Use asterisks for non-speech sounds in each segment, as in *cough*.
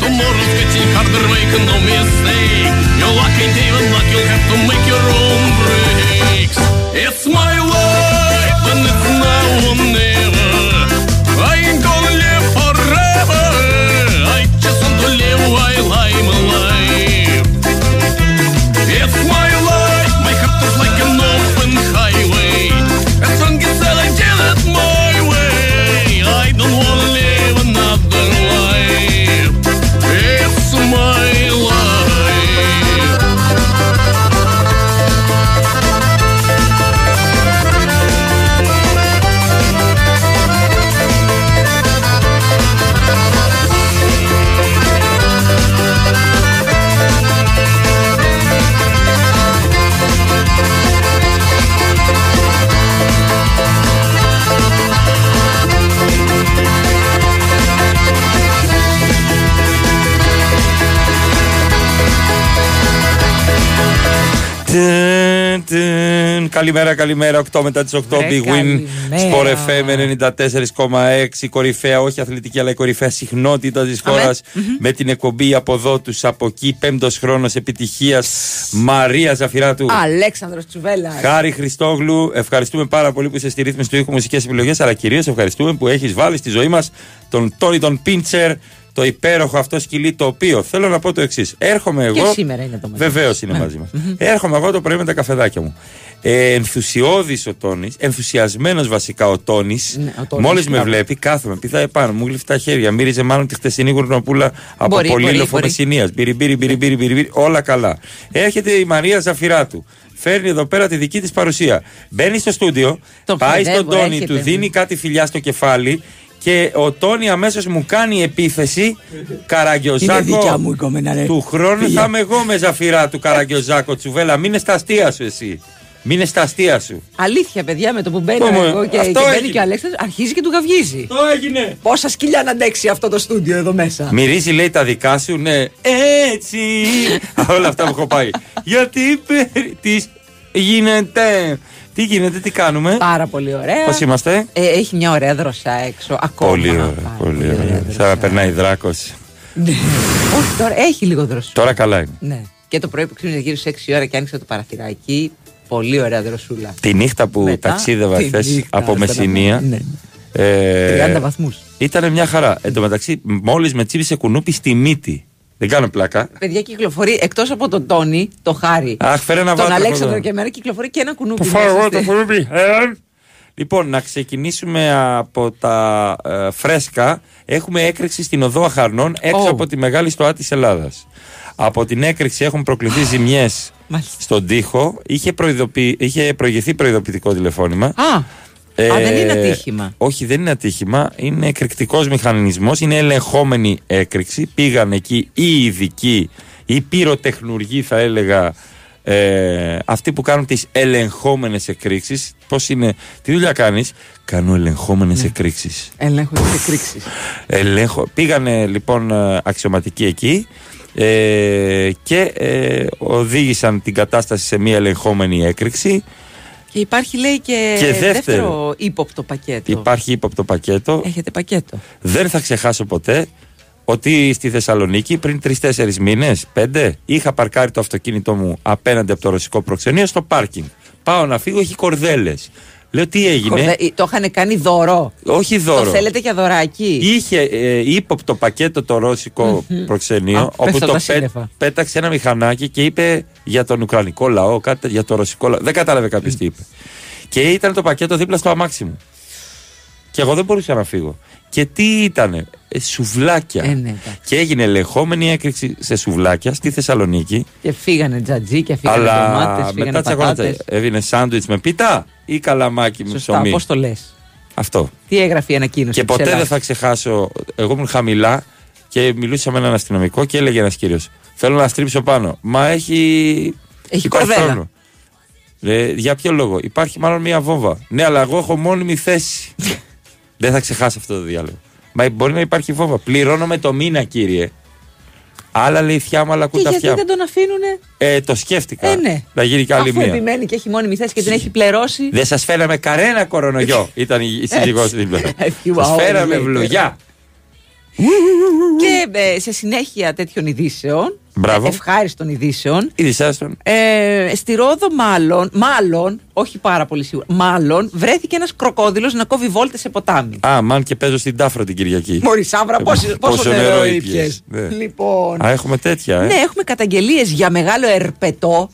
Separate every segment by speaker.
Speaker 1: Tomorrow's getting harder, no mistake. Even luck, you'll have to make your own breaks. It's my
Speaker 2: Καλημέρα, καλημέρα. 8 μετά τις 8
Speaker 3: Βρε,
Speaker 2: Big Win.
Speaker 3: καλημέρα.
Speaker 2: Sport FM 94,6. Κορυφαία, όχι αθλητική, αλλά η κορυφαία συχνότητα της χώρας. Με την εκπομπή από εδώ τους από εκεί. Πέμπτος χρόνος επιτυχίας. Μαρία Ζαφυράτου.
Speaker 3: Αλέξανδρος Τσουβέλας.
Speaker 2: Χάρη Χριστόγλου, ευχαριστούμε πάρα πολύ που είσαι στη ρύθμιση του ήχου μουσικέ επιλογές, αλλά κυρίως ευχαριστούμε που έχεις βάλει στη ζωή μας τον Τόνι τον Πίντσερ, το υπέροχο αυτό σκυλί, το οποίο θέλω να πω το εξής. Έρχομαι εγώ.
Speaker 3: Και σήμερα είναι το μαζί.
Speaker 2: Βεβαίως είναι μαζί μας. Έρχομαι εγώ το πρωί με τα καφεδάκια μου. Ε, Ενθουσιώδης ο Τόνι, ενθουσιασμένος βασικά ο Τόνι.
Speaker 3: Ναι, ο Τόνης,
Speaker 2: Μόλις με
Speaker 3: μπράβο.
Speaker 2: βλέπει, κάθομαι, πηδάει πάνω, μου γλυφτά χέρια. Μύριζε μάλλον τη χτεσινή γουρνοπούλα από
Speaker 3: Μπορεί, μπορεί,
Speaker 2: πολύλοφο
Speaker 3: μπορεί.
Speaker 2: Μεσσηνία. Μπύρι, μπύρι, μπύρι, μπύρι, μπύρι, μπύρι, όλα καλά. Έρχεται η Μαρία Ζαφυράτου. Φέρνει εδώ πέρα τη δική της παρουσία. Μπαίνει στο στούντιο,
Speaker 3: Το
Speaker 2: πάει στον
Speaker 3: παιδεύω,
Speaker 2: Τόνι,
Speaker 3: έρχεται,
Speaker 2: του δίνει
Speaker 3: ναι.
Speaker 2: κάτι φιλιά στο κεφάλι και ο Τόνι αμέσως μου κάνει επίθεση. Καραγκιόζάκο.
Speaker 3: Είναι δικιά μου η κομμένα, ρε.
Speaker 2: Του χρόνου
Speaker 3: Φύγε.
Speaker 2: θα είμαι εγώ με ζαφυρά του Καραγκιόζάκο Τσουβέλα. Μην είναι στα αστεία σου εσύ. Μην είναι στα αστεία σου.
Speaker 3: Αλήθεια, παιδιά, με το που μπαίνει
Speaker 2: Πω, μου,
Speaker 3: εγώ και,
Speaker 2: αυτό
Speaker 3: και μπαίνει
Speaker 2: έγινε.
Speaker 3: και ο Αλέξανδρος, αρχίζει και του γαυγίζει.
Speaker 2: Το έγινε.
Speaker 3: Πόσα σκυλιά να αντέξει αυτό το στούντιο εδώ μέσα.
Speaker 2: Μυρίζει λέει τα δικά σου, ναι. Έτσι. *laughs* Όλα αυτά που έχω πάει. Γιατί τις γίνεται; Τι γίνεται, τι κάνουμε;
Speaker 3: Πάρα πολύ ωραία.
Speaker 2: Πώς είμαστε;
Speaker 3: Ε, έχει μια ωραία δροσιά έξω. Ακόμα.
Speaker 2: Πολύ ωραία.
Speaker 3: Πάρα
Speaker 2: Πολύ ωραία.
Speaker 3: δροσιά.
Speaker 2: Σαν να περνάει δράκος.
Speaker 3: Ναι. Όχι, τώρα έχει λίγο δροσιά.
Speaker 2: Τώρα καλά είναι.
Speaker 3: Ναι. Και το πρωί που ξύπνησε γύρω στις 6 ώρα και άνοιξε το παραθυράκι. Πολύ ωραία δροσούλα.
Speaker 2: Τη νύχτα που
Speaker 3: Μετά,
Speaker 2: ταξίδευα
Speaker 3: τη
Speaker 2: χθες
Speaker 3: νύχτα,
Speaker 2: από
Speaker 3: ρε,
Speaker 2: Μεσσηνία.
Speaker 3: Ναι.
Speaker 2: ε,
Speaker 3: 30 βαθμούς.
Speaker 2: Ήταν μια χαρά. Εν τω μεταξύ, μόλις με τσίπησε κουνούπι στη μύτη. Δεν κάνω πλάκα.
Speaker 3: Παιδιά κυκλοφορεί εκτός από τον Τόνι, το Χάρη.
Speaker 2: Αχ, φέρε ένα
Speaker 3: τον
Speaker 2: βάτραχο
Speaker 3: Αλέξανδρο
Speaker 2: εδώ.
Speaker 3: και εμένα κυκλοφορεί και ένα κουνούπι.
Speaker 2: Το φάω
Speaker 3: μέσα
Speaker 2: εγώ
Speaker 3: στη-
Speaker 2: το κουνούπι. ε. Λοιπόν, να ξεκινήσουμε από τα ε, φρέσκα. Έχουμε έκρηξη στην οδό Αχαρνών έξω
Speaker 3: Ω.
Speaker 2: από τη μεγάλη στοά της Ελλάδας. Από την έκρηξη έχουν προκληθεί ζημιές
Speaker 3: Μάλιστα.
Speaker 2: στον τοίχο. Είχε, προειδοποιη... είχε προηγηθεί προειδοποιητικό τηλεφώνημα.
Speaker 3: Α, α, δεν είναι ατύχημα.
Speaker 2: Ε, Όχι, δεν είναι ατύχημα. Είναι εκρηκτικός μηχανισμός. Είναι ελεγχόμενη έκρηξη. Πήγαν εκεί οι ειδικοί, οι πυροτεχνουργοί, θα έλεγα, ε, αυτοί που κάνουν τις ελεγχόμενες εκρήξεις. Πώς είναι, τι δουλειά κάνεις, Κάνω ελεγχόμενες
Speaker 3: Ναι.
Speaker 2: εκρήξεις.
Speaker 3: Ελέγχω τις εκρήξεις.
Speaker 2: Ελέγχω. Πήγανε λοιπόν ε, αξιωματικοί εκεί ε, και ε, οδήγησαν την κατάσταση σε μια ελεγχόμενη έκρηξη.
Speaker 3: Και υπάρχει λέει και,
Speaker 2: Και δεύτερο.
Speaker 3: δεύτερο ύποπτο πακέτο.
Speaker 2: Υπάρχει ύποπτο πακέτο.
Speaker 3: Έχετε πακέτο.
Speaker 2: Δεν θα ξεχάσω ποτέ ότι στη Θεσσαλονίκη πριν τρει-τέσσερι μήνες, πέντε, είχα παρκάρει το αυτοκίνητό μου απέναντι από το ρωσικό προξενείο στο πάρκινγκ. Πάω να φύγω, έχει κορδέλες. Λέω τι έγινε;
Speaker 3: Κορδε- ε, Το είχαν κάνει δώρο.
Speaker 2: Όχι δώρο.
Speaker 3: Το θέλετε για δωράκι;
Speaker 2: Είχε ε, ύποπτο πακέτο το ρωσικό προξενείο,
Speaker 3: Α,
Speaker 2: όπου
Speaker 3: πέφτω
Speaker 2: το
Speaker 3: τα
Speaker 2: πέ-
Speaker 3: σύννεφα.
Speaker 2: πέταξε ένα μηχανάκι και είπε για τον Ουκρανικό λαό, κάτι για το ρωσικό λαό. Δεν κατάλαβε κάποιος τι είπε. Και ήταν το πακέτο δίπλα στο αμάξι μου. Και εγώ δεν μπορούσα να φύγω. Και τι ήτανε, ε, σουβλάκια.
Speaker 3: Ε, ναι, εντάξει.
Speaker 2: και έγινε ελεγχόμενη έκρηξη σε σουβλάκια στη Θεσσαλονίκη.
Speaker 3: Και φύγανε τζατζί και φύγανε
Speaker 2: αλλά
Speaker 3: ντομάτες, φύγανε
Speaker 2: μετά τσακωνόταν.
Speaker 3: πατάτες.
Speaker 2: Έβγαινε σάντουιτς με πίτα ή καλαμάκι με
Speaker 3: Σωστά,
Speaker 2: ψωμί;
Speaker 3: πώς το λες;
Speaker 2: Αυτό.
Speaker 3: Τι έγραφε η ανακοίνωση.
Speaker 2: Και ποτέ
Speaker 3: ψηλά.
Speaker 2: δεν θα ξεχάσω. Εγώ ήμουν χαμηλά και μιλούσα με έναν αστυνομικό και έλεγε ένας κύριος: Θέλω να στρίψω πάνω. Μα έχει.
Speaker 3: Έχει
Speaker 2: υπάρχει
Speaker 3: κορδέλα.
Speaker 2: χρόνο. Ρε, για ποιο λόγο; Υπάρχει μάλλον μία βόμβα. Ναι, αλλά εγώ έχω μόνιμη θέση. *laughs* δεν θα ξεχάσω αυτό το διάλογο. Μα μπορεί να υπάρχει βόμβα. Πληρώνομαι το μήνα, κύριε. Άλλα λέει θιά μου, άλλα
Speaker 3: Και
Speaker 2: ακούν τα
Speaker 3: γιατί
Speaker 2: αυτιά
Speaker 3: δεν
Speaker 2: μου.
Speaker 3: τον αφήνουνε;
Speaker 2: Ε, το σκέφτηκα.
Speaker 3: Ε, ναι.
Speaker 2: Να γίνει και άλλη
Speaker 3: Αφού
Speaker 2: μία.
Speaker 3: επιμένει και έχει μόνιμη θέση και την έχει πληρώσει.
Speaker 2: Δεν σας φέραμε κανένα κορονοϊό. *laughs* Ήταν η η σύζυγός δίπλα.
Speaker 3: Έφυγε,
Speaker 2: Σας
Speaker 3: wow,
Speaker 2: φέραμε
Speaker 3: λέει,
Speaker 2: βλογιά.
Speaker 3: Και ε, σε συνέχεια τέτοιων ειδήσεων,
Speaker 2: Μπράβο.
Speaker 3: ε, ευχάριστων ειδήσεων,
Speaker 2: Είδε άστον.
Speaker 3: ε, στη Ρόδο μάλλον, μάλλον, όχι πάρα πολύ σίγουρα, μάλλον βρέθηκε ένας κροκόδιλος να κόβει βόλτες σε ποτάμι.
Speaker 2: Α, μαν και παίζω στην Τάφρο την Κυριακή.
Speaker 3: Μωρή Σάβρα,
Speaker 2: Ε,
Speaker 3: πόσο, πόσο νερό ήπιες.
Speaker 2: Ναι.
Speaker 3: Λοιπόν,
Speaker 2: Α, έχουμε τέτοια, ε.
Speaker 3: ναι, έχουμε καταγγελίες για μεγάλο ερπετό.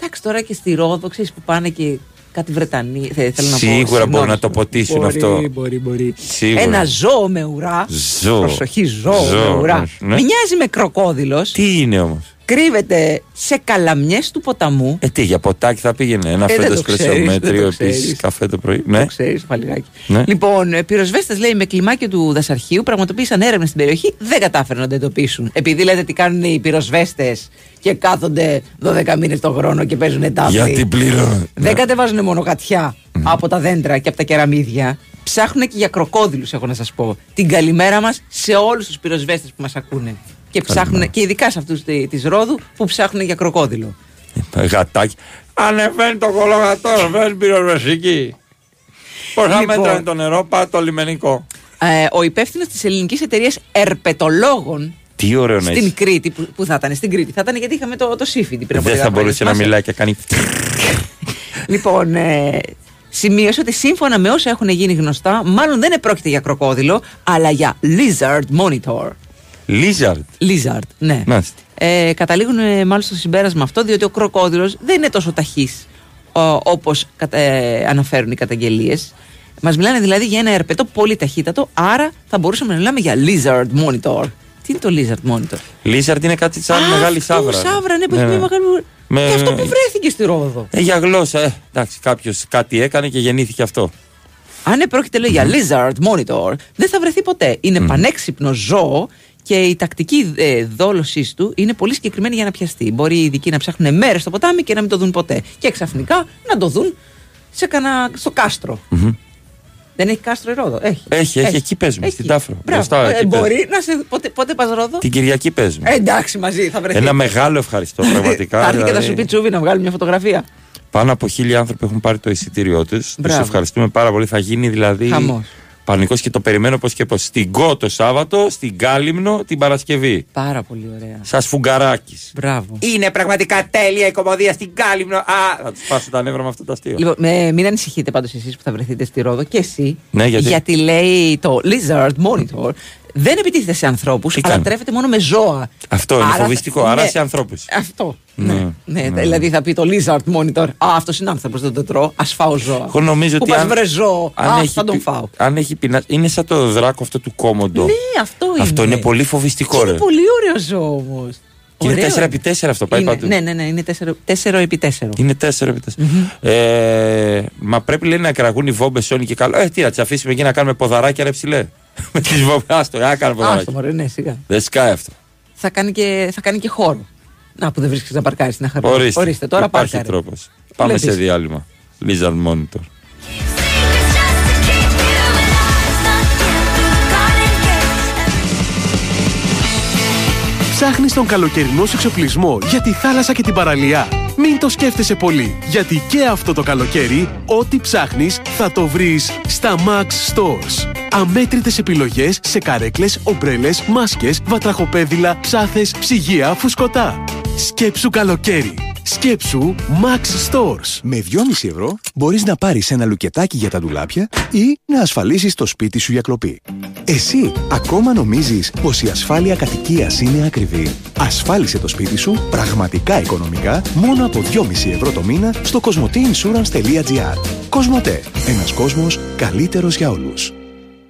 Speaker 3: Εντάξει, τώρα και στη Ρόδο, ξέρεις που πάνε και κάτι Βρετανοί. θε- Θέλω να πω,
Speaker 2: Σίγουρα μπορούν
Speaker 3: Σιμώνες.
Speaker 2: να το ποτίσουν
Speaker 3: Μπορεί,
Speaker 2: αυτό.
Speaker 3: Μπορεί, μπορεί.
Speaker 2: Σίγουρα.
Speaker 3: Ένα ζώο με ουρά.
Speaker 2: Ζώο.
Speaker 3: Προσοχή, ζώο,
Speaker 2: Ζώο,
Speaker 3: με ουρά.
Speaker 2: ναι.
Speaker 3: Μοιάζει με κροκόδιλος.
Speaker 2: Τι είναι όμως;
Speaker 3: Κρύβεται σε καλαμιές του ποταμού.
Speaker 2: Ε, τι, για ποτάκι θα πήγαινε. Ένα
Speaker 3: Ε, δεν
Speaker 2: φέτος
Speaker 3: το ξέρεις, δεν
Speaker 2: κρεσιομέτριο
Speaker 3: το
Speaker 2: επίσης.
Speaker 3: ξέρεις.
Speaker 2: Καφέ το πρωί. Ναι.
Speaker 3: Το ξέρεις, φαλιγάκι.
Speaker 2: Ναι.
Speaker 3: Λοιπόν, ε, πυροσβέστες λέει με κλιμάκιο του δασαρχείου πραγματοποίησαν έρευνε στην περιοχή. Δεν κατάφεραν να το εντοπίσουν. Επειδή λέτε τι κάνουν οι πυροσβέστες και κάθονται 12 μήνες το χρόνο και παίζουν τάφη.
Speaker 2: Γιατί πληρώνω.
Speaker 3: Δεν κατεβάζουν μόνο κατιά από τα δέντρα και από τα κεραμίδια. Ψάχνουν και για κροκόδηλους, έχω να σας πω. Την καλημέρα μας σε όλους τους πυροσβέστες που μας ακούνε. Και ψάχνουν, και ειδικά σε αυτούς τη Ρόδου που ψάχνουν για κροκόδηλο.
Speaker 2: Ε, Γατάκι. Ανεβαίνει το κολόγατο, ανεβαίνει πυροσβεστική. Πώς θα
Speaker 3: Λοιπόν.
Speaker 2: μέτρανε το νερό, πάει το λιμενικό.
Speaker 3: Ε, ο υπεύθυνος της ελληνικής εταιρείας Ερπετολόγων
Speaker 2: Τι ωραίο να
Speaker 3: στην
Speaker 2: είσαι.
Speaker 3: Κρήτη, που, που θα ήταν στην Κρήτη, θα ήταν γιατί είχαμε το, το σύφιντι πριν από
Speaker 2: Δεν
Speaker 3: λίγα
Speaker 2: θα
Speaker 3: χρόνια,
Speaker 2: μπορούσε να
Speaker 3: θυμάσαι;
Speaker 2: μιλάει και κάνει.
Speaker 3: Λοιπόν, ε, σημείωσε ότι σύμφωνα με όσα έχουν γίνει γνωστά, μάλλον δεν επρόκειται για κροκόδιλο, αλλά για lizard monitor.
Speaker 2: Λίζαρντ.
Speaker 3: Lizard, ναι.
Speaker 2: Μάλιστα.
Speaker 3: Ε, καταλήγουν ε, μάλλον στο συμπέρασμα αυτό, διότι ο κροκόδιλος δεν είναι τόσο ταχύς ο, όπως κατα- ε, αναφέρουν οι καταγγελίες. Μας μιλάνε δηλαδή για ένα ερπετό πολύ ταχύτατο, άρα θα μπορούσαμε να μιλάμε για lizard monitor. Τι είναι το lizard monitor?
Speaker 2: Λίζαρντ είναι κάτι σαν
Speaker 3: Α,
Speaker 2: μεγάλη
Speaker 3: αυτό,
Speaker 2: σάβρα.
Speaker 3: Σάβρα, ναι, που έχει μια μεγάλη.
Speaker 2: Με-
Speaker 3: Και αυτό που βρέθηκε στη Ρόδο.
Speaker 2: Ε, για γλώσσα, ε. Εντάξει, κάποιος κάτι έκανε και γεννήθηκε αυτό.
Speaker 3: Αν πρόκειται λέει, για lizard monitor, δεν θα βρεθεί ποτέ. Είναι πανέξυπνο ζώο και η τακτική ε, δόλωσής του είναι πολύ συγκεκριμένη για να πιαστεί. Μπορεί οι ειδικοί να ψάχνουν μέρες στο ποτάμι και να μην το δουν ποτέ. Και ξαφνικά να το δουν σε κανα... στο κάστρο. Δεν έχει κάστρο η Ρόδο; Έχει.
Speaker 2: Έχει, έχει, εκεί παίζουμε, στην Τάφρο.
Speaker 3: Μπράβο.
Speaker 2: Μπροστά,
Speaker 3: Ε,
Speaker 2: εκεί
Speaker 3: μπορεί να σε. Πότε, πότε πας Ρόδο;
Speaker 2: Την Κυριακή παίζουμε.
Speaker 3: Ε, εντάξει, μαζί θα βρεθεί.
Speaker 2: Ένα μεγάλο ευχαριστώ πραγματικά.
Speaker 3: Θα έρθει και θα
Speaker 2: δηλαδή.
Speaker 3: σου πει τσούβι να βγάλει μια φωτογραφία.
Speaker 2: Πάνω από χίλιοι άνθρωποι έχουν πάρει το εισιτήριό τους. Τους
Speaker 3: Μπράβο.
Speaker 2: ευχαριστούμε πάρα πολύ. Θα γίνει δηλαδή.
Speaker 3: Χαμός.
Speaker 2: Πανικός και το περιμένω πώς και πώς. Στην Κο το Σάββατο, στην Κάλυμνο την Παρασκευή.
Speaker 3: Πάρα πολύ ωραία.
Speaker 2: Σας φουγκαράκι.
Speaker 3: Μπράβο.
Speaker 2: Είναι πραγματικά τέλεια η κομμωδία στην Κάλυμνο. Α, θα τους πάσω τα νεύρα με αυτό το αστείο.
Speaker 3: Λοιπόν, με, μην ανησυχείτε πάντως εσείς που θα βρεθείτε στη Ρόδο και εσύ.
Speaker 2: Ναι, γιατί;
Speaker 3: λέει το Lizard Monitor δεν επιτίθεται σε ανθρώπους,
Speaker 2: Τι
Speaker 3: αλλά
Speaker 2: κάνει;
Speaker 3: τρέφεται μόνο με ζώα.
Speaker 2: Αυτό είναι
Speaker 3: Άρα-
Speaker 2: φοβιστικό, άρα
Speaker 3: ναι,
Speaker 2: σε ανθρώπους.
Speaker 3: Αυτό.
Speaker 2: Ναι,
Speaker 3: Ναι, ναι,
Speaker 2: ναι.
Speaker 3: Δηλαδή θα πει το Lizard Monitor. Α, αυτός είναι άνθρωπος, δεν το τρώω. Α φάω ζώα.
Speaker 2: Εγώ νομίζω
Speaker 3: που
Speaker 2: ότι.
Speaker 3: πας
Speaker 2: αν-
Speaker 3: βρες ζώο.
Speaker 2: αν
Speaker 3: Α,
Speaker 2: έχει
Speaker 3: θα τον
Speaker 2: πει-
Speaker 3: φάω.
Speaker 2: Αν έχει πεινάσει. Είναι σαν το δράκο αυτό του κόμοντο.
Speaker 3: Ναι, αυτό είναι.
Speaker 2: Αυτό είναι πολύ φοβιστικό,
Speaker 3: Και
Speaker 2: ρε.
Speaker 3: Είναι πολύ ωραίο ζώο όμως.
Speaker 2: Και είναι 4x4 αυτό, πάει παντού.
Speaker 3: Ναι, ναι, ναι, είναι 4x4.
Speaker 2: Είναι 4x4. Ε, μα πρέπει λέει να κραγούν οι βόμπες όλοι και καλό. Ε, τι να τις αφήσουμε εκεί να κάνουμε ποδαράκια ρε ψηλέ. *laughs* Με τις βόμπες. Άστο, να κάνουμε
Speaker 3: Άστο,
Speaker 2: ποδαράκια.
Speaker 3: μωρέ, ναι, σιγά.
Speaker 2: Δεν σκάει αυτό.
Speaker 3: Θα κάνει και, θα κάνει και χώρο. Να που δεν βρίσκεις να παρκάρεις στην αχαρή.
Speaker 2: Ορίστε.
Speaker 3: Ορίστε, τώρα
Speaker 2: Υπάρχει
Speaker 3: πάρκαρε.
Speaker 2: τρόπος. Πάμε
Speaker 3: Βλέπεις.
Speaker 2: σε διάλειμμα. Lizard Monitor.
Speaker 4: Ψάχνεις τον καλοκαιρινό σου εξοπλισμό για τη θάλασσα και την παραλία. Μην το σκέφτεσαι πολύ, γιατί και αυτό το καλοκαίρι, ό,τι ψάχνεις θα το βρεις στα Max Stores. Αμέτρητες επιλογές σε καρέκλες, ομπρέλες, μάσκες, βατραχοπέδιλα, ψάθες, ψυγεία, φουσκωτά. Σκέψου καλοκαίρι. Σκέψου Max Stores.
Speaker 5: Με 2,5 ευρώ μπορείς να πάρεις ένα λουκετάκι για τα ντουλάπια ή να ασφαλίσεις το σπίτι σου για κλοπή. Εσύ ακόμα νομίζεις πως η ασφάλεια κατοικίας είναι ακριβή; Ασφάλισε το σπίτι σου πραγματικά οικονομικά μόνο από 2,5 ευρώ το μήνα στο cosmoteinsurance.gr Κοσμοτέ. Ένας κόσμος καλύτερος για όλους.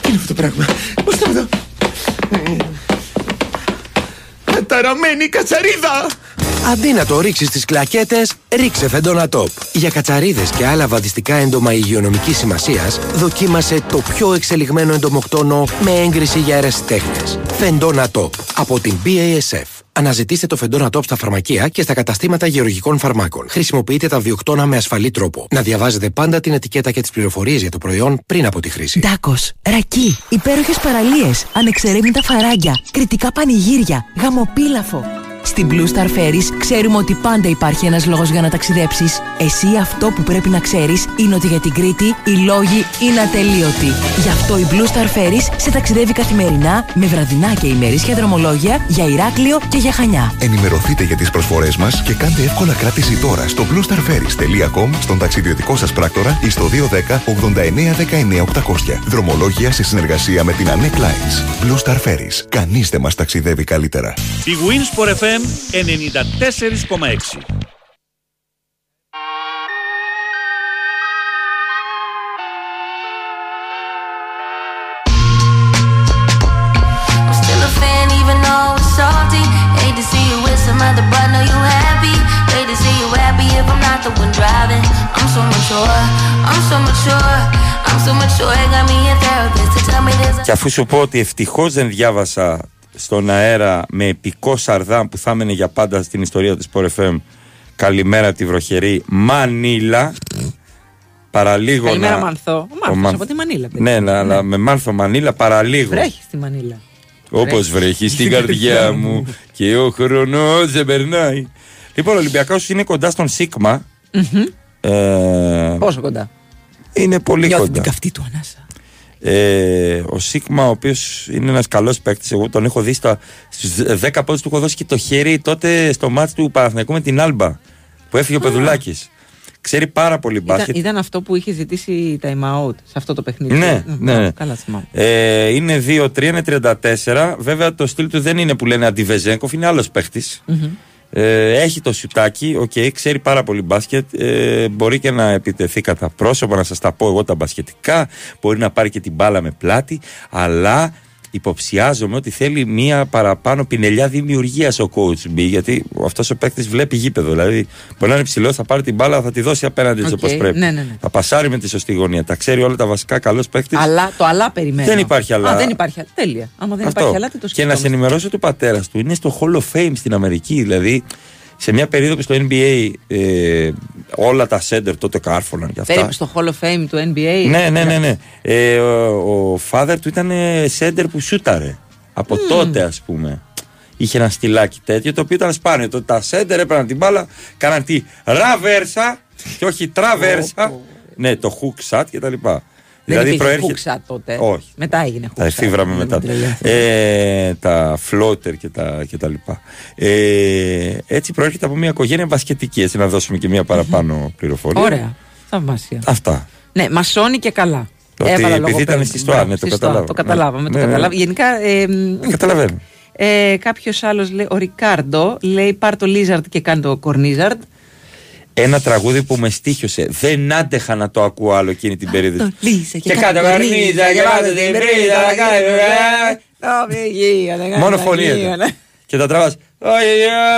Speaker 6: Τι είναι αυτό το πράγμα; Πώς θα εδώ. Καταραμένη κατσαρίδα.
Speaker 7: Αντί να το ρίξεις στις κλακέτες, ρίξε φεντόνα τόπ. Για κατσαρίδες και άλλα βαδιστικά έντομα υγειονομικής σημασίας, δοκίμασε το πιο εξελιγμένο εντομοκτόνο με έγκριση για αιρεσιτέχνε. Φεντόνα τόπ από την BASF. Αναζητήστε το φεντόνα τόπ στα φαρμακεία και στα καταστήματα γεωργικών φαρμάκων. Χρησιμοποιείτε τα βιοκτώνα με ασφαλή τρόπο. Να διαβάζετε πάντα την ετικέτα και τις πληροφορίες για το προϊόν πριν από τη χρήση.
Speaker 8: Ντάκος, ρακί, υπέροχες παραλίες, ανεξερεύνητα φαράγγια, κριτικά πανηγύρια, γαμοπίλαφο. Στην Blue Star Ferries ξέρουμε ότι πάντα υπάρχει ένας λόγος για να ταξιδέψεις. Εσύ αυτό που πρέπει να ξέρεις είναι ότι για την Κρήτη οι λόγοι είναι ατελείωτοι. Γι' αυτό η Blue Star Ferries σε ταξιδεύει καθημερινά με βραδινά και ημερήσια δρομολόγια για Ηράκλειο και για Χανιά.
Speaker 9: Ενημερωθείτε για τις προσφορές μας και κάντε εύκολα κράτηση τώρα στο bluestarferries.com, στον ταξιδιωτικό σας πράκτορα ή στο 210 89 19 800. Δρομολόγια σε συνεργασία με την Anec Lines. Blue Star Ferries. Κανείς δεν μας ταξιδεύει καλύτερα.
Speaker 10: Η Winsport FM 94,6.
Speaker 2: Και αφού σου πω ότι ευτυχώς δεν διάβασα στον αέρα με επικό σαρδάμ που θα έμενε για πάντα στην ιστορία του Sport FM Καλημέρα από τη βροχερή Μανίλα. Παραλίγο
Speaker 3: Καλημέρα,
Speaker 2: να...
Speaker 3: Μανθό. Ο
Speaker 2: ο
Speaker 3: Μάνθος
Speaker 2: Μαν-
Speaker 3: από τη Μανίλα. παιδί.
Speaker 2: Ναι, να- αλλά με Μάνθο Μανίλα παραλίγο.
Speaker 3: Βρέχει στη Μανίλα.
Speaker 2: Όπως βρέχει στην *laughs* καρδιά μου και ο χρόνος δεν περνάει. Λοιπόν, ο Ολυμπιακός είναι κοντά στον Σίγμα. Ε,
Speaker 3: Πόσο κοντά;
Speaker 2: είναι πολύ
Speaker 3: Νιώθει
Speaker 2: κοντά.
Speaker 3: την καυτή του ανάσα.
Speaker 2: Ε, ο Σίγμα, ο οποίος είναι ένας καλός παίκτης, εγώ τον έχω δει στα, στους 10 πόντους του έχω δώσει και το χέρι τότε στο ματς του Παναθηναϊκού με την Άλμπα που έφυγε ο Πεδουλάκης. Ξέρει πάρα πολύ
Speaker 3: Ήταν,
Speaker 2: μπάσκετ.
Speaker 3: ήταν αυτό που είχε ζητήσει time out σε αυτό το παιχνίδι.
Speaker 2: Ναι,
Speaker 3: Μ,
Speaker 2: ναι.
Speaker 3: Καλά θυμάμαι.
Speaker 2: Ε, είναι 2-3, είναι 34. Βέβαια το στυλ του δεν είναι που λένε αντι-Βεζένκοφ, είναι άλλος Ε, έχει το σιουτάκι, οκ, ξέρει πάρα πολύ μπάσκετ. Ε, μπορεί και να επιτεθεί κατά πρόσωπο, να σας τα πω εγώ τα μπασκετικά. Μπορεί να πάρει και την μπάλα με πλάτη. Αλλά υποψιάζομαι ότι θέλει μία παραπάνω πινελιά δημιουργίας ο coach B. Γιατί αυτός ο παίκτης βλέπει γήπεδο. Δηλαδή, μπορεί να είναι ψηλό, θα πάρει την μπάλα, θα τη δώσει απέναντι
Speaker 3: Οκ,
Speaker 2: όπως πρέπει.
Speaker 3: ναι, ναι, ναι.
Speaker 2: Θα πασάρει με τη σωστή γωνία. Τα ξέρει όλα τα βασικά. Καλός παίκτης.
Speaker 3: Αλλά το αλλά περιμένω.
Speaker 2: Δεν υπάρχει αλλά.
Speaker 3: Α, δεν υπάρχει αλλά. Τέλεια. Άμα δεν
Speaker 2: Αυτό.
Speaker 3: υπάρχει αλλά, τι το
Speaker 2: και να σε
Speaker 3: σκεφτόμαστε.
Speaker 2: ενημερώσω του πατέρας του είναι στο Hall of Fame στην Αμερική. Δηλαδή, σε μια περίοδο που στο NBA ε, όλα τα center τότε κάρφωναν και αυτά.
Speaker 3: Περίπου στο Hall of Fame του NBA.
Speaker 2: Ναι, ναι, ναι. ναι. Ε, ο, ο father του ήταν ε, center που σούταρε. Από τότε, ας πούμε. Είχε ένα στυλάκι τέτοιο το οποίο ήταν σπάνιο. Το, τα center έπαιρναν την μπάλα, κάναν τη ραβέρσα και όχι τραβέρσα. ναι, το hook shot και τα λοιπά.
Speaker 3: Δεν
Speaker 2: δηλαδή
Speaker 3: υπήρχε
Speaker 2: προέρχεται.
Speaker 3: hook shot τότε.
Speaker 2: Όχι.
Speaker 3: Μετά έγινε hook
Speaker 2: Τα
Speaker 3: shot.
Speaker 2: εφήβραμε
Speaker 3: Δεν
Speaker 2: μετά.
Speaker 3: με τρελαθεί.
Speaker 2: Ε, τα floater και τα, και τα λοιπά. Ε, έτσι προέρχεται από μια οικογένεια μπασκετική. Έτσι να δώσουμε και μια παραπάνω πληροφορία.
Speaker 3: Ωραία. Θαυμάσια.
Speaker 2: Αυτά.
Speaker 3: Ναι, μασώνει και καλά.
Speaker 2: Ότι
Speaker 3: Έβαλα
Speaker 2: επειδή
Speaker 3: λογοπαίγνιο.
Speaker 2: ήταν στη Στοά,
Speaker 3: Μπράβο,
Speaker 2: ναι, το
Speaker 3: στη Στοά,
Speaker 2: καταλάβαμε.
Speaker 3: Το καταλάβαμε. το
Speaker 2: Ναι, ναι.
Speaker 3: καταλάβαμε. Γενικά. Ε, μ,
Speaker 2: Ε, Καταλαβαίνω.
Speaker 3: ε, Κάποιος άλλος λέει, ο Ρικάρντο, λέει πάρ το Lizard και κάνει το Κορνίζαρντ.
Speaker 2: Ένα τραγούδι που με στήχιωσε. Δεν άντεχα να το ακούω άλλο εκείνη την περίοδο.
Speaker 3: Το Λίζα
Speaker 2: Και κάτω καρνίζα και πάτε την πρίζα να κάνει ε. Μόνο φωνή έκανε. Και τα τραβάς. Όχι,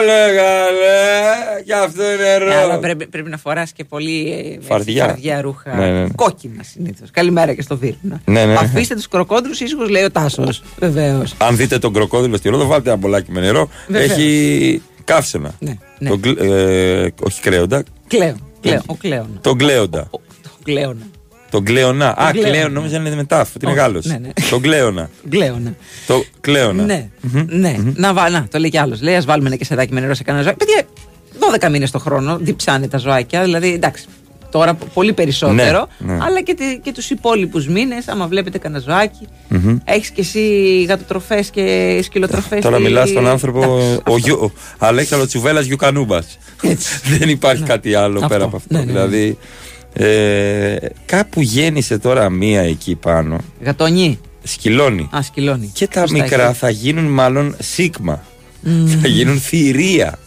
Speaker 2: έλεγα, λέ, και αυτό είναι
Speaker 3: Ναι, αλλά
Speaker 2: ρο.
Speaker 3: πρέπει, πρέπει να φοράς και πολύ ε, έτσι,
Speaker 2: Φαρδιά.
Speaker 3: φαρδιά ρούχα.
Speaker 2: Ναι, ναι, ναι.
Speaker 3: Κόκκινα συνήθως. Καλημέρα και στο Βίρνα.
Speaker 2: Ναι, ναι.
Speaker 3: Αφήστε τους κροκόντρου ήσυχου, λέει ο Τάσος. Βεβαίω.
Speaker 2: Αν δείτε τον κροκόδιλο στη Ρόδο, βάλτε ένα μπολάκι με νερό.
Speaker 3: Βεβαίως.
Speaker 2: Έχει καύσαινα.
Speaker 3: Ναι, ναι.
Speaker 2: Τον γκλ- ε, όχι κρέοντα.
Speaker 3: Κλαίω. Κλαίω. Ο Κλαίωνα.
Speaker 2: Τον κλέοντα.
Speaker 3: Ο- ο Κλαίωνα.
Speaker 2: Τον κλέονα. Α,
Speaker 3: Κλέονα.
Speaker 2: κλέον, νόμιζα είναι μετάφ, ότι είναι
Speaker 3: Όχι,
Speaker 2: Γάλλο.
Speaker 3: ναι, ναι.
Speaker 2: Τον κλέονα.
Speaker 3: Κλαίωνα.
Speaker 2: Το κλέονα.
Speaker 3: Ναι, ναι. Να, βα- να, το λέει κι άλλος. Λέει, ας βάλουμε ένα κεσεδάκι με νερό σε κανένα ζωάκι. Παιδιά, 12 μήνες το χρόνο διψάνε τα ζωάκια. Δηλαδή, εντάξει, τώρα π- πολύ περισσότερο.
Speaker 2: Ναι, ναι.
Speaker 3: Αλλά και, τη- και τους υπόλοιπους μήνες, άμα βλέπετε κανένα ζωάκι, έχεις και εσύ γατοτροφές και σκυλοτροφές.
Speaker 2: Τώρα μιλάς στον άνθρωπο. *laughs* Ο, Γιου- ο Αλέξανδρος Τσουβέλλα Γιουκανούμπας. *laughs* Δεν υπάρχει κάτι άλλο
Speaker 3: Αυτό.
Speaker 2: πέρα από αυτό.
Speaker 3: Ναι, ναι, ναι.
Speaker 2: Δηλαδή. Ε, κάπου γέννησε τώρα μία εκεί πάνω.
Speaker 3: Γατονί.
Speaker 2: Σκυλώνει.
Speaker 3: Α, σκυλώνει.
Speaker 2: Και τα
Speaker 3: Σωστά,
Speaker 2: μικρά
Speaker 3: έχει.
Speaker 2: θα γίνουν μάλλον σίγμα. Θα γίνουν θηρία.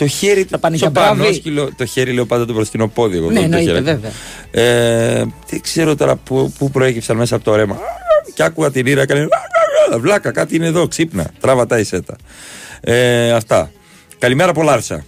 Speaker 2: Το χέρι του
Speaker 3: πάνε για
Speaker 2: τσοπανό
Speaker 3: μπράβη.
Speaker 2: σκυλο- Το χέρι λέω πάντα το μπροστινό πόδι. Εγώ
Speaker 3: Ναι,
Speaker 2: το
Speaker 3: εννοείται,
Speaker 2: χέρι.
Speaker 3: βέβαια.
Speaker 2: Ε, δεν ξέρω τώρα πού, πού προέκυψαν μέσα από το ρέμα. Και άκουγα την ήρα, έκανε. Βλάκα, κάτι είναι εδώ, ξύπνα. Τράβα τα ισέτα. Ε, αυτά. Καλημέρα από Λάρσα.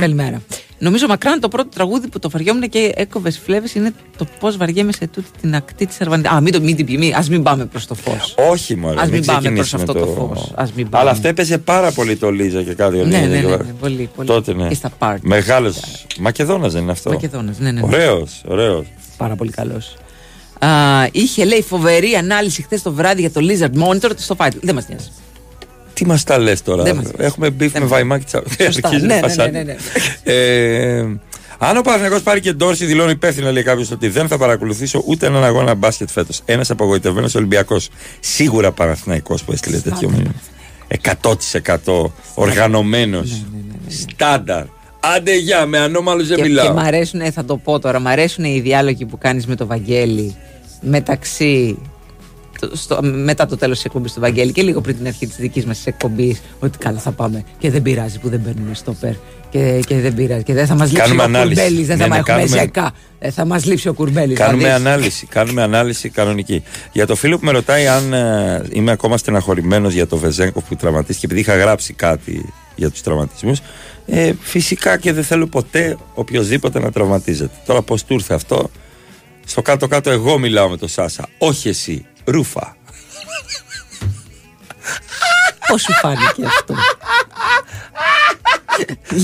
Speaker 3: Καλημέρα. Νομίζω μακράν το πρώτο τραγούδι που το βαριόμουν και έκοβες φλέβες είναι το πώς βαριέμαι σε τούτη την ακτή της Αρβανιτή. Α, μην το μην την πει, ας μην πάμε προς το φως.
Speaker 2: Όχι μόνο.
Speaker 3: Ας μην πάμε προς αυτό το φως. Ας μην πάμε.
Speaker 2: Αλλά αυτό έπαιζε πάρα πολύ το Λίζα και κάτι
Speaker 3: Ναι, ναι, ναι, ναι, πολύ, πολύ.
Speaker 2: Τότε ναι.
Speaker 3: Και στα πάρτι.
Speaker 2: Μεγάλος. Μακεδόνας δεν είναι αυτό.
Speaker 3: Μακεδόνας, ναι, ναι, ναι.
Speaker 2: Ωραίος, ωραίος.
Speaker 3: Πάρα πολύ καλός. είχε λέει φοβερή ανάλυση χθες το βράδυ για το Lizard Monitor στο Fight. Δεν μας νοιάζει.
Speaker 2: Τι μας τα λες τώρα;
Speaker 3: Δεν μας-
Speaker 2: Έχουμε beef με βαϊμάκι τσα.
Speaker 3: Σωστά. *laughs*
Speaker 2: Αρχίζει
Speaker 3: Ναι,
Speaker 2: να
Speaker 3: ναι,
Speaker 2: φασάρει.
Speaker 3: ναι, ναι,
Speaker 2: Ε, αν ο Παναθηναϊκός πάρει και Ντόρσεϊ, δηλώνει υπεύθυνα, λέει κάποιος, ότι δεν θα παρακολουθήσω ούτε έναν αγώνα μπάσκετ φέτος. Ένας απογοητευμένος Ολυμπιακός. Σίγουρα Παναθηναϊκός που έστειλε τέτοιο μήνυμα. 100% οργανωμένος. Στάνταρ. Άντε γεια, με ανώμαλους δεν
Speaker 3: Και, και
Speaker 2: μιλάω.
Speaker 3: μ' αρέσουν, ε, θα το πω τώρα, μ' αρέσουν οι διάλογοι που κάνεις με το Βαγγέλη μεταξύ. Το- στο- μετά το τέλος της εκπομπής του Βαγγέλη και λίγο πριν την αρχή της δικής μας εκπομπής, ότι καλά θα πάμε. Και δεν πειράζει που δεν παίρνουμε στόπερ. Και, και δεν πειράζει. Και δεν θα μας λείψει
Speaker 2: Κάνουμε
Speaker 3: ο
Speaker 2: ανάλυση.
Speaker 3: Κουρμπέλης. Δεν
Speaker 2: Ναι,
Speaker 3: θα
Speaker 2: ναι,
Speaker 3: μας έχουμε
Speaker 2: κάνουμε-
Speaker 3: ζέκα. Δεν θα μας λείψει ο Κουρμπέλης.
Speaker 2: Κάνουμε ανάλυση, κάνουμε ανάλυση κανονική. Για το φίλο που με ρωτάει αν ε, είμαι ακόμα στεναχωρημένος για το Βεζέγκοφ που τραυματίστηκε, επειδή είχα γράψει κάτι για τους τραυματισμούς. Ε, φυσικά και δεν θέλω ποτέ οποιοδήποτε να τραυματίζεται. Τώρα πώς του ήρθε αυτό, στο κάτω-κάτω εγώ μιλάω με τον Σάσα. Όχι εσύ, ρούφα.
Speaker 3: Πώς σου φάνηκε αυτό;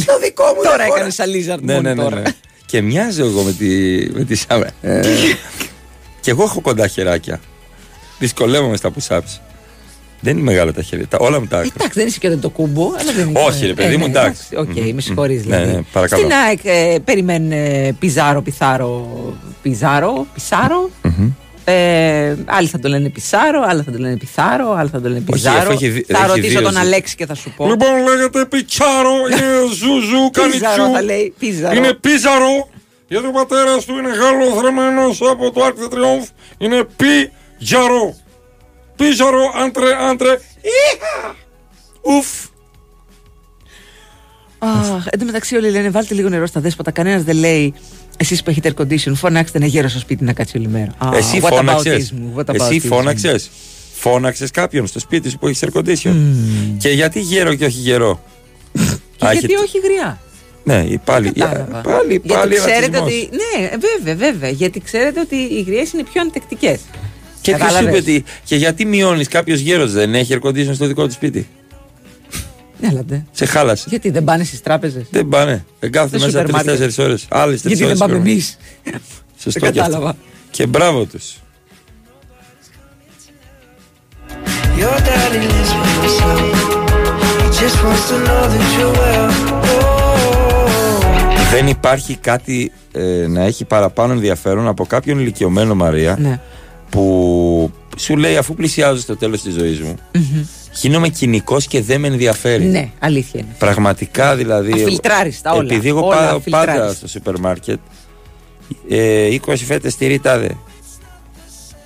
Speaker 2: Στο δικό μου
Speaker 3: Τώρα έκανες a lizard
Speaker 2: ναι, ναι, ναι, ναι. Και μοιάζω εγώ με τη, με τη Σάμα. Ε, και εγώ έχω κοντά χεράκια. Δυσκολεύομαι στα push-ups. Δεν είναι μεγάλα τα χέρια. Τα, όλα μου τα άκρα.
Speaker 3: Εντάξει, δεν είσαι και το κούμπο. Αλλά δεν είναι.
Speaker 2: Όχι, ρε παιδί μου, εντάξει.
Speaker 3: Οκ,
Speaker 2: Μμμ.
Speaker 3: με συγχωρείς
Speaker 2: Ναι,
Speaker 3: δηλαδή.
Speaker 2: ναι, παρακαλώ.
Speaker 3: Στην ΑΕΚ ε, περιμένουν ε, Πιζάρο, Πιθάρο, Πιζάρο, Πισάρο. Ε, άλλοι θα το λένε Πισάρο, άλλοι θα το λένε Πιθάρο, άλλοι θα το λένε
Speaker 2: Όχι,
Speaker 3: Πιζάρο.
Speaker 2: αφού έχει δι-
Speaker 3: θα
Speaker 2: έχει
Speaker 3: ρωτήσω
Speaker 2: δύο
Speaker 3: τον
Speaker 2: ζει-
Speaker 3: Αλέξη και θα σου πω.
Speaker 2: Λοιπόν, λέγεται Πιτσάρο, είναι Ζουζού, *laughs* κάνει
Speaker 3: Πίζαρο θα
Speaker 2: τσου.
Speaker 3: λέει. Πίζαρο.
Speaker 2: Είναι Πίζαρο, γιατί ο πατέρας του είναι Γάλλο θρεμένο από το Arc de Triomphe. Είναι Πιτζάρο. Πίζαρο, άντρε, άντρε. Ήχα! Ουφ.
Speaker 3: Αχ, εν τω μεταξύ όλοι λένε βάλτε λίγο νερό στα δέσποτα. Κανένας δεν λέει εσείς που έχετε air condition, φωνάξτε ένα γέρο στο σπίτι να κάτσει όλη μέρα. Α,
Speaker 2: Εσύ
Speaker 3: what
Speaker 2: φώναξες.
Speaker 3: aboutism, what
Speaker 2: Εσύ
Speaker 3: aboutism.
Speaker 2: φώναξες. Φώναξες κάποιον στο σπίτι σου που έχεις air condition. Και γιατί γέρο και όχι γερό.
Speaker 3: Και
Speaker 2: Α,
Speaker 3: γιατί
Speaker 2: έχετε-
Speaker 3: όχι γριά;
Speaker 2: Ναι, πάλι.
Speaker 3: Κατάλαβα.
Speaker 2: Πάλι,
Speaker 3: γιατί
Speaker 2: πάλι
Speaker 3: ξέρετε
Speaker 2: ρατσισμός.
Speaker 3: ότι. Ναι, βέβαια, βέβαια. Γιατί ξέρετε ότι οι γριές είναι πιο αντεκτικέ.
Speaker 2: Και ποιος είπε ότι. Και γιατί μειώνεις κάποιος γέρος δεν έχει air condition στο δικό του σπίτι;
Speaker 3: Έλατε.
Speaker 2: Σε χάλασε.
Speaker 3: Γιατί δεν πάνε στις τράπεζες;
Speaker 2: Δεν πάνε. Δεν κάθονται
Speaker 3: Στο
Speaker 2: μέσα
Speaker 3: σούπερ μάρκετ.
Speaker 2: τρει-τέσσερι ώρες. Άλλε τρεις
Speaker 3: Γιατί
Speaker 2: ώρες.
Speaker 3: δεν πάμε εμείς;
Speaker 2: Σωστό
Speaker 3: Δεν
Speaker 2: και αυτό.
Speaker 3: κατάλαβα.
Speaker 2: Και μπράβο τους.
Speaker 11: Your daddy lives with himself. He just wants to know that you're well.
Speaker 2: Δεν υπάρχει κάτι ε, να έχει παραπάνω ενδιαφέρον από κάποιον ηλικιωμένο Μαρία
Speaker 3: Ναι.
Speaker 2: που σου λέει αφού πλησιάζω στο τέλος της ζωής μου,
Speaker 3: Μμμ.
Speaker 2: γίνομαι κοινικός και δεν με ενδιαφέρει.
Speaker 3: Ναι, αλήθεια είναι.
Speaker 2: Πραγματικά δηλαδή.
Speaker 3: Αφιλτράρεις τα όλα.
Speaker 2: Επειδή εγώ
Speaker 3: Όλα
Speaker 2: πάω
Speaker 3: αφιλτράρεις.
Speaker 2: πάντα στο σούπερ μάρκετ, ε, 20 φέτες τυρί τάδε.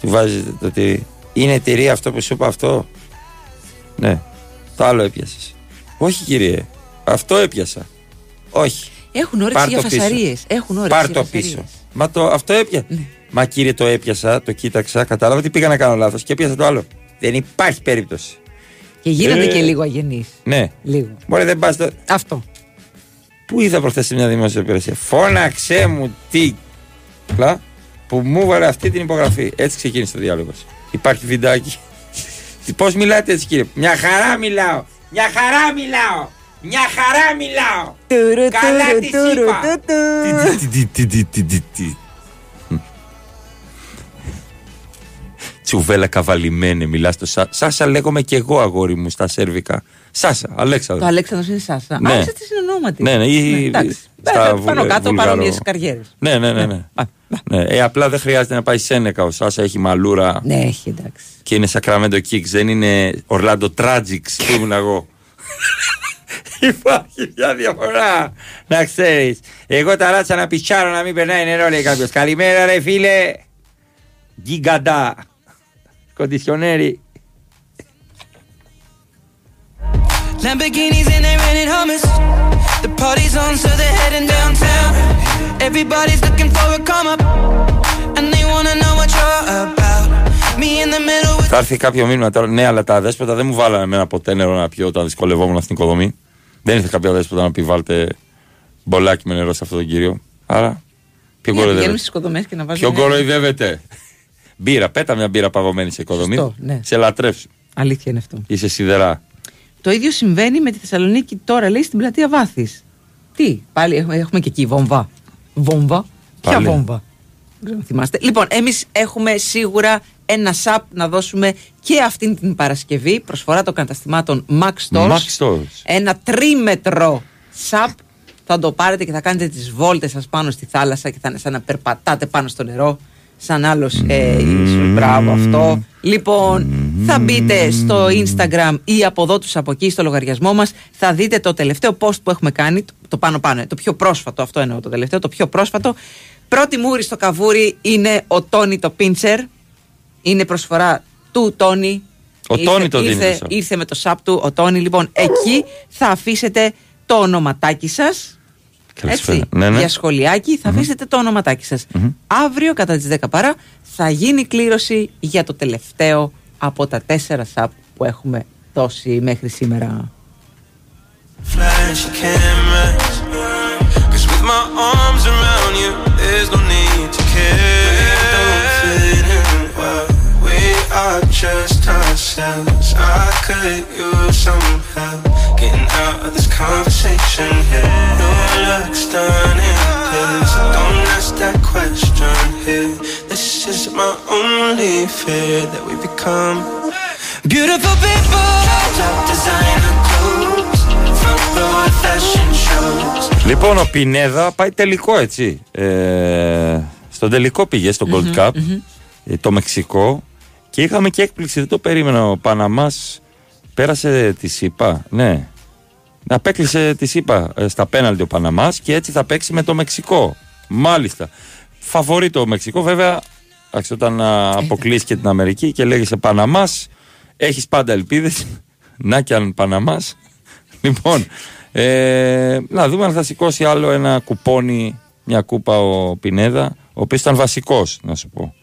Speaker 2: Του βάζετε το τυρί. Είναι τυρί αυτό που σου είπα αυτό; Ναι. Το άλλο έπιασες. Όχι κύριε. Αυτό έπιασα. Όχι.
Speaker 3: Έχουν όρεξη
Speaker 2: Πάρ'
Speaker 3: για
Speaker 2: το πίσω.
Speaker 3: φασαρίες. Έχουν όρεξη.
Speaker 2: Πάρ
Speaker 3: για
Speaker 2: το
Speaker 3: φασαρίες.
Speaker 2: πίσω. Μα το, αυτό έπιασα. Μα κύριε το έπιασα, το κοίταξα, κατάλαβα ότι πήγα να κάνω λάθος και έπιασα το άλλο. Δεν υπάρχει περίπτωση.
Speaker 3: Και γίνονται
Speaker 2: Ε.
Speaker 3: και λίγο αγενείς.
Speaker 2: Ναι.
Speaker 3: Λίγο.
Speaker 2: Μπορεί δεν πας. Το...
Speaker 3: Αυτό.
Speaker 2: Πού είδα προχθές σε μια δημόσια υπηρεσία; Φώναξε μου τι. Πλά, που μου βάλε αυτή την υπογραφή. Έτσι ξεκίνησε ο διάλογο. Υπάρχει βιντεάκι. *laughs* Πώς μιλάτε έτσι κύριε; Μια χαρά μιλάω. Μια χαρά μιλάω. Μια χαρά μιλάω.
Speaker 3: Τουρου,
Speaker 2: Καλά
Speaker 3: τουρου,
Speaker 2: της
Speaker 3: τουρου,
Speaker 2: είπα. Τσουβέλα καβαλημένη, μιλάς στο Σάσα. Σάσα λέγομαι και εγώ αγόρι μου στα σέρβικα. Σάσα, Αλέξανδρος.
Speaker 3: Το Αλέξανδρος είναι Σάσα.
Speaker 2: Ναι.
Speaker 3: Α, είστε συνονόματι.
Speaker 2: Ναι, ναι, ή-
Speaker 3: εντάξει.
Speaker 2: στα
Speaker 3: Ε,
Speaker 2: βουλε-
Speaker 3: Πάνω κάτω
Speaker 2: βουλγαρο-
Speaker 3: παρόμοιες καριέρες.
Speaker 2: Ναι, ναι, ναι. ναι. ναι. Ε, απλά δεν χρειάζεται να πάει Σένεκα. Ο Σάσα έχει μαλούρα
Speaker 3: Ναι, έχει εντάξει.
Speaker 2: και είναι Sacramento Kicks. Δεν είναι Orlando Tragics που ήμουν εγώ. *laughs* Υπάρχει μια διαφορά. Να ξέρεις. Εγώ τα ράτσα να πιτσάρω να μην περνάει νερό, λέει κάποιος. Καλημέρα, ρε φίλε. Γκίγκαντα. Κοντισιονέρι.
Speaker 11: Lamborghinis and they're renting hummus. The party's on, so they're heading downtown. Everybody's looking for a come up, and they wanna know what you're about. Me in the middle with
Speaker 2: Θα έρθει κάποιο μήνυμα τώρα. Ναι, αλλά τα δέσποτα δεν μου βάλανε εμένα ποτέ νερό να πιω όταν δυσκολευόμουν στην οικοδομή. Δεν ήρθε κάποια δέσποτα να πει βάλτε μπολάκι με νερό σε αυτόν τον κύριο. Άρα, ποιον
Speaker 3: Για να πηγαίνουμε
Speaker 2: Μπύρα, πέτα μια μπύρα παγωμένη σε οικοδομή.
Speaker 3: Σωστό, ναι.
Speaker 2: Σε λατρεύσου.
Speaker 3: Αλήθεια είναι αυτό.
Speaker 2: Είσαι σιδερά.
Speaker 3: Το ίδιο συμβαίνει με τη Θεσσαλονίκη τώρα, λέει, στην πλατεία Βάθης. Τι, πάλι έχουμε, έχουμε και εκεί βόμβα. Βόμβα; Ποια
Speaker 2: Πάλι.
Speaker 3: βόμβα; Δεν ξέρω αν θυμάστε. Λοιπόν, εμείς έχουμε σίγουρα ένα σαπ να δώσουμε και αυτήν την Παρασκευή. Προσφορά των καταστημάτων Max Stores.
Speaker 2: Max Stores.
Speaker 3: Ένα τρίμετρο σαπ. Θα το πάρετε και θα κάνετε τις βόλτες σας πάνω στη θάλασσα και θα είναι σαν να περπατάτε πάνω στο νερό. Σαν άλλος ε, ίσως, μπράβο αυτό. Λοιπόν, θα μπείτε στο Instagram ή από εδώ τους από εκεί στο λογαριασμό μας. Θα δείτε το τελευταίο post που έχουμε κάνει, το- το πάνω πάνω, ε, το πιο πρόσφατο, αυτό εννοώ το τελευταίο, το πιο πρόσφατο. Πρώτη μούρη στο καβούρι είναι ο Τόνι το Πίντσερ. Είναι προσφορά του Τόνι.
Speaker 2: Ο
Speaker 3: Ήρθε-
Speaker 2: Τόνι το δίνει
Speaker 3: ήρθε-
Speaker 2: το σαπ.
Speaker 3: Ήρθε με το σαπ του ο Τόνι. Λοιπόν, εκεί θα αφήσετε το ονοματάκι σας.
Speaker 2: Καλησπέρα.
Speaker 3: Έτσι,
Speaker 2: Ναι, ναι.
Speaker 3: για σχολιάκι θα αφήσετε το ονοματάκι σας. Αύριο κατά τις 10 παρά θα γίνει κλήρωση για το τελευταίο από τα τέσσερα σαπ που έχουμε δώσει μέχρι σήμερα.
Speaker 11: flash you can't match. Cause with my arms around you, there's no need to care. Don't fit in well. We are just ourselves. I could use some help getting out of this conversation here. No looks done in this. Don't ask that question here. This is my only fear that we become beautiful people. Top designer clothes, front row at fashion shows.
Speaker 2: Λοιπόν, ο Πινέδα πάει τελικό, έτσι. Ε, στον τελικό πήγε, στο Gold Cup, ε, το Μεξικό. Και είχαμε και έκπληξη, δεν το περίμενα. Ο Παναμάς πέρασε τη ΣΥΠΑ, ναι. Απέκλεισε τη ΣΥΠΑ ε, στα πέναλτι ο Παναμάς και έτσι θα παίξει με το Μεξικό. Μάλιστα. Φαβορεί το Μεξικό, βέβαια, εντάξει, όταν α, αποκλείσει και την Αμερική και λέγεσαι Παναμάς, έχεις πάντα ελπίδες. *laughs* Να και αν Παναμάς. *laughs* Λοιπόν, ε, να δούμε αν θα σηκώσει άλλο ένα κουπόνι, μια κούπα ο Πινέδα, ο οποίος ήταν βασικός, να σου πω.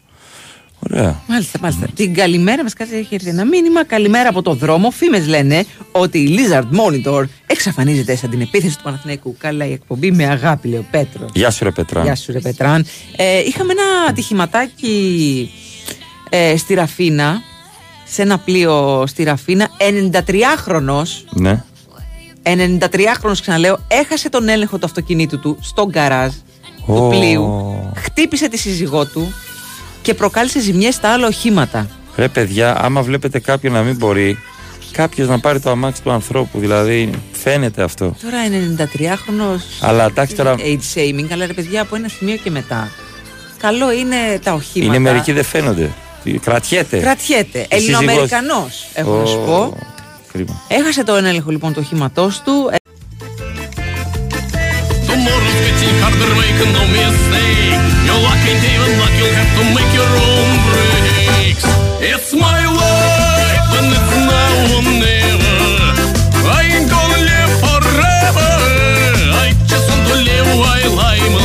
Speaker 2: Ωραία.
Speaker 3: Μάλιστα, μάλιστα. Την καλημέρα μας κάτσε έχει έρθει ένα μήνυμα. Καλημέρα από το δρόμο. Φήμες λένε ότι η Lizard Monitor εξαφανίζεται σαν την επίθεση του Παναθηναϊκού. Καλά, η εκπομπή με αγάπη, λέει ο Πέτρος.
Speaker 2: Γεια σου ρε Πετρά.
Speaker 3: Γεια σου, ρε Πετράν. Ε, είχαμε ένα ατυχηματάκι ε, στη Ραφίνα, σε ένα πλοίο στη Ραφίνα. 93χρονο,
Speaker 2: Ναι.
Speaker 3: 93χρονο ξαναλέω, έχασε τον έλεγχο του αυτοκινήτου του στο γκαράζ του
Speaker 2: Ω.
Speaker 3: πλοίου. Χτύπησε τη σύζυγό του και προκάλεσε ζημιές στα άλλα οχήματα.
Speaker 2: Ρε παιδιά, άμα βλέπετε κάποιον να μην μπορεί, κάποιος να πάρει το αμάξι του ανθρώπου. Δηλαδή, φαίνεται αυτό.
Speaker 3: Τώρα 93χρονο.
Speaker 2: Αλλά εντάξει τώρα.
Speaker 3: Age shaming, αλλά ρε παιδιά από ένα σημείο και μετά. Καλό είναι τα οχήματα.
Speaker 2: Είναι μερικοί δεν φαίνονται. Κρατιέται.
Speaker 3: Κρατιέται.
Speaker 2: Η σύζυγος-
Speaker 3: Ελληνοαμερικανός, έχω να σου
Speaker 2: Ω,
Speaker 3: πω.
Speaker 2: Κρίμα.
Speaker 3: Έχασε τον έλεγχο λοιπόν του οχήματός του.
Speaker 1: Tomorrow's getting harder, make no mistake. Luck, you'll have to make your own breaks. It's my life, and it's now or never. I ain't gonna live forever. I just want to live while I'm alive.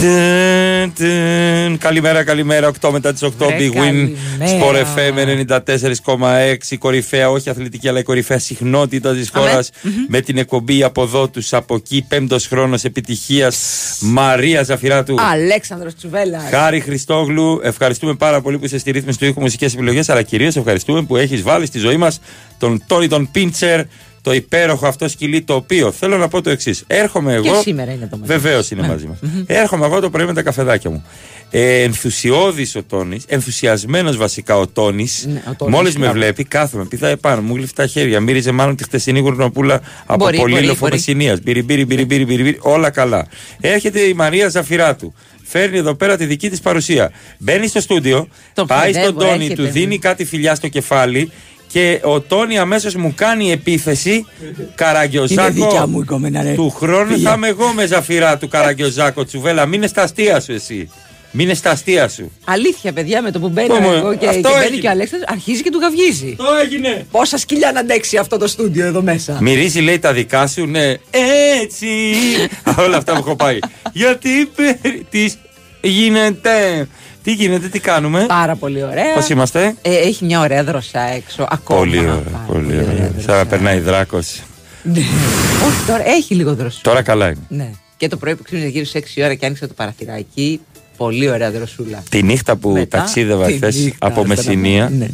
Speaker 2: Τιν, τιν. Καλημέρα, καλημέρα. 8 μετά τις 8.
Speaker 3: Βρε,
Speaker 2: Big Win.
Speaker 3: καλημέρα.
Speaker 2: Sport FM 94,6. Κορυφαία, όχι αθλητική, αλλά η κορυφαία συχνότητα της χώρας. Με την εκπομπή από εδώ τους από εκεί. Πέμπτος χρόνος επιτυχίας. Μαρία Ζαφυράτου.
Speaker 3: Αλέξανδρος Τσουβέλας.
Speaker 2: Χάρη Χριστόγλου, ευχαριστούμε πάρα πολύ που είσαι στη ρύθμιση του ήχου μουσικέ επιλογέ, αλλά κυρίως ευχαριστούμε που έχεις βάλει στη ζωή μας τον Τόνι τον Πίντσερ, το υπέροχο αυτό σκυλί το οποίο θέλω να πω το εξής. Έρχομαι εγώ.
Speaker 3: Και σήμερα είναι το μαζί
Speaker 2: Βεβαίως είναι μαζί μας. Έρχομαι εγώ το πρωί με τα καφεδάκια μου. Ε, Ενθουσιώδης ο Τόνης, ενθουσιασμένος βασικά ο Τόνης.
Speaker 3: Ναι, ο Τόνης,
Speaker 2: Μόλις με
Speaker 3: μπράβο.
Speaker 2: βλέπει, κάθομαι, πηδάει επάνω, μου γλυφτά τα χέρια. Μύριζε μάλλον τη χτεσινή γουρνοπούλα από
Speaker 3: Μπορεί, μπορεί,
Speaker 2: πολύλοφο
Speaker 3: μπορεί.
Speaker 2: μεσηνία. Μπύρι, μπύρι, μπύρι, μπύρι, μπύρι, μπύρι, όλα καλά. Έρχεται η Μαρία Ζαφυράτου. Φέρνει εδώ πέρα τη δική της παρουσία. Μπαίνει στο στούντιο,
Speaker 3: Το
Speaker 2: πάει
Speaker 3: παιδεύω,
Speaker 2: στον Τόνι,
Speaker 3: έρχεται.
Speaker 2: του δίνει κάτι φιλιά στο κεφάλι και ο Τόνι αμέσως μου κάνει επίθεση. Καραγκιόζάκο.
Speaker 3: Είναι δικιά μου η κομμένα, ρε.
Speaker 2: Του χρόνου
Speaker 3: Φύγε.
Speaker 2: θα είμαι εγώ με ζαφυρά του Καραγκιόζάκο Τσουβέλα. Μην είναι στα αστεία σου εσύ. Μην είναι στα αστεία σου.
Speaker 3: Αλήθεια, παιδιά, με το που μπαίνει
Speaker 2: Πω μου,
Speaker 3: εγώ και, και
Speaker 2: αυτό
Speaker 3: μπαίνει
Speaker 2: έγινε.
Speaker 3: και ο Αλέξανδρος, αρχίζει και του γαυγίζει.
Speaker 2: Το έγινε.
Speaker 3: Πόσα σκυλιά να αντέξει αυτό το στούντιο εδώ μέσα.
Speaker 2: Μυρίζει λέει τα δικά σου, ναι. Έτσι. *laughs* Όλα αυτά που έχω πάει. Γιατί τη γίνεται. Τι γίνεται, τι κάνουμε;
Speaker 3: Πάρα πολύ ωραία.
Speaker 2: Πώς είμαστε;
Speaker 3: Ε, έχει μια ωραία δροσιά έξω. Ακόμα.
Speaker 2: Πολύ ωραία,
Speaker 3: Πάρα
Speaker 2: πολύ ωραία. Σαν να περνάει δράκος.
Speaker 3: Ναι. Όχι, τώρα έχει λίγο δροσιά.
Speaker 2: Τώρα καλά είναι.
Speaker 3: Ναι. Και το πρωί που ξύπνησε γύρω στις 6 ώρα και άνοιξε το παραθυράκι. Πολύ ωραία δροσούλα.
Speaker 2: Τη νύχτα που
Speaker 3: Μετά,
Speaker 2: ταξίδευα
Speaker 3: τη
Speaker 2: χθες
Speaker 3: νύχτα,
Speaker 2: από
Speaker 3: στον
Speaker 2: Μεσσηνία.
Speaker 3: αμά- ναι.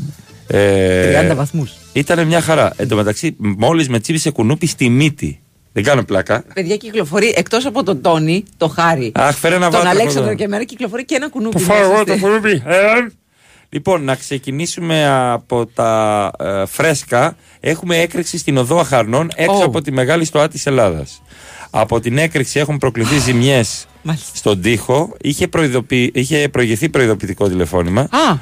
Speaker 2: ε,
Speaker 3: 30 βαθμούς.
Speaker 2: Ήταν μια χαρά. Εν τω μεταξύ, μόλις με τσίπησε κουνούπι στη μύτη. Δεν κάνω πλάκα.
Speaker 3: Παιδιά κυκλοφορεί εκτός από τον Τόνι, το Χάρη.
Speaker 2: Αχ, φέρε ένα
Speaker 3: τον
Speaker 2: βάτρο από
Speaker 3: Αλέξανδρο
Speaker 2: εδώ.
Speaker 3: και εμένα κυκλοφορεί και ένα κουνούπι.
Speaker 2: Το φάω
Speaker 3: μέσα
Speaker 2: εγώ
Speaker 3: στη-
Speaker 2: το κουνούπι. Ε, Λοιπόν, να ξεκινήσουμε από τα ε, φρέσκα. Έχουμε έκρηξη στην οδό Αχαρνών έξω
Speaker 3: Ω.
Speaker 2: από τη μεγάλη στοά της Ελλάδας. Από την έκρηξη έχουν προκληθεί ζημιές στον τοίχο. Είχε, προειδοποιη... είχε προηγηθεί προειδοποιητικό τηλεφώνημα.
Speaker 3: Α,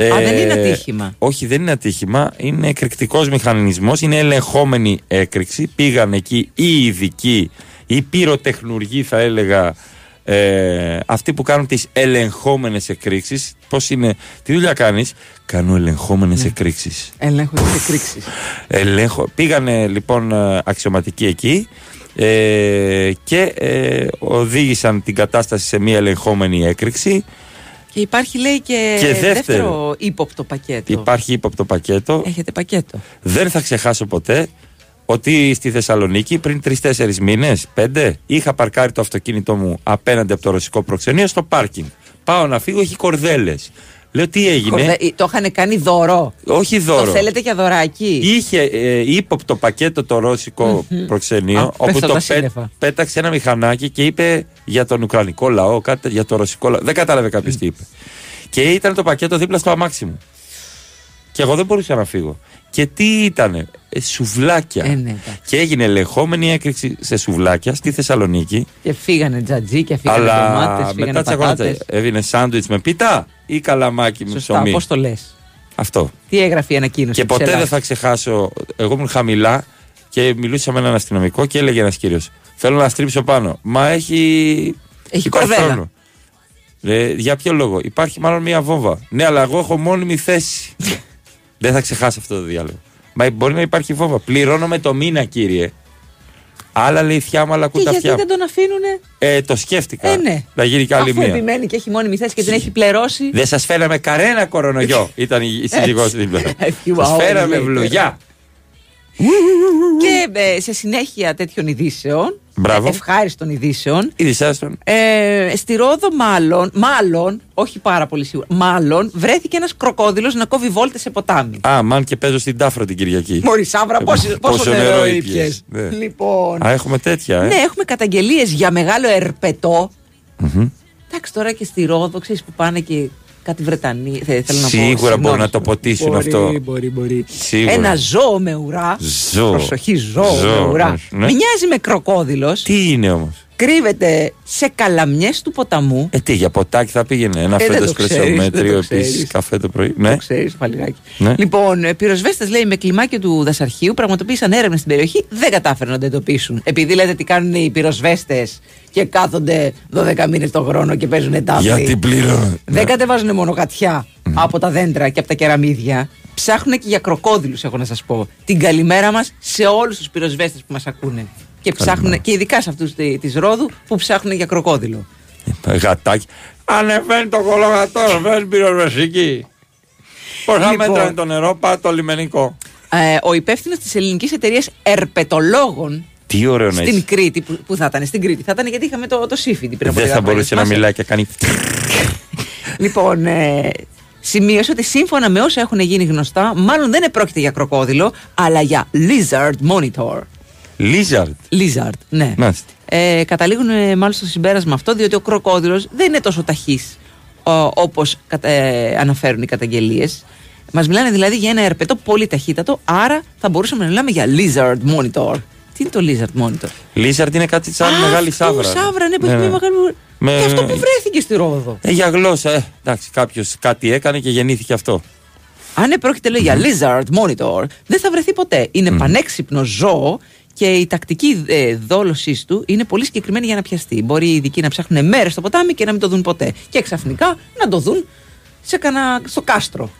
Speaker 2: Ε,
Speaker 3: Α, δεν είναι ατύχημα.
Speaker 2: Όχι, δεν είναι ατύχημα. Είναι εκρηκτικός μηχανισμός. Είναι ελεγχόμενη έκρηξη. Πήγαν εκεί οι ειδικοί, οι πυροτεχνουργοί, θα έλεγα, ε, αυτοί που κάνουν τις ελεγχόμενες εκρήξεις. Πώς είναι, τι δουλειά κάνεις, Κάνω ελεγχόμενες εκρήξεις.
Speaker 3: Ελέγχω τις εκρήξεις.
Speaker 2: Ελέγχω. Πήγανε λοιπόν ε, αξιωματικοί εκεί ε, και ε, οδήγησαν την κατάσταση σε μια ελεγχόμενη έκρηξη.
Speaker 3: Και υπάρχει λέει και,
Speaker 2: Και δεύτερο.
Speaker 3: δεύτερο ύποπτο πακέτο.
Speaker 2: Υπάρχει ύποπτο πακέτο.
Speaker 3: Έχετε πακέτο.
Speaker 2: Δεν θα ξεχάσω ποτέ ότι στη Θεσσαλονίκη πριν τρει-τέσσερι μήνες, πέντε, είχα παρκάρει το αυτοκίνητό μου απέναντι από το ρωσικό προξενείο στο πάρκινγκ. Πάω να φύγω, έχει κορδέλες. Λέω τι έγινε;
Speaker 3: Κορδε- ε, Το είχαν κάνει δώρο.
Speaker 2: Όχι δώρο.
Speaker 3: Το θέλετε για δωράκι;
Speaker 2: Είχε ε, ύποπτο πακέτο το ρωσικό
Speaker 3: Μμμ.
Speaker 2: προξενείο,
Speaker 3: Α,
Speaker 2: όπου
Speaker 3: πέφτουν
Speaker 2: το
Speaker 3: τα
Speaker 2: πέ-
Speaker 3: σύννεφα.
Speaker 2: πέταξε ένα μηχανάκι και είπε για τον Ουκρανικό λαό, κάτι για το ρωσικό λαό. Δεν κατάλαβε κάποιος τι είπε. Και ήταν το πακέτο δίπλα στο αμάξι μου. Και εγώ δεν μπορούσα να φύγω. Και τι ήτανε, ε, σουβλάκια.
Speaker 3: Ε, ναι, εντάξει.
Speaker 2: και έγινε ελεγχόμενη έκρηξη σε σουβλάκια στη Θεσσαλονίκη.
Speaker 3: Και φύγανε τζατζί και φύγανε
Speaker 2: αλλά
Speaker 3: ντομάτες, φύγανε
Speaker 2: μετά τσακώνατε.
Speaker 3: πατάτες.
Speaker 2: Έβγαινε σάντουιτς με πίτα ή καλαμάκι με
Speaker 3: Σωστά,
Speaker 2: ψωμί;
Speaker 3: πώς το λες;
Speaker 2: Αυτό.
Speaker 3: Τι έγραφε η ανακοίνωση.
Speaker 2: Και ποτέ
Speaker 3: ψηλά.
Speaker 2: δεν θα ξεχάσω. Εγώ ήμουν χαμηλά και μιλούσα με έναν αστυνομικό και έλεγε ένας κύριος: Θέλω να στρίψω πάνω. Μα έχει.
Speaker 3: Έχει
Speaker 2: υπάρχει
Speaker 3: κορδέλα.
Speaker 2: χρόνο. Ε, για ποιο λόγο; Υπάρχει μάλλον μία βόμβα. Ναι, αλλά εγώ έχω μόνιμη θέση. *laughs* δεν θα ξεχάσω αυτό το διάλογο. Μα μπορεί να υπάρχει βόμβα. Πληρώνω με το μήνα, κύριε. Άλλα λέει θιά μου, άλλα
Speaker 3: Και γιατί
Speaker 2: κουταφιά.
Speaker 3: δεν τον αφήνουνε;
Speaker 2: Ε, το σκέφτηκα.
Speaker 3: Ε, ναι.
Speaker 2: Να γίνει και άλλη
Speaker 3: Αφού
Speaker 2: μία.
Speaker 3: επιμένει και έχει μόνιμη θέση και την έχει πληρώσει.
Speaker 2: Δεν σας φέραμε κανένα κορονοϊό. Ήταν η η σύζυγός δίπλα. *laughs*
Speaker 3: Ευχή,
Speaker 2: Σας
Speaker 3: wow,
Speaker 2: φέραμε
Speaker 3: λέει,
Speaker 2: βλογιά.
Speaker 3: Και ε, σε συνέχεια τέτοιων ειδήσεων,
Speaker 2: Μπράβο.
Speaker 3: ε, ευχάριστων ειδήσεων,
Speaker 2: Ειδησάστον.
Speaker 3: ε, στη Ρόδο μάλλον, μάλλον, όχι πάρα πολύ σίγουρα, μάλλον βρέθηκε ένας κροκόδιλος να κόβει βόλτες σε ποτάμι.
Speaker 2: Α, μαν και παίζω στην Τάφρο την Κυριακή.
Speaker 3: Μωρή Σάβρα, πόσο, πόσο, νερό ήπιες.
Speaker 2: Ναι.
Speaker 3: Λοιπόν,
Speaker 2: Α, έχουμε τέτοια, ε.
Speaker 3: ναι, έχουμε καταγγελίες για μεγάλο ερπετό.
Speaker 2: Μμμ.
Speaker 3: Εντάξει, τώρα και στη Ρόδο, ξέρεις που πάνε και κάτι Βρετανοί. θε- Θέλω να πω,
Speaker 2: Σίγουρα
Speaker 3: συγγνώμη.
Speaker 2: μπορούν να το ποτίσουν
Speaker 3: Μπορεί,
Speaker 2: αυτό.
Speaker 3: Μπορεί, μπορεί.
Speaker 2: Σίγουρα.
Speaker 3: Ένα ζώο με ουρά.
Speaker 2: Ζώο.
Speaker 3: Προσοχή, ζώο,
Speaker 2: Ζώο,
Speaker 3: με ουρά.
Speaker 2: ναι.
Speaker 3: Μοιάζει με κροκόδιλος.
Speaker 2: Τι είναι όμως;
Speaker 3: Κρύβεται σε καλαμιές του ποταμού.
Speaker 2: Ε, τι, για ποτάκι θα πήγαινε. Ένα
Speaker 3: Ε, δεν
Speaker 2: φέτος
Speaker 3: το ξέρεις,
Speaker 2: κρεσιομέτριο
Speaker 3: δεν το
Speaker 2: επίσης
Speaker 3: ξέρεις.
Speaker 2: καφέ το πρωί. Ναι.
Speaker 3: Το ξέρεις, Παλιγάκι.
Speaker 2: Ναι.
Speaker 3: Λοιπόν, ε, πυροσβέστες λέει με κλιμάκιο του δασαρχείου πραγματοποίησαν έρευνες στην περιοχή. Δεν κατάφεραν να το εντοπίσουν. Επειδή λέτε τι κάνουν οι πυροσβέστες και κάθονται 12 μήνες το χρόνο και παίζουν τάφη.
Speaker 2: Γιατί πληρώνω.
Speaker 3: Δεν κατεβάζουν μόνο κατιά από τα δέντρα και από τα κεραμίδια. Ψάχνουν και για κροκόδιλους έχω να σας πω. Την καλημέρα μας σε όλους τους πυροσβέστες που μας ακούνε. Και ψάχνουν, και ειδικά σε αυτούς τη Ρόδου που ψάχνουν για κροκόδιλο.
Speaker 2: Ε, Γατάκι. Ανεβαίνει το κολογατό, ανεβαίνει πυροσβεστική. Πώ θα
Speaker 3: Λοιπόν.
Speaker 2: μέτρανε το νερό, πάει το λιμενικό.
Speaker 3: Ε, ο υπεύθυνος της ελληνικής εταιρείας Ερπετολόγων
Speaker 2: Τι ωραίο να
Speaker 3: στην
Speaker 2: είσαι.
Speaker 3: Κρήτη, που, που θα ήταν στην Κρήτη, θα ήταν γιατί είχαμε το, το σύφιντι πριν από
Speaker 2: Δεν
Speaker 3: λίγα
Speaker 2: θα
Speaker 3: χρόνια,
Speaker 2: μπορούσε να
Speaker 3: θυμάσαι;
Speaker 2: μιλάει και κάνει. *laughs*
Speaker 3: Λοιπόν, ε, σημείωσε ότι σύμφωνα με όσα έχουν γίνει γνωστά, μάλλον δεν επρόκειται για κροκόδιλο, αλλά για lizard monitor.
Speaker 2: Lizard.
Speaker 3: Lizard, ναι.
Speaker 2: Μάλιστα.
Speaker 3: Ε, καταλήγουν ε, μάλιστα στο συμπέρασμα αυτό, διότι ο κροκόδιλος δεν είναι τόσο ταχύς ο, όπως κατα- ε, αναφέρουν οι καταγγελίες. Μας μιλάνε δηλαδή για ένα ερπετό πολύ ταχύτατο, άρα θα μπορούσαμε να μιλάμε για lizard monitor. Τι είναι το lizard monitor?
Speaker 2: Lizard είναι κάτι σαν
Speaker 3: Α,
Speaker 2: μεγάλη
Speaker 3: αυτό,
Speaker 2: σάβρα.
Speaker 3: Σάβρα, ναι, που έχει μια μεγάλη...
Speaker 2: Με-
Speaker 3: Και αυτό που βρέθηκε στη Ρόδο.
Speaker 2: Ε, για γλώσσα, ε, εντάξει, κάποιος κάτι έκανε και γεννήθηκε αυτό.
Speaker 3: Αν πρόκειται λέει, για lizard monitor, δεν θα βρεθεί ποτέ. Είναι πανέξυπνο ζώο και η τακτική ε, δόλωσής του είναι πολύ συγκεκριμένη για να πιαστεί. Μπορεί οι ειδικοί να ψάχνουν μέρες στο ποτάμι και να μην το δουν ποτέ. Και ξαφνικά να το δουν σε κανα... στο καστρο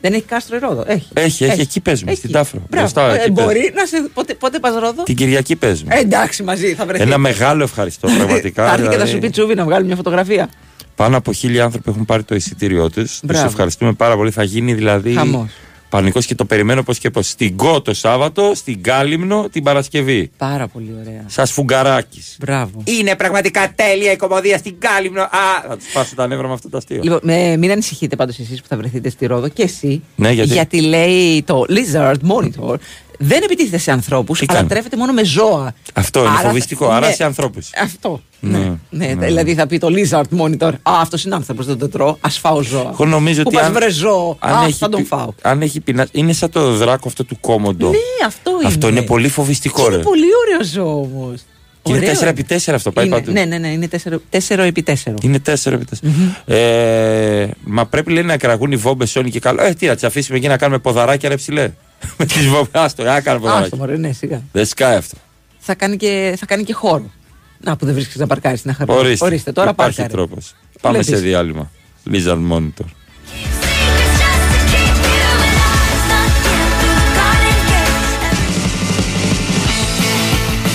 Speaker 3: Δεν έχει κάστρο η Ρόδο; Έχει.
Speaker 2: Έχει, έχει, εκεί παίζουμε,
Speaker 3: Έχει.
Speaker 2: στην Τάφρο.
Speaker 3: Μπράβο.
Speaker 2: Μπροστά,
Speaker 3: Ε,
Speaker 2: εκεί
Speaker 3: μπορεί
Speaker 2: παίζουμε.
Speaker 3: να σε. Πότε, πότε πας Ρόδο;
Speaker 2: Την Κυριακή παίζουμε.
Speaker 3: Ε, εντάξει, μαζί θα βρεθεί.
Speaker 2: Ένα μεγάλο ευχαριστώ πραγματικά.
Speaker 3: Θα έρθει και θα
Speaker 2: δηλαδή.
Speaker 3: σου πει τσούβι να βγάλει μια φωτογραφία.
Speaker 2: Πάνω από χίλιοι άνθρωποι έχουν πάρει το εισιτήριό τους. Τους
Speaker 3: Μπράβο.
Speaker 2: ευχαριστούμε πάρα πολύ. Θα γίνει δηλαδή.
Speaker 3: Χαμός.
Speaker 2: Πανικός και το περιμένω πώς και πώς. Στην Κο το Σάββατο, στην Κάλυμνο την Παρασκευή.
Speaker 3: Πάρα πολύ ωραία.
Speaker 2: Σας φουγκαράκι.
Speaker 3: Μπράβο.
Speaker 2: Είναι πραγματικά τέλεια η κομμωδία στην Κάλυμνο. Α, θα τους πάσω τα νεύρα με αυτό το αστείο.
Speaker 3: Λοιπόν, με, μην ανησυχείτε πάντως εσείς που θα βρεθείτε στη Ρόδο και εσύ.
Speaker 2: Ναι, γιατί;
Speaker 3: λέει το Lizard Monitor δεν επιτίθεται σε ανθρώπους,
Speaker 2: Τι
Speaker 3: αλλά
Speaker 2: κάνει;
Speaker 3: τρέφεται μόνο με ζώα.
Speaker 2: Αυτό είναι
Speaker 3: Άρα-
Speaker 2: φοβιστικό. Άρα
Speaker 3: ναι.
Speaker 2: σε ανθρώπους.
Speaker 3: Αυτό.
Speaker 2: Ναι.
Speaker 3: Ναι,
Speaker 2: Ναι.
Speaker 3: δηλαδή θα πει το Lizard Monitor. Α, αυτός είναι άνθρωπος, δεν το τρώω. Α φάω ζώα.
Speaker 2: Εγώ νομίζω
Speaker 3: Που
Speaker 2: ότι.
Speaker 3: πας
Speaker 2: αν-
Speaker 3: βρε ζώο.
Speaker 2: αν
Speaker 3: Α,
Speaker 2: έχει
Speaker 3: θα τον
Speaker 2: πει-
Speaker 3: φάω.
Speaker 2: Αν έχει πεινά. Είναι σαν το δράκο αυτό του κόμοντο.
Speaker 3: Ναι, αυτό είναι.
Speaker 2: Αυτό είναι πολύ φοβιστικό, ρε.
Speaker 3: Είναι πολύ ωραίο ζώο όμως.
Speaker 2: Και είναι 4x4 αυτό, πάει
Speaker 3: είναι,
Speaker 2: παντού.
Speaker 3: Ναι, ναι, ναι, είναι 4x4.
Speaker 2: Είναι 4x4. Ε, μα πρέπει λέει να κραγούν οι βόμπες Sony και καλό. Ε, τι να τις αφήσουμε εκεί να κάνουμε ποδαράκια ρε ψηλέ. Με τις βόμπε. Άστο, να κάνουμε
Speaker 3: Άστο,
Speaker 2: ποδαράκια.
Speaker 3: μωρέ, ναι, σιγά.
Speaker 2: Δεν σκάει αυτό.
Speaker 3: Θα κάνει και, θα κάνει και χώρο. Να που δεν βρίσκεις να παρκάρεις στην αχαρή.
Speaker 2: Ορίστε.
Speaker 3: τώρα
Speaker 2: Υπάρχει
Speaker 3: πάρκαρε.
Speaker 2: τρόπος. Πάμε
Speaker 3: Βλέπεις.
Speaker 2: σε διάλειμμα. Lizard Monitor.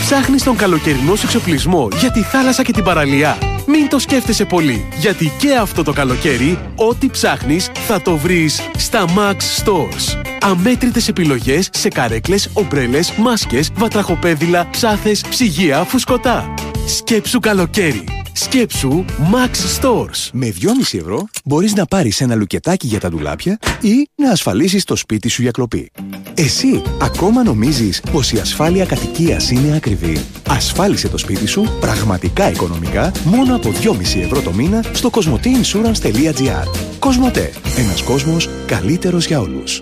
Speaker 12: Ψάχνεις τον καλοκαιρινό σου εξοπλισμό για τη θάλασσα και την παραλία. Μην το σκέφτεσαι πολύ, γιατί και αυτό το καλοκαίρι, ό,τι ψάχνεις θα το βρεις στα Max Stores. Αμέτρητες επιλογές σε καρέκλες, ομπρέλες, μάσκες, βατραχοπέδιλα, ψάθες, ψυγεία, φουσκωτά. Σκέψου καλοκαίρι. Σκέψου Max Stores.
Speaker 5: Με 2,5 ευρώ μπορείς να πάρεις ένα λουκετάκι για τα ντουλάπια ή να ασφαλίσεις το σπίτι σου για κλοπή. Εσύ ακόμα νομίζεις πως η ασφάλεια κατοικίας είναι ακριβή. Ασφάλισε το σπίτι σου πραγματικά οικονομικά μόνο από 2,5 ευρώ το μήνα στο cosmoteinsurance.gr Κοσμοτέ. Ένας κόσμος καλύτερος για όλους.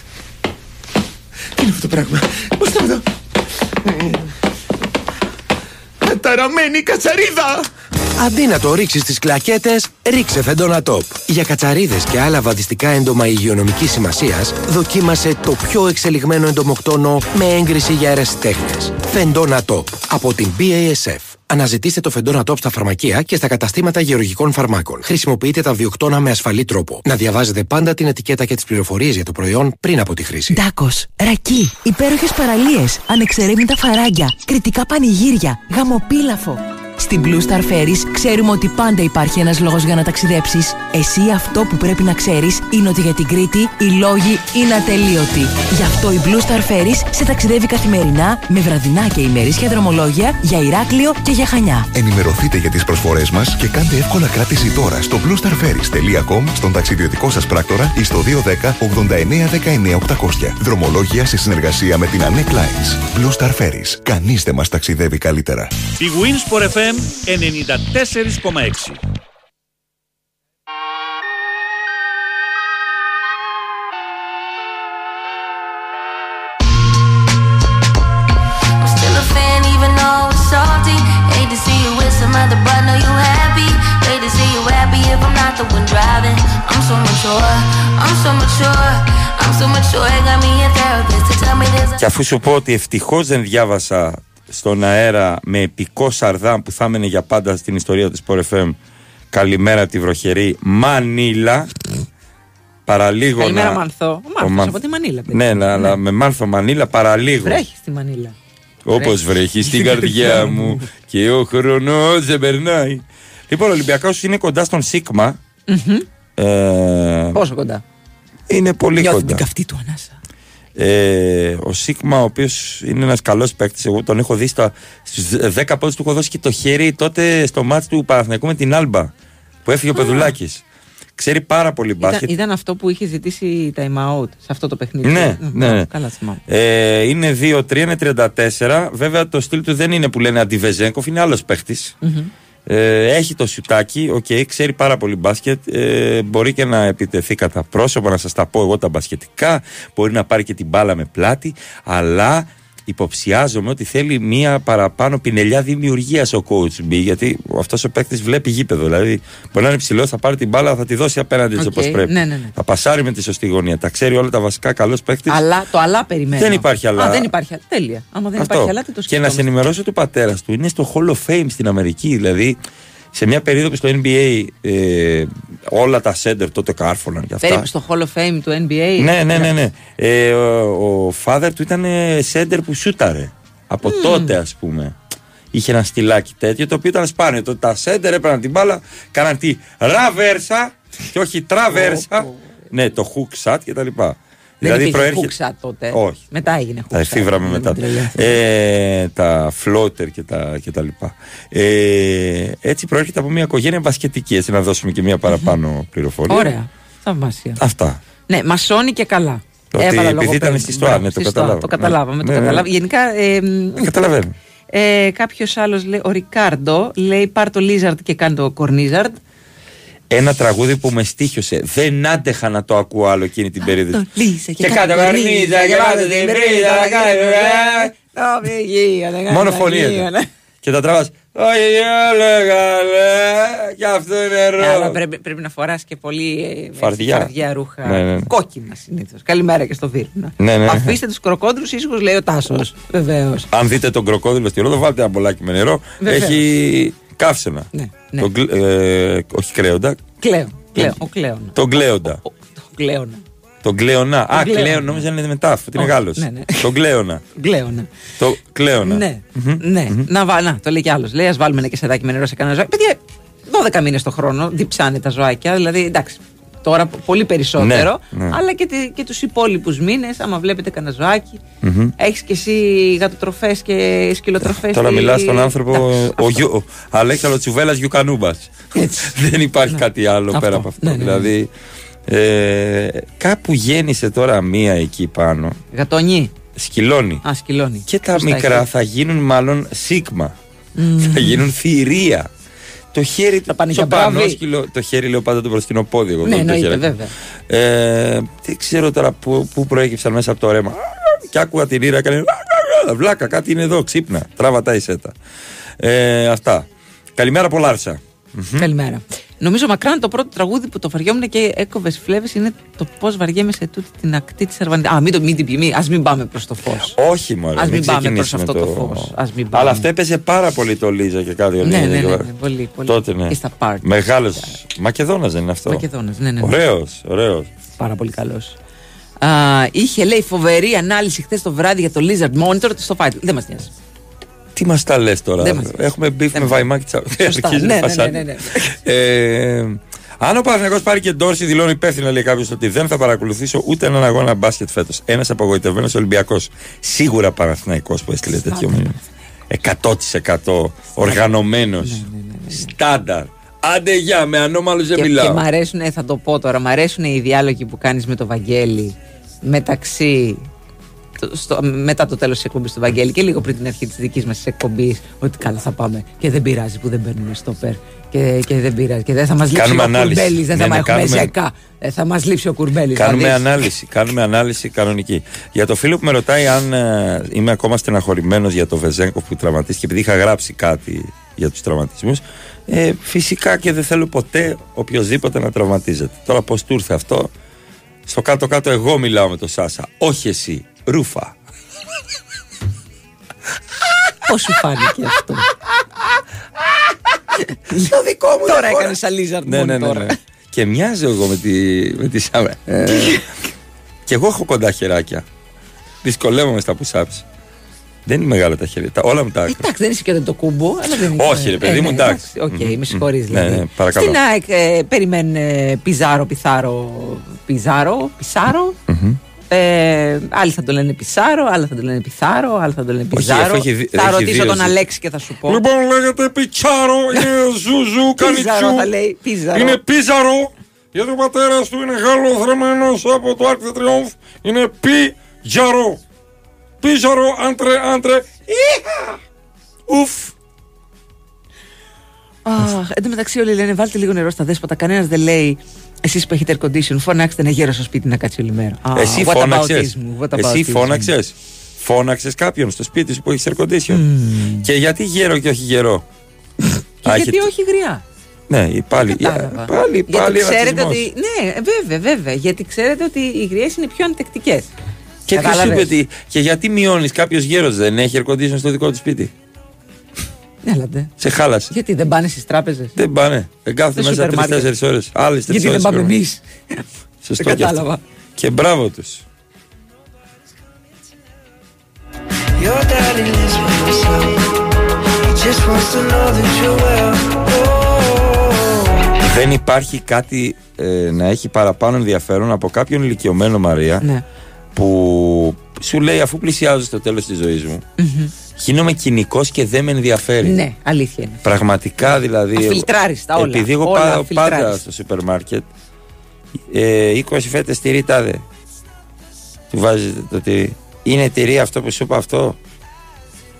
Speaker 13: Τι είναι αυτό το πράγμα, πώς θα δω. Καταραμένη κατσαρίδα!
Speaker 14: Αντί να το ρίξεις στις κλακέτες, ρίξε Φεντόνα Top. Για κατσαρίδες και άλλα βαδιστικά έντομα υγειονομικής σημασίας, δοκίμασε το πιο εξελιγμένο εντομοκτόνο με έγκριση για αερασιτέχνες. Φεντόνα Top από την BASF. Αναζητήστε το Φεντόνα Top στα φαρμακεία και στα καταστήματα γεωργικών φαρμάκων. Χρησιμοποιείτε τα βιοκτώνα με ασφαλή τρόπο. Να διαβάζετε πάντα την ετικέτα και τις πληροφορίες για το προϊόν πριν από τη χρήση.
Speaker 8: Ντάκος, ρακί, υπέροχες παραλίες, ανεξερεύνητα φαράγγια, κριτικά πανηγύρια, γαμοπίλαφο. Στην Blue Star Ferries ξέρουμε ότι πάντα υπάρχει ένας λόγος για να ταξιδέψεις. Εσύ αυτό που πρέπει να ξέρεις είναι ότι για την Κρήτη οι λόγοι είναι ατελείωτοι. Γι' αυτό η Blue Star Ferries σε ταξιδεύει καθημερινά με βραδινά και ημερήσια δρομολόγια για Ηράκλειο και για Χανιά.
Speaker 9: Ενημερωθείτε για τις προσφορές μας και κάντε εύκολα κράτηση τώρα στο bluestarferries.com, στον ταξιδιωτικό σας πράκτορα ή στο 210 89 19 800. Δρομολόγια σε συνεργασία με την Anec Lines. Blue Star Ferries. Κανείς δεν μας ταξιδεύει καλύτερα.
Speaker 15: Η Winsport FM 94,6.
Speaker 16: Θα
Speaker 2: δει βαπια σου πω ότι ευτυχώς δεν διάβασα στον αέρα με επικό σαρδάμ που θα έμενε για πάντα στην ιστορία της Sport FM Καλημέρα τη βροχερή Μανίλα παραλίγο.
Speaker 3: Καλημέρα,
Speaker 2: να-
Speaker 3: Μανθό. Ο Μάνθος
Speaker 2: Μαν-
Speaker 3: από τη Μανίλα. παιδί.
Speaker 2: Ναι, αλλά αλλά με Μάνθο Μανίλα παραλίγο.
Speaker 3: Βρέχεις στη Μανίλα.
Speaker 2: Όπως βρέχεις στην καρδιά *laughs* μου και ο χρόνος δεν περνάει. Λοιπόν, ο Ολυμπιακός είναι κοντά στον Σίγμα.
Speaker 3: Μμμ.
Speaker 2: Ε,
Speaker 3: Πόσο κοντά;
Speaker 2: είναι πολύ
Speaker 3: Νιώθει
Speaker 2: κοντά.
Speaker 3: την καυτή του ανάσα.
Speaker 2: Ε, ο Σίγμα, ο οποίος είναι ένας καλός παίκτης, εγώ τον έχω δει στα, στους 10 πόντους του έχω δώσει και το χέρι τότε στο ματς του Παναθηναϊκού με την Άλμπα που έφυγε ο Πεδουλάκης. Ξέρει πάρα πολύ
Speaker 3: Ήταν,
Speaker 2: μπάσκετ.
Speaker 3: ήταν αυτό που είχε ζητήσει time out σε αυτό το παιχνίδι.
Speaker 2: Ναι,
Speaker 3: Μμ,
Speaker 2: ναι.
Speaker 3: Καλά θυμάμαι.
Speaker 2: Ε, είναι 2-3, είναι 34. Βέβαια το στυλ του δεν είναι που λένε αντι-Βεζένκοφ, είναι άλλος παίκτης.
Speaker 3: Μμμ.
Speaker 2: Ε, έχει το σιουτάκι, οκ, ξέρει πάρα πολύ μπάσκετ. Ε, μπορεί και να επιτεθεί κατά πρόσωπο, να σας τα πω εγώ τα μπασκετικά. Μπορεί να πάρει και την μπάλα με πλάτη. Αλλά υποψιάζομαι ότι θέλει μία παραπάνω πινελιά δημιουργίας ο coach B. Γιατί αυτός ο παίκτης βλέπει γήπεδο. Δηλαδή, μπορεί να είναι ψηλό, θα πάρει την μπάλα, θα τη δώσει απέναντι έτσι
Speaker 3: Οκ,
Speaker 2: όπως πρέπει.
Speaker 3: ναι, ναι, ναι.
Speaker 2: Θα πασάρει με τη σωστή γωνία. Τα ξέρει όλα τα βασικά. Καλός παίκτης.
Speaker 3: Αλλά το αλλά περιμένω.
Speaker 2: Δεν υπάρχει αλλά.
Speaker 3: Α, δεν υπάρχει αλλά. Τέλεια. Άμα δεν
Speaker 2: Αυτό.
Speaker 3: υπάρχει αλλά, τι το
Speaker 2: και να σε
Speaker 3: σκεφτόμαστε.
Speaker 2: ενημερώσω του πατέρας του είναι στο Hall of Fame στην Αμερική. Δηλαδή, σε μια περίοδο που στο NBA ε, όλα τα center τότε κάρφωναν και αυτά.
Speaker 3: Περίπου στο Hall of Fame του NBA.
Speaker 2: Ναι, ναι, ναι. ναι. Ε, ο, ο father του ήταν ε, center που σούταρε. Από τότε, ας πούμε. Είχε ένα στυλάκι τέτοιο το οποίο ήταν σπάνιο. Το, τα center έπαιρναν την μπάλα, κάναν τη ραβέρσα και όχι τραβέρσα. ναι, το hook shot κτλ.
Speaker 3: Δεν υπήρχε χούξα τότε.
Speaker 2: Όχι.
Speaker 3: Μετά έγινε
Speaker 2: Τα
Speaker 3: χούξα.
Speaker 2: εφήβραμε μετά. Ε, τα floater και τα, και τα λοιπά. Ε, έτσι προέρχεται από μια οικογένεια μπασκετική. Έτσι να δώσουμε και μια παραπάνω πληροφορία.
Speaker 3: Ωραία. Θαυμάσια.
Speaker 2: Αυτά.
Speaker 3: Ναι, μασώνει και καλά.
Speaker 2: Ότι
Speaker 3: Έβαλα
Speaker 2: επειδή
Speaker 3: λογοπαίγνιο.
Speaker 2: ήταν στη ΣΤΟΑ,
Speaker 3: Μπράβο,
Speaker 2: ναι, το
Speaker 3: στη ΣΤΟΑ,
Speaker 2: καταλάβαμε.
Speaker 3: Το καταλάβαμε. το
Speaker 2: Ναι, ναι.
Speaker 3: καταλάβαμε. Γενικά. Ε, μ,
Speaker 2: Καταλαβαίνω.
Speaker 3: ε, Κάποιος άλλος λέει, ο Ρικάρντο λέει πάρ το Lizard και κάνει το Κορνίζαρντ.
Speaker 2: Ένα τραγούδι που με στήχιωσε. Δεν άντεχα να το ακούω άλλο εκείνη την περίοδο.
Speaker 3: Το Λίζα
Speaker 2: Και κάτω καρνίζα και κάτω την πρίζα να κάνει
Speaker 3: κάνει.
Speaker 2: Μόνο φωνή ήταν. Και τα τραβάς. Όχι, έλεγα, ναι, και αυτό είναι
Speaker 3: Ναι, αλλά
Speaker 2: ρο.
Speaker 3: πρέπει, πρέπει να φοράς και πολύ ε, έτσι,
Speaker 2: Φαρδιά.
Speaker 3: φαρδιά ρούχα.
Speaker 2: Ναι, ναι, ναι.
Speaker 3: Κόκκινα συνήθως. Καλημέρα και στο Δίρνα.
Speaker 2: Ναι, ναι.
Speaker 3: Αφήστε τους κροκόντρου ήσυχους, λέει ο Τάσος. Βεβαίως.
Speaker 2: Αν δείτε τον κροκόδιλο στη Ρόδο, βάλτε ένα μπολάκι με νερό.
Speaker 3: Βεβαίως.
Speaker 2: Έχει καύσαινα.
Speaker 3: Ναι, ναι.
Speaker 2: Τον γκλ- ε, όχι κρέοντα,
Speaker 3: Κλαίω. Κλαίω. Ο Κλαίον.
Speaker 2: τον κλέοντα.
Speaker 3: Ο Κλαίον.
Speaker 2: Τον κλέονα. Α,
Speaker 3: Κλέονα.
Speaker 2: κλέον, νόμιζα είναι με τάφ, ότι είναι
Speaker 3: Όχι,
Speaker 2: Γάλλος.
Speaker 3: ναι, ναι.
Speaker 2: Τον κλέονα.
Speaker 3: Κλαίον.
Speaker 2: Το κλέονα.
Speaker 3: Ναι, ναι. Να, βα- να, το λέει κι άλλος. Λέει, ας βάλουμε ένα κεσεδάκι με νερό σε κανένα ζωάκι. Παιδιά, 12 μήνες το χρόνο διψάνε τα ζωάκια. Δηλαδή, εντάξει, τώρα πο- πολύ περισσότερο.
Speaker 2: Ναι, ναι.
Speaker 3: Αλλά και, τε- και τους υπόλοιπους μήνες, άμα βλέπετε κανένα ζωάκι.
Speaker 2: Μμμ.
Speaker 3: Έχεις και εσύ γατοτροφές και σκυλοτροφές.
Speaker 2: Τώρα μιλάς στον άνθρωπο, ο, Γιου- ο Αλέξανδρος Τσουβέλλα Γιουκανούμπας. Δεν υπάρχει κάτι άλλο
Speaker 3: Αυτό.
Speaker 2: πέρα από αυτό.
Speaker 3: Ναι, ναι, ναι.
Speaker 2: Δηλαδή, ε, κάπου γέννησε τώρα μία εκεί πάνω.
Speaker 3: Γατονί.
Speaker 2: Σκυλώνει.
Speaker 3: Α, σκυλώνει.
Speaker 2: Και τα
Speaker 3: Σωστά,
Speaker 2: μικρά
Speaker 3: έχει.
Speaker 2: θα γίνουν μάλλον σίγμα.
Speaker 3: Μμμ.
Speaker 2: Θα γίνουν θηρία. Το χέρι του
Speaker 3: πάνε
Speaker 2: στο
Speaker 3: για μπράβη.
Speaker 2: πανόσκυλο, το χέρι λέω πάντα το μπροστινό πόδι. Εγώ,
Speaker 3: Ναι,
Speaker 2: το- το
Speaker 3: εννοείται,
Speaker 2: χέρι.
Speaker 3: βέβαια.
Speaker 2: Ε, δεν ξέρω τώρα πού, πού προέκυψαν μέσα από το ρέμα. Και άκουγα την ήρα, έκανε. Βλάκα, κάτι είναι εδώ, ξύπνα. Τράβα τα ισέτα. Ε, αυτά. Καλημέρα από Λάρσα.
Speaker 3: Καλημέρα. Νομίζω μακράν το πρώτο τραγούδι που το βαριόμουν και έκοβες φλέβες είναι το πώς βαριέμαι σε τούτη την ακτή της Αρβανίτη. Α, μην το μην την πει, μην, ας μην πάμε προς το φως.
Speaker 2: Όχι μόνο.
Speaker 3: Ας μην πάμε προς αυτό το φως. Ας μην πάμε.
Speaker 2: Αλλά αυτό έπαιζε πάρα πολύ το Λίζα και κάτι
Speaker 3: Ναι,
Speaker 2: Λίζα
Speaker 3: ναι, ναι,
Speaker 2: και-
Speaker 3: ναι, πολύ, πολύ.
Speaker 2: Τότε ναι.
Speaker 3: Και στα πάρτι.
Speaker 2: Μεγάλος. Μακεδόνας δεν είναι αυτό;
Speaker 3: Μακεδόνας, ναι, ναι, ναι.
Speaker 2: Ωραίος, ωραίος.
Speaker 3: Πάρα πολύ καλός. είχε λέει φοβερή ανάλυση χθες το βράδυ για το Lizard Monitor στο Fight. Δεν μας νοιάζει.
Speaker 2: Τι μας τα λες τώρα;
Speaker 3: Δεν μας νοιάζει.
Speaker 2: Έχουμε μπιφ με βαϊμάκι τσα.
Speaker 3: Σωστά. *laughs*
Speaker 2: Αρχίζει
Speaker 3: Ναι,
Speaker 2: να
Speaker 3: ναι,
Speaker 2: φασάνει.
Speaker 3: ναι, ναι,
Speaker 2: Ε, αν ο Παναγιώ πάρει και ντόρση, δηλώνει υπεύθυνα, λέει κάποιος, ότι δεν θα παρακολουθήσω ούτε έναν αγώνα μπάσκετ φέτος. Ένας απογοητευμένος Ολυμπιακός. Σίγουρα Παναθηναϊκός που έστειλε τέτοιο μήνυμα. 100% οργανωμένος.
Speaker 3: Ναι,
Speaker 2: Στάνταρ. Άντε γεια, με ανώμαλου δεν
Speaker 3: Και, και
Speaker 2: μιλάω.
Speaker 3: μ' αρέσουν, θα το πω τώρα, μ' αρέσουν οι διάλογοι που κάνεις με το Βαγγέλη μεταξύ. Το- στο- μετά το τέλος της εκπομπής του Βαγγέλη και λίγο πριν την αρχή της δικής μας εκπομπής, ότι καλά θα πάμε. Και δεν πειράζει που δεν παίρνουμε στόπερ. Και, και δεν πειράζει. Και δεν θα μας λείψει
Speaker 2: Κάνουμε
Speaker 3: ο
Speaker 2: ανάλυση.
Speaker 3: Κουρμπέλης. Δεν
Speaker 2: Ναι,
Speaker 3: θα
Speaker 2: ναι,
Speaker 3: μας έχουμε
Speaker 2: κάνουμε-
Speaker 3: ζέκα. Δεν θα μας λείψει ο Κουρμπέλης.
Speaker 2: Κάνουμε ανάλυση, κάνουμε ανάλυση κανονική. Για το φίλο που με ρωτάει αν ε, είμαι ακόμα στεναχωρημένος για το Βεζέγκοφ που τραυματίστηκε, επειδή είχα γράψει κάτι για τους τραυματισμούς. Ε, φυσικά και δεν θέλω ποτέ οποιοδήποτε να τραυματίζεται. Τώρα πώς του ήρθε αυτό, στο κάτω-κάτω εγώ μιλάω με τον Σάσα. Όχι εσύ, Ρούφα.
Speaker 3: Πώς σου φάνηκε αυτό;
Speaker 2: Το δικό μου
Speaker 3: Τώρα έκανες σαν Λίζαρντ
Speaker 2: Ναι, ναι, ναι,
Speaker 3: τώρα.
Speaker 2: ναι. Και μοιάζω εγώ με τη, με τη σαύρα. Ε, και εγώ έχω κοντά χεράκια. Δυσκολεύομαι στα push-ups. Δεν είναι μεγάλα τα χέρια. Τα, όλα μου τα άκρα.
Speaker 3: Εντάξει, δεν είσαι και το κούμπο, αλλά δεν είναι.
Speaker 2: Όχι, ρε παιδί μου, εντάξει.
Speaker 3: Οκ,
Speaker 2: Μμμ,
Speaker 3: με συγχωρείς
Speaker 2: μμμ.
Speaker 3: δηλαδή.
Speaker 2: Ναι, ναι, παρακαλώ.
Speaker 3: Στην ΑΕΚ ε, περιμένουν ε, πιζάρο, πιθάρο, πιζάρο, πισάρο. Ε, άλλοι θα το λένε πισάρο, άλλοι θα το λένε πιθάρο, άλλοι θα το λένε πιζάρο.
Speaker 2: αφού έχει δι-
Speaker 3: θα
Speaker 2: έχει
Speaker 3: ρωτήσω
Speaker 2: δύο
Speaker 3: τον
Speaker 2: ζου-
Speaker 3: Αλέξη και θα σου πω.
Speaker 2: Λοιπόν, λέγεται Πιτσάρο, είναι *laughs* Ζουζού, κάνει
Speaker 3: Πίζαρο
Speaker 2: τσου.
Speaker 3: θα λέει, πίζαρο.
Speaker 2: Είναι Πίζαρο, γιατί ο πατέρας του είναι Γάλλος θρεμένος από το Arc de Triomphe. Είναι Πιτζάρο. Πίζαρο, άντρε, άντρε. Ήχα! Ουφ.
Speaker 3: Αχ, εν τω μεταξύ όλοι λένε βάλτε λίγο νερό στα δέσποτα. Κανένας δεν λέει εσείς που έχετε air condition, φωνάξτε ένα γέρο στο σπίτι να κάτσει όλη μέρα. Α,
Speaker 2: Εσύ
Speaker 3: what
Speaker 2: φώναξες.
Speaker 3: aboutism, what
Speaker 2: Εσύ
Speaker 3: aboutism.
Speaker 2: φώναξες. Φώναξες κάποιον στο σπίτι σου που έχεις air condition. Και γιατί γέρο και όχι γερό;
Speaker 3: Και
Speaker 2: Α,
Speaker 3: γιατί
Speaker 2: έχει-
Speaker 3: όχι γριά;
Speaker 2: Ναι, πάλι.
Speaker 3: Κατάλαβα.
Speaker 2: Πάλι,
Speaker 3: Γιατί
Speaker 2: πάλι
Speaker 3: ξέρετε
Speaker 2: ρατσισμός.
Speaker 3: ότι. Ναι, βέβαια, βέβαια. Γιατί ξέρετε ότι οι γριές είναι πιο αντεκτικέ.
Speaker 2: Και ποιος είπε ότι. Και γιατί μειώνεις κάποιος γέρος δεν έχει air condition στο δικό του σπίτι;
Speaker 3: Έλατε.
Speaker 2: Σε χάλασε.
Speaker 3: Γιατί δεν πάνε στις τράπεζες;
Speaker 2: Δεν πάνε. Δεν κάθονται
Speaker 3: Στο
Speaker 2: μέσα
Speaker 3: σούπερ μάρκετ.
Speaker 2: τρει-τέσσερι ώρες. Άλλε τρει
Speaker 3: Γιατί δεν πάμε εμείς; *laughs*
Speaker 2: Σωστό
Speaker 3: Δεν
Speaker 2: και αυτό.
Speaker 3: κατάλαβα.
Speaker 2: Και μπράβο τους.
Speaker 11: Your daddy lives with himself. He just wants to know that you're well.
Speaker 2: Δεν υπάρχει κάτι ε, να έχει παραπάνω ενδιαφέρον από κάποιον ηλικιωμένο Μαρία
Speaker 3: Ναι.
Speaker 2: που σου λέει αφού πλησιάζω στο τέλος της ζωής μου
Speaker 3: Μμμ.
Speaker 2: Γίνομαι κοινικός και δεν με ενδιαφέρει.
Speaker 3: Ναι, αλήθεια είναι.
Speaker 2: Πραγματικά δηλαδή.
Speaker 3: Αφιλτράρεις τα όλα.
Speaker 2: Επειδή εγώ
Speaker 3: Όλα
Speaker 2: πάω
Speaker 3: αφιλτράρεις.
Speaker 2: πάντα στο σούπερ μάρκετ, ε, 20 φέτε τυρί τάδε. Του βάζετε το τυρί. Είναι τυρί αυτό που σου είπα αυτό;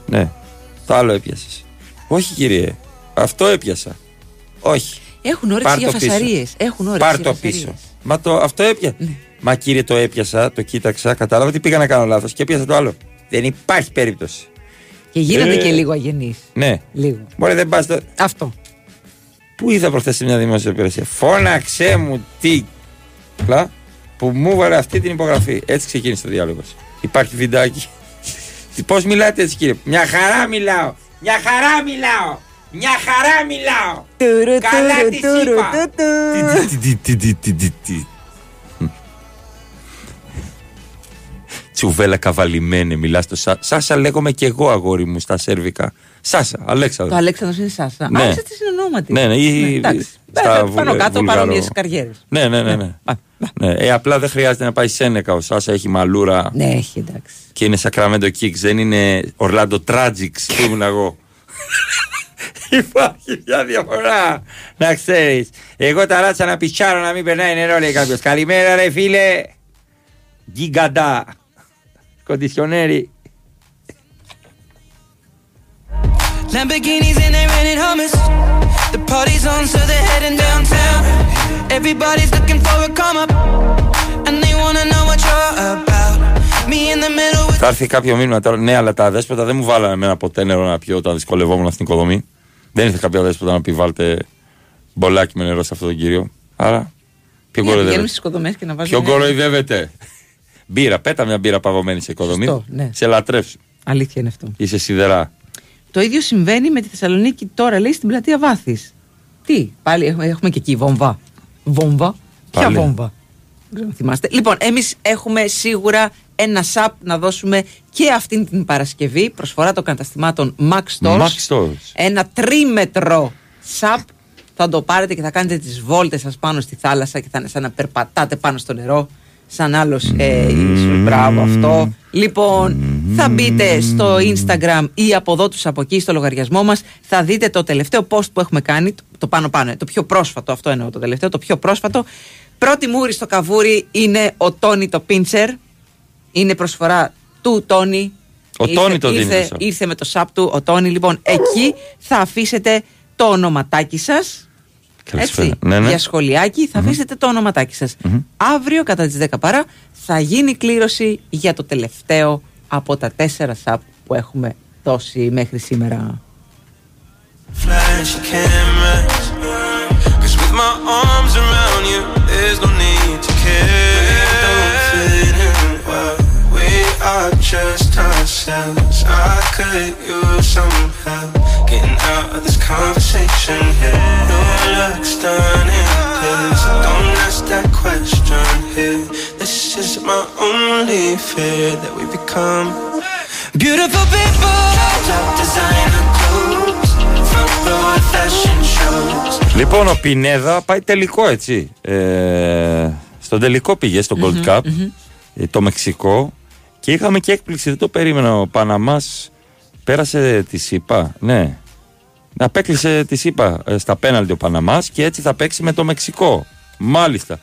Speaker 2: Ναι. Το άλλο έπιασες. Όχι κύριε. Αυτό έπιασα. Όχι.
Speaker 3: Έχουν όρεξη
Speaker 2: Πάρ'
Speaker 3: για
Speaker 2: το πίσω.
Speaker 3: φασαρίες. Έχουν όρεξη
Speaker 2: Πάρ
Speaker 3: για
Speaker 2: το
Speaker 3: φασαρίες.
Speaker 2: πίσω. Μα το, αυτό έπιασα. Μα κύριε το έπιασα, το κοίταξα, κατάλαβα ότι πήγα να κάνω λάθος και έπιασα το άλλο. Δεν υπάρχει περίπτωση.
Speaker 3: Και γίνονται
Speaker 2: Ε.
Speaker 3: και λίγο αγενείς.
Speaker 2: Ναι.
Speaker 3: Λίγο.
Speaker 2: Μπορεί δεν πας.
Speaker 3: Αυτό.
Speaker 2: Πού είδα προχθές σε μια δημόσια υπηρεσία; Φώναξε μου τι. Πλά, που μου έβαλε αυτή την υπογραφή. Έτσι ξεκίνησε το διάλογος. Υπάρχει βιντεάκι. Πώς μιλάτε έτσι κύριε; Μια χαρά μιλάω. Μια χαρά μιλάω. Μια χαρά μιλάω. Καλά της είπα. Τσουβέλα καβαλημένη, μιλάς στο Σάσα. Σάσα λέγομαι και εγώ αγόρι μου στα σέρβικα. Σάσα, Αλέξανδρος.
Speaker 3: Το Αλέξανδρος είναι Σάσα.
Speaker 2: Ναι.
Speaker 3: Α, είστε στην ονόματι.
Speaker 2: Ναι, ναι, ή-
Speaker 3: εντάξει.
Speaker 2: στα
Speaker 3: Ε,
Speaker 2: βουλε-
Speaker 3: Πάνω κάτω
Speaker 2: βουλγαρο-
Speaker 3: παρόμοιες καριέρες.
Speaker 2: Ναι, ναι, ναι. ναι. ναι. Ε, απλά δεν χρειάζεται να πάει Σένεκα. Ο Σάσα έχει μαλούρα
Speaker 3: Ναι, έχει εντάξει.
Speaker 2: και είναι Sacramento Kicks. Δεν είναι Orlando Tragics που ήμουν εγώ. *laughs* Υπάρχει μια διαφορά. Να ξέρεις. Εγώ τα ράτσα να πιτσάρω να μην περνάει νερό, λέει κάποιος. Καλημέρα, ρε φίλε. Γκίγκαντα. Κοντισιονέρι.
Speaker 17: Lamborghinis and they rented hummus. The party's on, so they're heading downtown. Everybody's looking for a come up, and they wanna know what you're about. Me in the middle with
Speaker 2: Θα έρθει κάποιο μήνυμα τώρα. Ναι, αλλά τα δέσποτα δεν μου βάλανε εμένα ποτέ νερό να πιω όταν δυσκολευόμουν στην οικοδομή. Δεν ήρθε κάποια δέσποτα να πει βάλτε μπολάκι με νερό σε αυτόν τον κύριο. Άρα, ποιο
Speaker 3: Ναι, πηγαίνουμε
Speaker 2: κοροϊδεύετε.
Speaker 3: στις οικοδομές και να βάζουμε.
Speaker 2: Ποιο κοροϊδεύετε; Μπύρα, πέτα μια μπύρα παγωμένη σε οικοδομή.
Speaker 3: Σωστό, ναι.
Speaker 2: Σε λατρεύσου.
Speaker 3: Αλήθεια είναι αυτό.
Speaker 2: Είσαι σιδερά.
Speaker 3: Το ίδιο συμβαίνει με τη Θεσσαλονίκη τώρα, λέει, στην πλατεία Βάθης. Τι, πάλι έχουμε, έχουμε και εκεί βόμβα. Βόμβα; Ποια
Speaker 2: Πάλι.
Speaker 3: βόμβα; Δεν ξέρω αν θυμάστε. Λοιπόν, εμείς έχουμε σίγουρα ένα σαπ να δώσουμε και αυτήν την Παρασκευή. Προσφορά των καταστημάτων Max Stores.
Speaker 2: Max Stores.
Speaker 3: Ένα τρίμετρο σαπ. Θα το πάρετε και θα κάνετε τις βόλτες σας πάνω στη θάλασσα και θα είναι σαν να περπατάτε πάνω στο νερό. Σαν άλλος ε, ίσως, μπράβο αυτό. Λοιπόν, θα μπείτε στο Instagram ή από εδώ τους από εκεί στο λογαριασμό μας. Θα δείτε το τελευταίο post που έχουμε κάνει, το- το πάνω πάνω, το πιο πρόσφατο, αυτό εννοώ το τελευταίο, το πιο πρόσφατο. Πρώτη μούρη στο καβούρι είναι ο Τόνι το Πίντσερ. Είναι προσφορά του Τόνι.
Speaker 2: Ο
Speaker 3: Ήρθε-
Speaker 2: Τόνι το δίνει
Speaker 3: ήρθε-
Speaker 2: το σαπ.
Speaker 3: ήρθε με το σαπ του ο Τόνι. Λοιπόν, εκεί θα αφήσετε το ονοματάκι σας.
Speaker 2: Καλησπέρα.
Speaker 3: Έτσι,
Speaker 2: Ναι, ναι.
Speaker 3: για σχολιάκι θα αφήσετε το ονοματάκι σας. Αύριο κατά τις 10 παρά θα γίνει κλήρωση για το τελευταίο από τα τέσσερα σαπ που έχουμε δώσει μέχρι σήμερα.
Speaker 11: flash cameras. Cause with my arms around just ourselves. I could use some help getting out of this conversation here. Your looks stunning, please don't ask that question here. This is my only fear that we become
Speaker 17: Beautiful people.
Speaker 11: top designer clothes, front row at fashion shows.
Speaker 2: Λοιπόν, ο Πινέδα πάει τελικό έτσι. Ε, στον τελικό πήγε στο Gold Cup, ε, το Μεξικό. Και είχαμε και έκπληξη, δεν το περίμενα. Ο Παναμάς πέρασε τη ΣΥΠΑ. Ναι. Να απέκλεισε τη ΣΥΠΑ ε, στα πέναλτι ο Παναμάς και έτσι θα παίξει με το Μεξικό. Μάλιστα.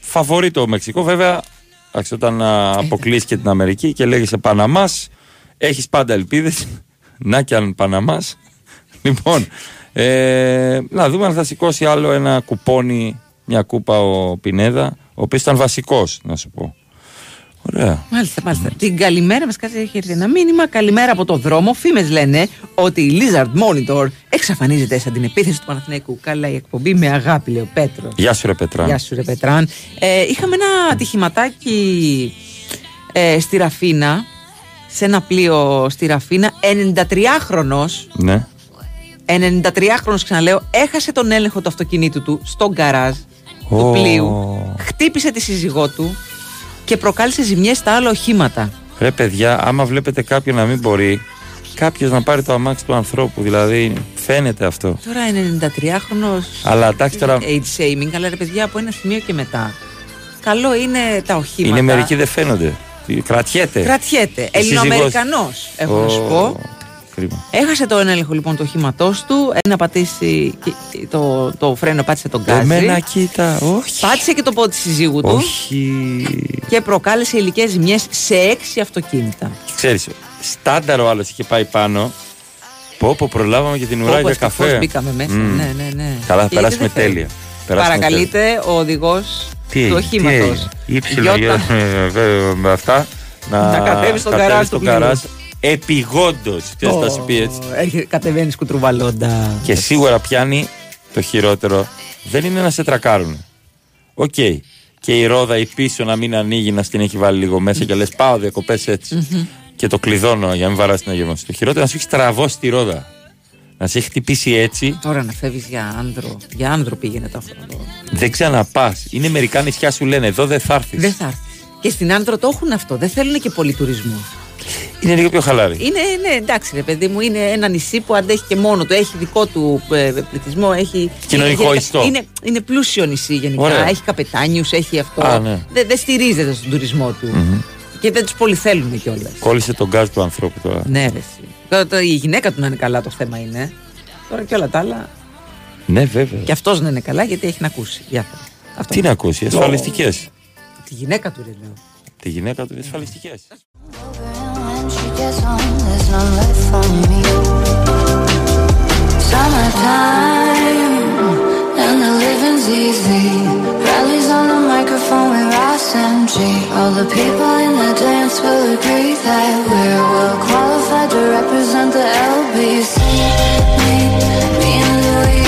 Speaker 2: Φαβορεί το Μεξικό, βέβαια. εντάξει, Όταν α, αποκλείσει και την Αμερική και λέγεσαι Παναμάς, έχεις πάντα ελπίδες. *laughs* Να και αν Παναμάς. *laughs* Λοιπόν, ε, να δούμε αν θα σηκώσει άλλο ένα κουπόνι, μια κούπα ο Πινέδα, ο οποίος ήταν βασικός, να σου πω. Ωραία.
Speaker 3: Μάλιστα, μάλιστα. Την καλημέρα μας κάτι έχει έρθει ένα μήνυμα. Καλημέρα από το δρόμο. Φήμες λένε ότι η Lizard Monitor εξαφανίζεται σαν την επίθεση του Παναθηναϊκού. Καλά, η εκπομπή με αγάπη, λέει ο Πέτρος.
Speaker 2: Γεια σου, ρε Πετρά.
Speaker 3: Γεια σου, ρε Πετράν. Ε, είχαμε ένα ατυχηματάκι ε, στη Ραφίνα, σε ένα πλοίο στη Ραφίνα. 93χρονο,
Speaker 2: Ναι.
Speaker 3: 93χρονο ξαναλέω, έχασε τον έλεγχο του αυτοκινήτου του στον γκαράζ του
Speaker 2: Ω.
Speaker 3: πλοίου, χτύπησε τη σύζυγό του και προκάλεσε ζημιές στα άλλα οχήματα.
Speaker 2: Ρε παιδιά, άμα βλέπετε κάποιον να μην μπορεί, κάποιος να πάρει το αμάξι του ανθρώπου. Δηλαδή, φαίνεται αυτό.
Speaker 3: Τώρα 93χρονο.
Speaker 2: Αλλά εντάξει τώρα.
Speaker 3: Age shaming, αλλά ρε παιδιά από ένα σημείο και μετά. Καλό είναι τα οχήματα.
Speaker 2: Είναι μερικοί δεν φαίνονται. Κρατιέται.
Speaker 3: Κρατιέται.
Speaker 2: Η σύζυγός-
Speaker 3: Ελληνοαμερικανός, έχω να σου
Speaker 2: Ω,
Speaker 3: πω.
Speaker 2: Κρίμα.
Speaker 3: Έχασε τον έλεγχο λοιπόν του οχήματό του. Ένα πατήσει. και- Το, το φρένο πάτησε τον γκάζι.
Speaker 2: Εμένα κοίτα, όχι.
Speaker 3: Πάτησε και το πόδι της συζύγου του.
Speaker 2: Όχι.
Speaker 3: Και προκάλεσε υλικές ζημιές σε έξι αυτοκίνητα.
Speaker 2: Ξέρεις, στάνταρ ο άλλος είχε πάει πάνω. Πω πω προλάβαμε και την ουρά
Speaker 3: Όπως
Speaker 2: για
Speaker 3: ευτυχώς
Speaker 2: καφέ.
Speaker 3: μπήκαμε μέσα.
Speaker 2: Μμ.
Speaker 3: Ναι, ναι, ναι.
Speaker 2: Καλά, θα
Speaker 3: Και
Speaker 2: περάσουμε
Speaker 3: γιατί δεν
Speaker 2: τέλεια. Περάσουμε
Speaker 3: Παρακαλείται ο οδηγός
Speaker 2: Τι
Speaker 3: του
Speaker 2: έγινε, τι
Speaker 3: οχήματος.
Speaker 2: έγινε. Ήψιλο για- *laughs* ε, με αυτά να,
Speaker 3: Να κατέβει στο
Speaker 2: κατέβει
Speaker 3: γκαράζ
Speaker 2: στο
Speaker 3: του πλοίου.
Speaker 2: γκαράζ επιγόντως. Ξέρεις, θα σου πει έτσι;
Speaker 3: Έρχεται- Κατεβαίνεις κουτρουβαλώντα.
Speaker 2: Και σίγουρα πιάνει το χειρότερο. Δεν είναι να σε τρακάρουν. Οκ. Και η ρόδα η πίσω να μην ανοίγει, να στην έχει βάλει λίγο μέσα και λες: Πάω διακοπές έτσι. Και το κλειδώνω για να μην βαράσει την αγερμόνηση. Το χειρότερο είναι να σου έχει στραβώσει τη ρόδα. Να σε έχει χτυπήσει έτσι.
Speaker 3: Τώρα να φεύγεις για Άνδρο. Για Άνδρο πήγαινε το αυτό.
Speaker 2: Δεν ξαναπάς. Είναι μερικά νησιά σου λένε: Εδώ δεν θα έρθεις.
Speaker 3: Δεν θα έρθεις. Και στην Άνδρο το έχουν αυτό. Δεν θέλουν και πολύ τουρισμό.
Speaker 2: Είναι λίγο πιο χαλάρη.
Speaker 3: Είναι, ναι, εντάξει, ρε παιδί μου, είναι ένα νησί που αντέχει και μόνο του. Έχει δικό του ε, πληθυσμό. Έχει,
Speaker 2: Κοινωνικό
Speaker 3: έχει-
Speaker 2: ιστό.
Speaker 3: Είναι, είναι πλούσιο νησί γενικά.
Speaker 2: Ωραία.
Speaker 3: Έχει καπετάνιους, έχει αυτό.
Speaker 2: Α, ναι.
Speaker 3: Δεν δεν στηρίζεται στον τουρισμό του.
Speaker 2: Μμμ.
Speaker 3: Και δεν τους πολύ θέλουν κιόλας.
Speaker 2: Κόλλησε τον γκάζ του ανθρώπου τώρα.
Speaker 3: Ναι, ρε. εσύ. Τώρα, τώρα η γυναίκα του να είναι καλά το θέμα είναι. Τώρα και όλα τα άλλα.
Speaker 2: Ναι, βέβαια.
Speaker 3: Και αυτός να είναι καλά γιατί έχει να ακούσει διάφορα. Αυτό.
Speaker 2: Τι να ακούσει, ασφαλιστικές.
Speaker 3: Τη γυναίκα του, ρε λέω.
Speaker 2: Τη γυναίκα του,
Speaker 18: ασφαλιστικές. There's none left for me. Summertime, and the living's easy. Rallies on the microphone with Ross and G. All the people in the dance will agree that we're well qualified to represent the LBC. Me, me and Louis,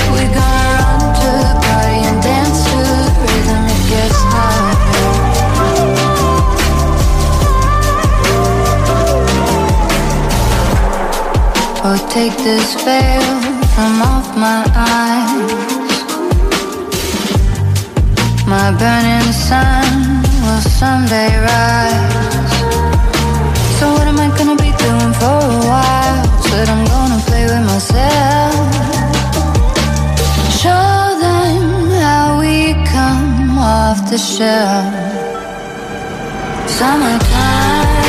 Speaker 18: Oh, take this veil from off my eyes. My burning sun will someday rise. So, what am I gonna be doing for a while? Said I'm gonna play with myself. Show them how we come off the shelf. Summertime,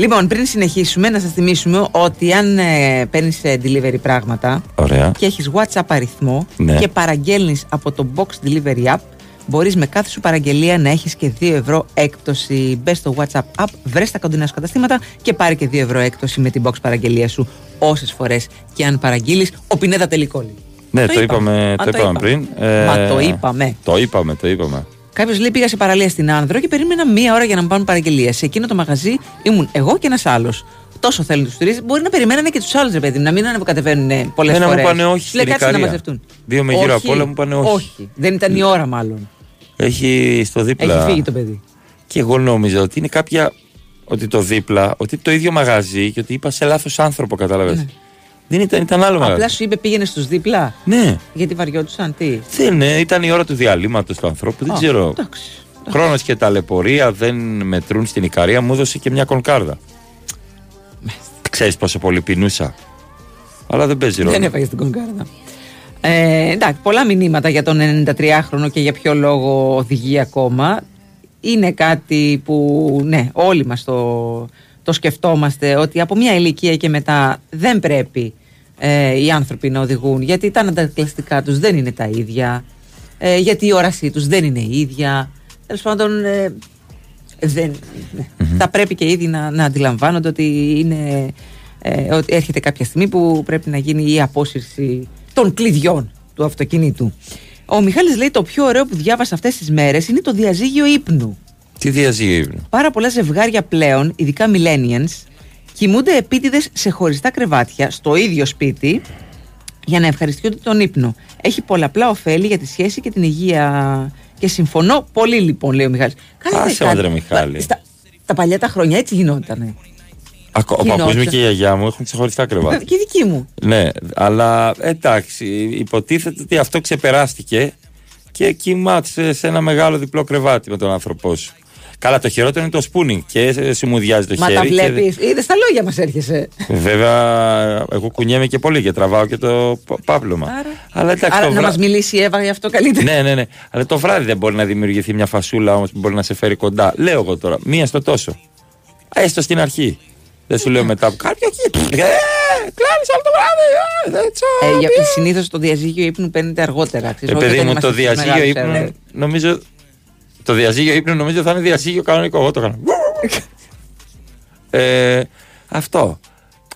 Speaker 3: Λοιπόν, πριν συνεχίσουμε, να σας θυμίσουμε ότι αν ε, παίρνεις delivery πράγματα
Speaker 2: Ωραία.
Speaker 3: και έχεις WhatsApp αριθμό
Speaker 2: Ναι.
Speaker 3: και παραγγέλνεις από το Box Delivery App, μπορείς με κάθε σου παραγγελία να έχεις και 2 ευρώ έκπτωση. Μπες στο WhatsApp App, βρες τα κοντινά σου καταστήματα και πάρε και 2 ευρώ έκπτωση με την Box παραγγελία σου όσες φορές και αν παραγγείλεις. Ο Πινέδα τελικό λέει.
Speaker 2: Ναι, το, είπαμε,
Speaker 3: Α,
Speaker 2: το είπαμε πριν. Ε,
Speaker 3: Μα το είπαμε.
Speaker 2: Το είπαμε, το είπαμε.
Speaker 3: Κάποιος λέει: Πήγα σε παραλία στην Άνδρο και περίμενα μία ώρα για να μου πάρουν παραγγελία. Σε εκείνο το μαγαζί ήμουν εγώ και ένας άλλος. τόσο θέλουν τους τουρίστες, μπορεί να περιμένανε και τους άλλους, ρε παιδί μου, να μην ανεβοκατεβαίνουν πολλές
Speaker 2: Εμένα
Speaker 3: φορές.
Speaker 2: μου πάνε όχι στην
Speaker 3: κάτσε να
Speaker 2: Ικαρία.
Speaker 3: μαζευτούν.
Speaker 2: Δύο με γύρω
Speaker 3: Όχι,
Speaker 2: απ' όλα μου πάνε όχι.
Speaker 3: Όχι. Δεν ήταν η ώρα, μάλλον.
Speaker 2: Έχει στο δίπλα.
Speaker 3: Έχει φύγει το παιδί.
Speaker 2: Και εγώ νόμιζα ότι είναι κάποια. Ότι το δίπλα, ότι το ίδιο μαγαζί και ότι είπα σε λάθος άνθρωπο, κατάλαβες. Δεν ήταν, ήταν άλλο μαγαζί.
Speaker 3: Ναι. Απλά σου είπε πήγαινε στους δίπλα;
Speaker 2: Ναι.
Speaker 3: Γιατί βαριόντουσαν, τι;
Speaker 2: Δεν, ναι, ήταν η ώρα του διαλύματος του ανθρώπου. Δεν
Speaker 3: Α,
Speaker 2: ξέρω.
Speaker 3: εντάξει.
Speaker 2: Χρόνος και ταλαιπωρία δεν μετρούν στην Ικαρία. Μου έδωσε και μια κονκάρδα. Ξέρεις πόσο πολύ πεινούσα. Αλλά δεν παίζει ρόλο.
Speaker 3: Δεν έφαγε την κονκάρδα. Ε, εντάξει, πολλά μηνύματα για τον 93χρονο και για ποιο λόγο οδηγεί ακόμα. Είναι κάτι που ναι, όλοι μας το, το σκεφτόμαστε ότι από μια ηλικία και μετά δεν πρέπει ε, οι άνθρωποι να οδηγούν γιατί τα αντανακλαστικά τους δεν είναι τα ίδια ε, γιατί η όρασή τους δεν είναι η ίδια τέλος πάντων ε, δεν, ναι. θα πρέπει και ήδη να, να αντιλαμβάνονται ότι, είναι, ε, ότι έρχεται κάποια στιγμή που πρέπει να γίνει η απόσυρση των κλειδιών του αυτοκινήτου. Ο Μιχάλης λέει το πιο ωραίο που διάβασα αυτές τις μέρες είναι το διαζύγιο ύπνου.
Speaker 2: Τι διαζύγιο ύπνο.
Speaker 3: Πάρα πολλά ζευγάρια πλέον, ειδικά millennials, κοιμούνται επίτηδες σε χωριστά κρεβάτια στο ίδιο σπίτι για να ευχαριστιούνται τον ύπνο. Έχει πολλαπλά ωφέλη για τη σχέση και την υγεία. Και συμφωνώ πολύ λοιπόν, λέει ο Μιχάλης. Καλά,
Speaker 2: Άσε
Speaker 3: δεν
Speaker 2: μας,
Speaker 3: κάνει.
Speaker 2: ρε, Μιχάλη.
Speaker 3: Στα, τα παλιά τα χρόνια έτσι γινότανε.
Speaker 2: Ακο- Ο
Speaker 3: Γινόταν.
Speaker 2: παππούς μου και η γιαγιά μου έχουν ξεχωριστά κρεβάτια.
Speaker 3: Και η δική μου.
Speaker 2: Ναι, αλλά εντάξει, υποτίθεται ότι αυτό ξεπεράστηκε και κοιμάσαι σε ένα μεγάλο διπλό κρεβάτι με τον άνθρωπό σου. Καλά, το χειρότερο είναι το spooning και ε, σου μουδιάζει το
Speaker 3: Μα
Speaker 2: χέρι.
Speaker 3: τα
Speaker 2: και-
Speaker 3: βλέπεις. Είδες τα λόγια μας έρχεσαι.
Speaker 2: Βέβαια, εγώ κουνιέμαι και πολύ και τραβάω και το πα- πάπλωμα. Αλλά εντάξει,
Speaker 3: Άρα
Speaker 2: το
Speaker 3: να
Speaker 2: βρά-
Speaker 3: μας μιλήσει η Εύα γι' αυτό καλύτερα.
Speaker 2: ναι, ναι, ναι. Αλλά το βράδυ δεν μπορεί να δημιουργηθεί μια φασούλα όμως που μπορεί να σε φέρει κοντά. Λέω εγώ τώρα, μία στο τόσο. Έστω στην αρχή. Δεν σου λέω μετά που κάποιο εκεί. Ε, Κλάνει όλο το βράδυ. ε, δεν τσο-
Speaker 3: Ε, για, συνήθως το διαζύγιο ύπνου παίρνεται αργότερα.
Speaker 2: Ε,
Speaker 3: ξέρεις, όχι
Speaker 2: παιδί
Speaker 3: όταν
Speaker 2: μου,
Speaker 3: είμαστε
Speaker 2: το
Speaker 3: στους
Speaker 2: διαζύγιο
Speaker 3: μεγάλους
Speaker 2: ύπνου
Speaker 3: έρωτες.
Speaker 2: νομίζω. Το διαζύγιο ύπνου νομίζω θα είναι διαζύγιο κανονικό. Εγώ το έκανα. ε, αυτό.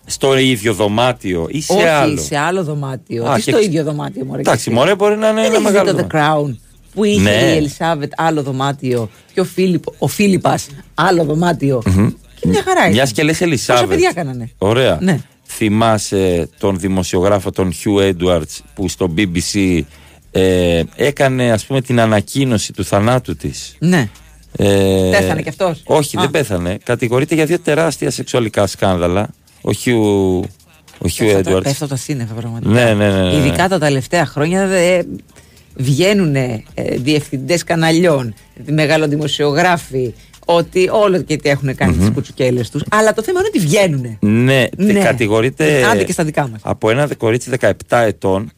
Speaker 2: Στο ίδιο δωμάτιο ή σε
Speaker 3: Όχι,
Speaker 2: άλλο.
Speaker 3: σε άλλο δωμάτιο.
Speaker 2: Α,
Speaker 3: Τι
Speaker 2: και
Speaker 3: στο
Speaker 2: ξε-
Speaker 3: ίδιο δωμάτιο, μωρέ.
Speaker 2: Εντάξει,
Speaker 3: και εσύ.
Speaker 2: μωρέ, μπορεί να είναι
Speaker 3: Δεν
Speaker 2: ένα
Speaker 3: έχεις
Speaker 2: μεγάλο
Speaker 3: δει το The Crown που είχε
Speaker 2: Ναι.
Speaker 3: η Ελισάβετ άλλο δωμάτιο και ο, Φίλιπ, ο Φίλιππας άλλο δωμάτιο. Και μια χαρά
Speaker 2: Μιας
Speaker 3: ήταν.
Speaker 2: και λες
Speaker 3: Πόσα
Speaker 2: Ελισάβετ.
Speaker 3: παιδιά κάνανε.
Speaker 2: Ωραία.
Speaker 3: Ναι.
Speaker 2: Θυμάσαι τον δημοσιογράφο τον Hugh Edwards που στο BBC ε, έκανε ας πούμε την ανακοίνωση του θανάτου της.
Speaker 3: Ναι.
Speaker 2: Ε,
Speaker 3: Πέθανε κι αυτός;
Speaker 2: Όχι,
Speaker 3: Α.
Speaker 2: δεν πέθανε. Κατηγορείται για δύο τεράστια σεξουαλικά σκάνδαλα. Ο Hugh, ο Hugh
Speaker 3: Πέφτω τα-
Speaker 2: Edwards.
Speaker 3: Πέφτω τα σύννεφα πραγματικά.
Speaker 2: Ναι, ναι, ναι, ναι.
Speaker 3: Ειδικά τα τελευταία χρόνια δε, βγαίνουν ε, διευθυντές καναλιών, μεγαλοδημοσιογράφοι, ότι όλο και τι έχουν κάνει τις κουτσουκέλες τους. Αλλά το θέμα είναι ότι βγαίνουν.
Speaker 2: Ναι,
Speaker 3: Ναι.
Speaker 2: κατηγορείται
Speaker 3: Άντε και στα δικά μας.
Speaker 2: από ένα κορίτσι 17 ετών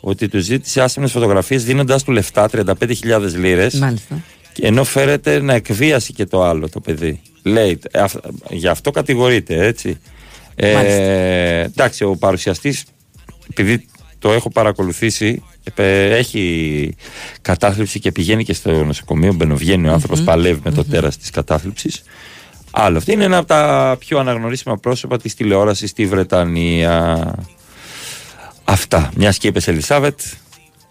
Speaker 2: ότι του ζήτησε άσχημες φωτογραφίες δίνοντας του λεφτά 35.000 λίρες
Speaker 3: Μάλιστα.
Speaker 2: και ενώ φέρεται να εκβίασει και το άλλο το παιδί. Λέει, ε, αυ- γι' αυτό κατηγορείται, έτσι.
Speaker 3: Μάλιστα.
Speaker 2: Ε, εντάξει, ο παρουσιαστής, επειδή το έχω παρακολουθήσει, ε, έχει κατάθλιψη και πηγαίνει και στο νοσοκομείο, μπαινοβγαίνει ο άνθρωπος, παλεύει με το τέρας της κατάθλιψης. Άλλο. Αυτό είναι ένα από τα πιο αναγνωρίσιμα πρόσωπα της τηλεόρασης στη Βρετανία. Αυτά. Μιας και είπες Ελισάβετ.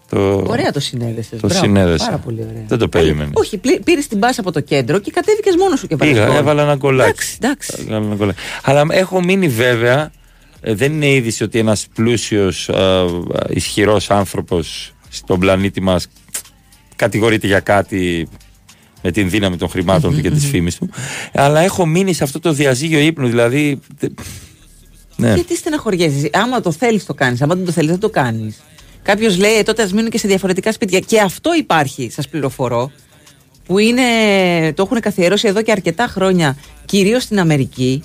Speaker 2: Το...
Speaker 3: Ωραία το συνέδεσαι.
Speaker 2: Το συνέδεσα.
Speaker 3: Πάρα πολύ ωραία.
Speaker 2: Δεν το περίμενες.
Speaker 3: Όχι, πήρες την μπάσα από το κέντρο και κατέβηκες μόνος σου και
Speaker 2: Πήγα,
Speaker 3: βάλες γκολ.
Speaker 2: έβαλα ένα γκολάκι.
Speaker 3: Εντάξει, εντάξει.
Speaker 2: Έβαλα ένα γκολάκι. Αλλά έχω μείνει βέβαια, ε, δεν είναι είδηση ότι ένας πλούσιος, ε, ισχυρός άνθρωπος στον πλανήτη μας κατηγορείται για κάτι με την δύναμη των χρημάτων του και της φήμης του. Αλλά έχω μείνει σε αυτό το διαζύγιο ύπνου, δηλαδή... τε- Ναι.
Speaker 3: Γιατί στεναχωριέσαι. Άμα το θέλεις, το κάνεις. Άμα δεν το θέλεις, δεν το κάνεις. Κάποιος λέει, ε, τότε ας μείνουν και σε διαφορετικά σπίτια. Και αυτό υπάρχει, σας πληροφορώ, που είναι, το έχουν καθιερώσει εδώ και αρκετά χρόνια, κυρίως στην Αμερική,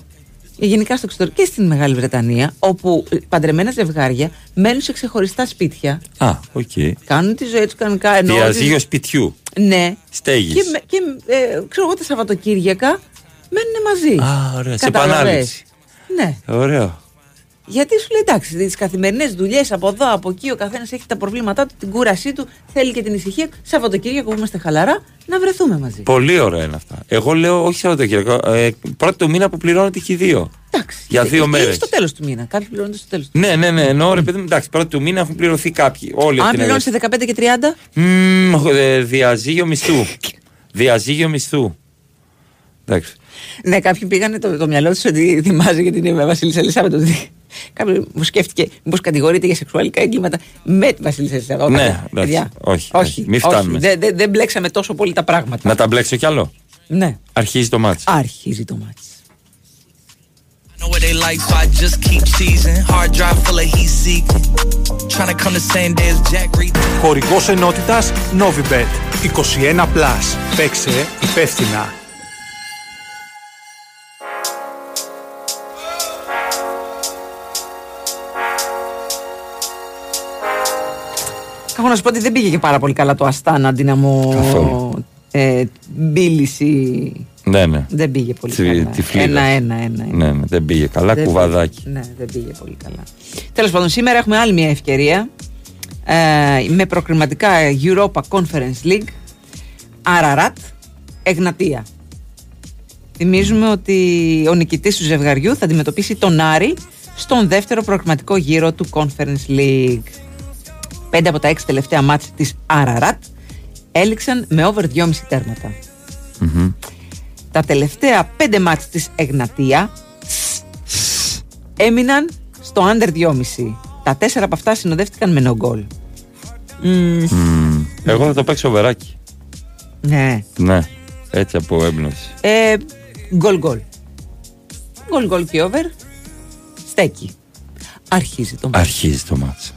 Speaker 3: και γενικά στο εξωτερικό και στην Μεγάλη Βρετανία, όπου ε, παντρεμένα ζευγάρια μένουν σε ξεχωριστά σπίτια,
Speaker 2: Α, οκ.
Speaker 3: κάνουν τη ζωή τους κανονικά. Ενώ
Speaker 2: Διαζύγιο σπιτιού.
Speaker 3: Ναι.
Speaker 2: Στέγης.
Speaker 3: Και, με- και ε, ξέρω εγώ τα Σαββατοκύριακα μένουν μαζί.
Speaker 2: Α, ωραία. Σε
Speaker 3: Κατάλαβες.
Speaker 2: επανάληψη.
Speaker 3: Ναι.
Speaker 2: Ωραίο.
Speaker 3: Γιατί σου λέει εντάξει, τις καθημερινές δουλειές από εδώ, από εκεί, ο καθένας έχει τα προβλήματά του, την κούρασή του, θέλει και την ησυχία. Σαββατοκύριακο που είμαστε χαλαρά, να βρεθούμε μαζί.
Speaker 2: Πολύ ωραία είναι αυτά. Εγώ λέω όχι Σαββατοκύριακο. Ε, πρώτο του μήνα που πληρώνεται και οι δύο.
Speaker 3: Εντάξει.
Speaker 2: Για δύο
Speaker 3: Ή
Speaker 2: μέρες.
Speaker 3: στο τέλος του μήνα. Κάποιοι πληρώνονται στο τέλος του
Speaker 2: Ναι, ναι, ναι. Εννοώ ρε παιδί μου, εντάξει, πρώτο του μήνα έχουν πληρωθεί κάποιοι. Όλοι
Speaker 3: μήνα. Αν
Speaker 2: αυτοί
Speaker 3: πληρώνεις σε 15 και 30,
Speaker 2: Μμμ, ε, διαζύγιο μισθού. *laughs* διαζύγιο μισθού. Εντάξει.
Speaker 3: Ναι, κάποιοι πήγανε το, το μυαλό τους ότι θυμάζει για την Βασίλισσα Ελισάβετ. Ότι κάποιος μου σκέφτηκε μήπως κατηγορείται για σεξουαλικά εγκλήματα με τη Βασίλισσα Ελισάβετ.
Speaker 2: Ναι,
Speaker 3: Ωραία,
Speaker 2: εντάξει.
Speaker 3: παιδιά.
Speaker 2: Όχι,
Speaker 3: όχι,
Speaker 2: Μην φτάνουμε.
Speaker 3: όχι. Δεν δεν- δεν μπλέξαμε τόσο πολύ τα πράγματα.
Speaker 2: Να τα μπλέξω κι άλλο.
Speaker 3: Ναι,
Speaker 2: Αρχίζει το μάτς.
Speaker 3: αρχίζει το μάτι.
Speaker 19: Know what they like, so I just keep seasoned. Hard drive full of heat seeking. Trying to come the same day as Jack Reed.
Speaker 20: Χορηγός ενότητας Novibet 21+. Plus. Παίξε υπεύθυνα.
Speaker 3: Έχω να σου πω ότι δεν πήγε και πάρα πολύ καλά το Αστάνα Δύναμο
Speaker 2: Καθόλου.
Speaker 3: ε, Μπίληση.
Speaker 2: Ναι, ναι.
Speaker 3: Δεν πήγε πολύ
Speaker 2: Τσι-
Speaker 3: καλά.
Speaker 2: τυφλίδας.
Speaker 3: Ένα-ένα. Ένα,
Speaker 2: Ναι, ναι, δεν πήγε καλά.
Speaker 3: Δεν
Speaker 2: κουβαδάκι.
Speaker 3: πήγε- Ναι, δεν πήγε πολύ καλά. Τέλος πάντων, σήμερα έχουμε άλλη μια ευκαιρία ε, με προκριματικά Europa Conference League. Ararat, Εγνατία. Θυμίζουμε ότι ο νικητής του ζευγαριού θα αντιμετωπίσει τον Άρη στον δεύτερο προκριματικό γύρο του Conference League. Πέντε από τα έξι τελευταία μάτς της Ararat έληξαν με over 2,5 τέρματα.
Speaker 2: Μμμ.
Speaker 3: Τα τελευταία πέντε μάτς της Εγνατία έμειναν στο under 2,5. Τα τέσσερα από αυτά συνοδεύτηκαν με no goal. Μμμ,
Speaker 2: Μμμ. Εγώ θα το παίξω βεράκι.
Speaker 3: ναι.
Speaker 2: Ναι, έτσι από έμπνευση.
Speaker 3: Ε, γκολ γκολ. Γκολ γκολ και over. Στέκει. Αρχίζει το μάτς.
Speaker 2: Αρχίζει το μάτς.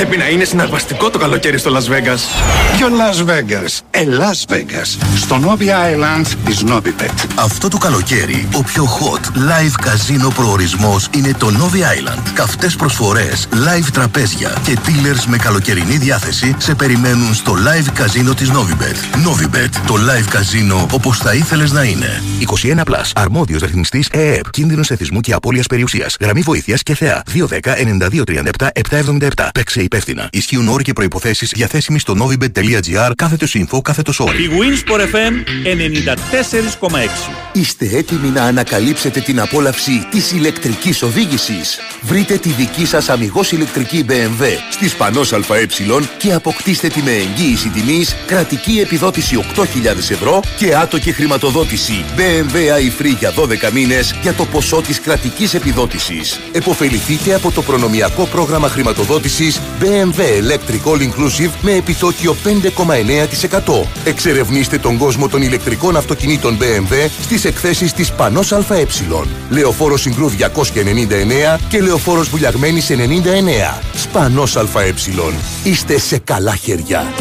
Speaker 21: Πρέπει να είναι συναρπαστικό το καλοκαίρι στο Las Vegas.
Speaker 22: Ποιο Las Vegas; Ε, Las Vegas. Στο Novi Island της Novibet.
Speaker 23: Αυτό το καλοκαίρι, ο πιο hot live καζίνο προορισμός είναι το Novi Island. Καυτές προσφορές, live τραπέζια και dealers με καλοκαιρινή διάθεση σε περιμένουν στο live καζίνο της Novibet. Novibet, το live καζίνο όπως θα ήθελες να είναι.
Speaker 14: 21 Plus. Αρμόδιος ρυθμιστής ΕΕΠ. Κίνδυνος εθισμού και απώλειας περιουσίας. Γραμμή βοήθειας και θεά. 210-9237-777. Παίξε υπεύθυνα. Ισχύουν όροι και προποθέσει διαθέσιμοι στο novibet.gr κάθετος info κάθετος
Speaker 10: Η
Speaker 14: όρι.
Speaker 10: Winsport FM 94,6.
Speaker 24: Είστε έτοιμοι να ανακαλύψετε την απόλαυση της ηλεκτρικής οδήγησης; Βρείτε τη δική σας αμυγός ηλεκτρική BMW στις Πανός ΑΕ και αποκτήστε τη με εγγύηση τιμής, κρατική επιδότηση 8.000 ευρώ και άτοκη χρηματοδότηση BMW iFree για 12 μήνες για το ποσό της κρατικής επιδότησης. Εποφεληθείτε από το προνομιακό πρόγραμμα χρηματοδότησης BMW Electric All Inclusive με επιτόκιο 5,9%. Εξερευνήστε τον κόσμο των ηλεκτρικών αυτοκινήτων BMW στις εκθέσεις της Πανός ΑΕ. Λεωφόρος Συγκρού 299 και Λεωφόρος Βουλιαγμένης 99. Σπανός ΑΕ. Είστε σε καλά χέρια.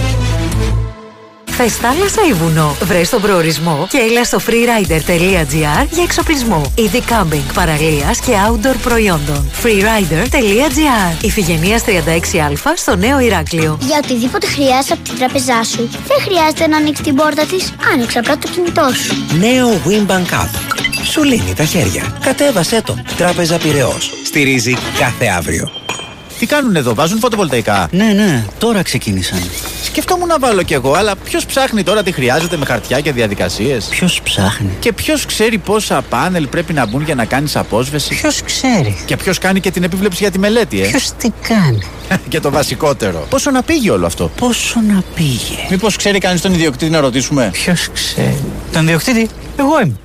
Speaker 25: Θες θάλασσα ή βουνό. Βρες τον προορισμό και έλα στο freerider.gr για εξοπλισμό. Είδη κάμπινγκ, παραλίας και outdoor προϊόντων. freerider.gr Ιφηγενείας 36α στο Νέο Ηράκλειο.
Speaker 26: Για οτιδήποτε χρειάζεσαι από την τράπεζά σου, δεν χρειάζεται να ανοίξεις την πόρτα της. Άνοιξε απλά το κινητό σου.
Speaker 7: Νέο Winbank App. Σου λύνει τα χέρια. Κατέβασέ το. Τράπεζα Πυραιός. Στηρίζει κάθε αύριο.
Speaker 27: Τι κάνουν εδώ, βάζουν φωτοβολταϊκά;
Speaker 28: Ναι, ναι, τώρα ξεκίνησαν.
Speaker 27: Σκεφτόμουν να βάλω κι εγώ, αλλά ποιος ψάχνει τώρα τι χρειάζεται με χαρτιά και διαδικασίες;
Speaker 28: Ποιος ψάχνει;
Speaker 27: Και ποιος ξέρει πόσα πάνελ πρέπει να μπουν για να κάνεις απόσβεση;
Speaker 28: Ποιος ξέρει;
Speaker 27: Και ποιος κάνει και την επίβλεψη για τη μελέτη, ε;
Speaker 28: Ποιος τι κάνει; *laughs*
Speaker 27: και το βασικότερο. Πόσο να πήγε όλο αυτό;
Speaker 28: Πόσο να πήγε;
Speaker 27: Μήπως ξέρει κανείς τον ιδιοκτήτη να ρωτήσουμε;
Speaker 28: Ποιος ξέρει; Τον ιδιοκτήτη, εγώ είμαι.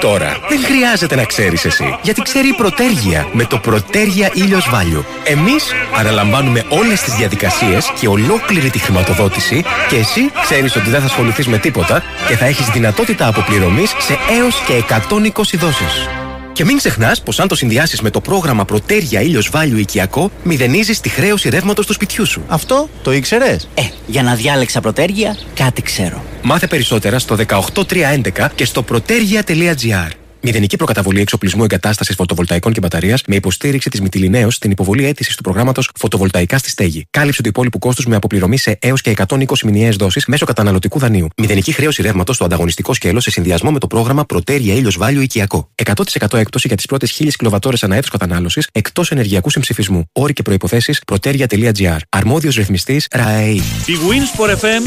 Speaker 14: Τώρα δεν χρειάζεται να ξέρεις εσύ, γιατί ξέρει η Πρωτέργεια με το Πρωτέργεια Ήλιος Βάλιο. Εμείς αναλαμβάνουμε όλες τις διαδικασίες και ολόκληρη τη χρηματοδότηση και εσύ ξέρεις ότι δεν θα ασχοληθείς με τίποτα και θα έχεις δυνατότητα αποπληρωμής σε έως και 120 δόσεις. Και μην ξεχνάς πως αν το συνδυάσεις με το πρόγραμμα Πρωτέργεια Ήλιος Βάλιο Οικιακό, μηδενίζεις τη χρέωση ρεύματος του σπιτιού σου.
Speaker 27: Αυτό το ήξερες;
Speaker 28: Ε, για να διάλεξα πρωτέργεια, κάτι ξέρω.
Speaker 14: Μάθε περισσότερα στο 18311 και στο protergia.gr. Μηδενική προκαταβολή εξοπλισμού εγκατάστασης φωτοβολταϊκών και μπαταρίας με υποστήριξη της Μητυλινέω στην υποβολή αίτησης του προγράμματος Φωτοβολταϊκά στη Στέγη. Κάλυψε του υπόλοιπου κόστους με αποπληρωμή σε έως και 120 μηνιαίες δόσεις μέσω καταναλωτικού δανείου. Μηδενική χρέωση ρεύματος στο ανταγωνιστικό σκέλος σε συνδυασμό με το πρόγραμμα Πρωτέρια Ήλιος Βάλιο Οικιακό. 100% έκπτωση για τις πρώτες 1000 κιλοβατόρες ανά έτος κατανάλωσης εκτός ενεργειακού συμψηφισμού. Όροι και προποθέσει proteria.gr. Αρμόδιος ρυθμιστής ΡΑΕΗ.
Speaker 10: Η Winsport FM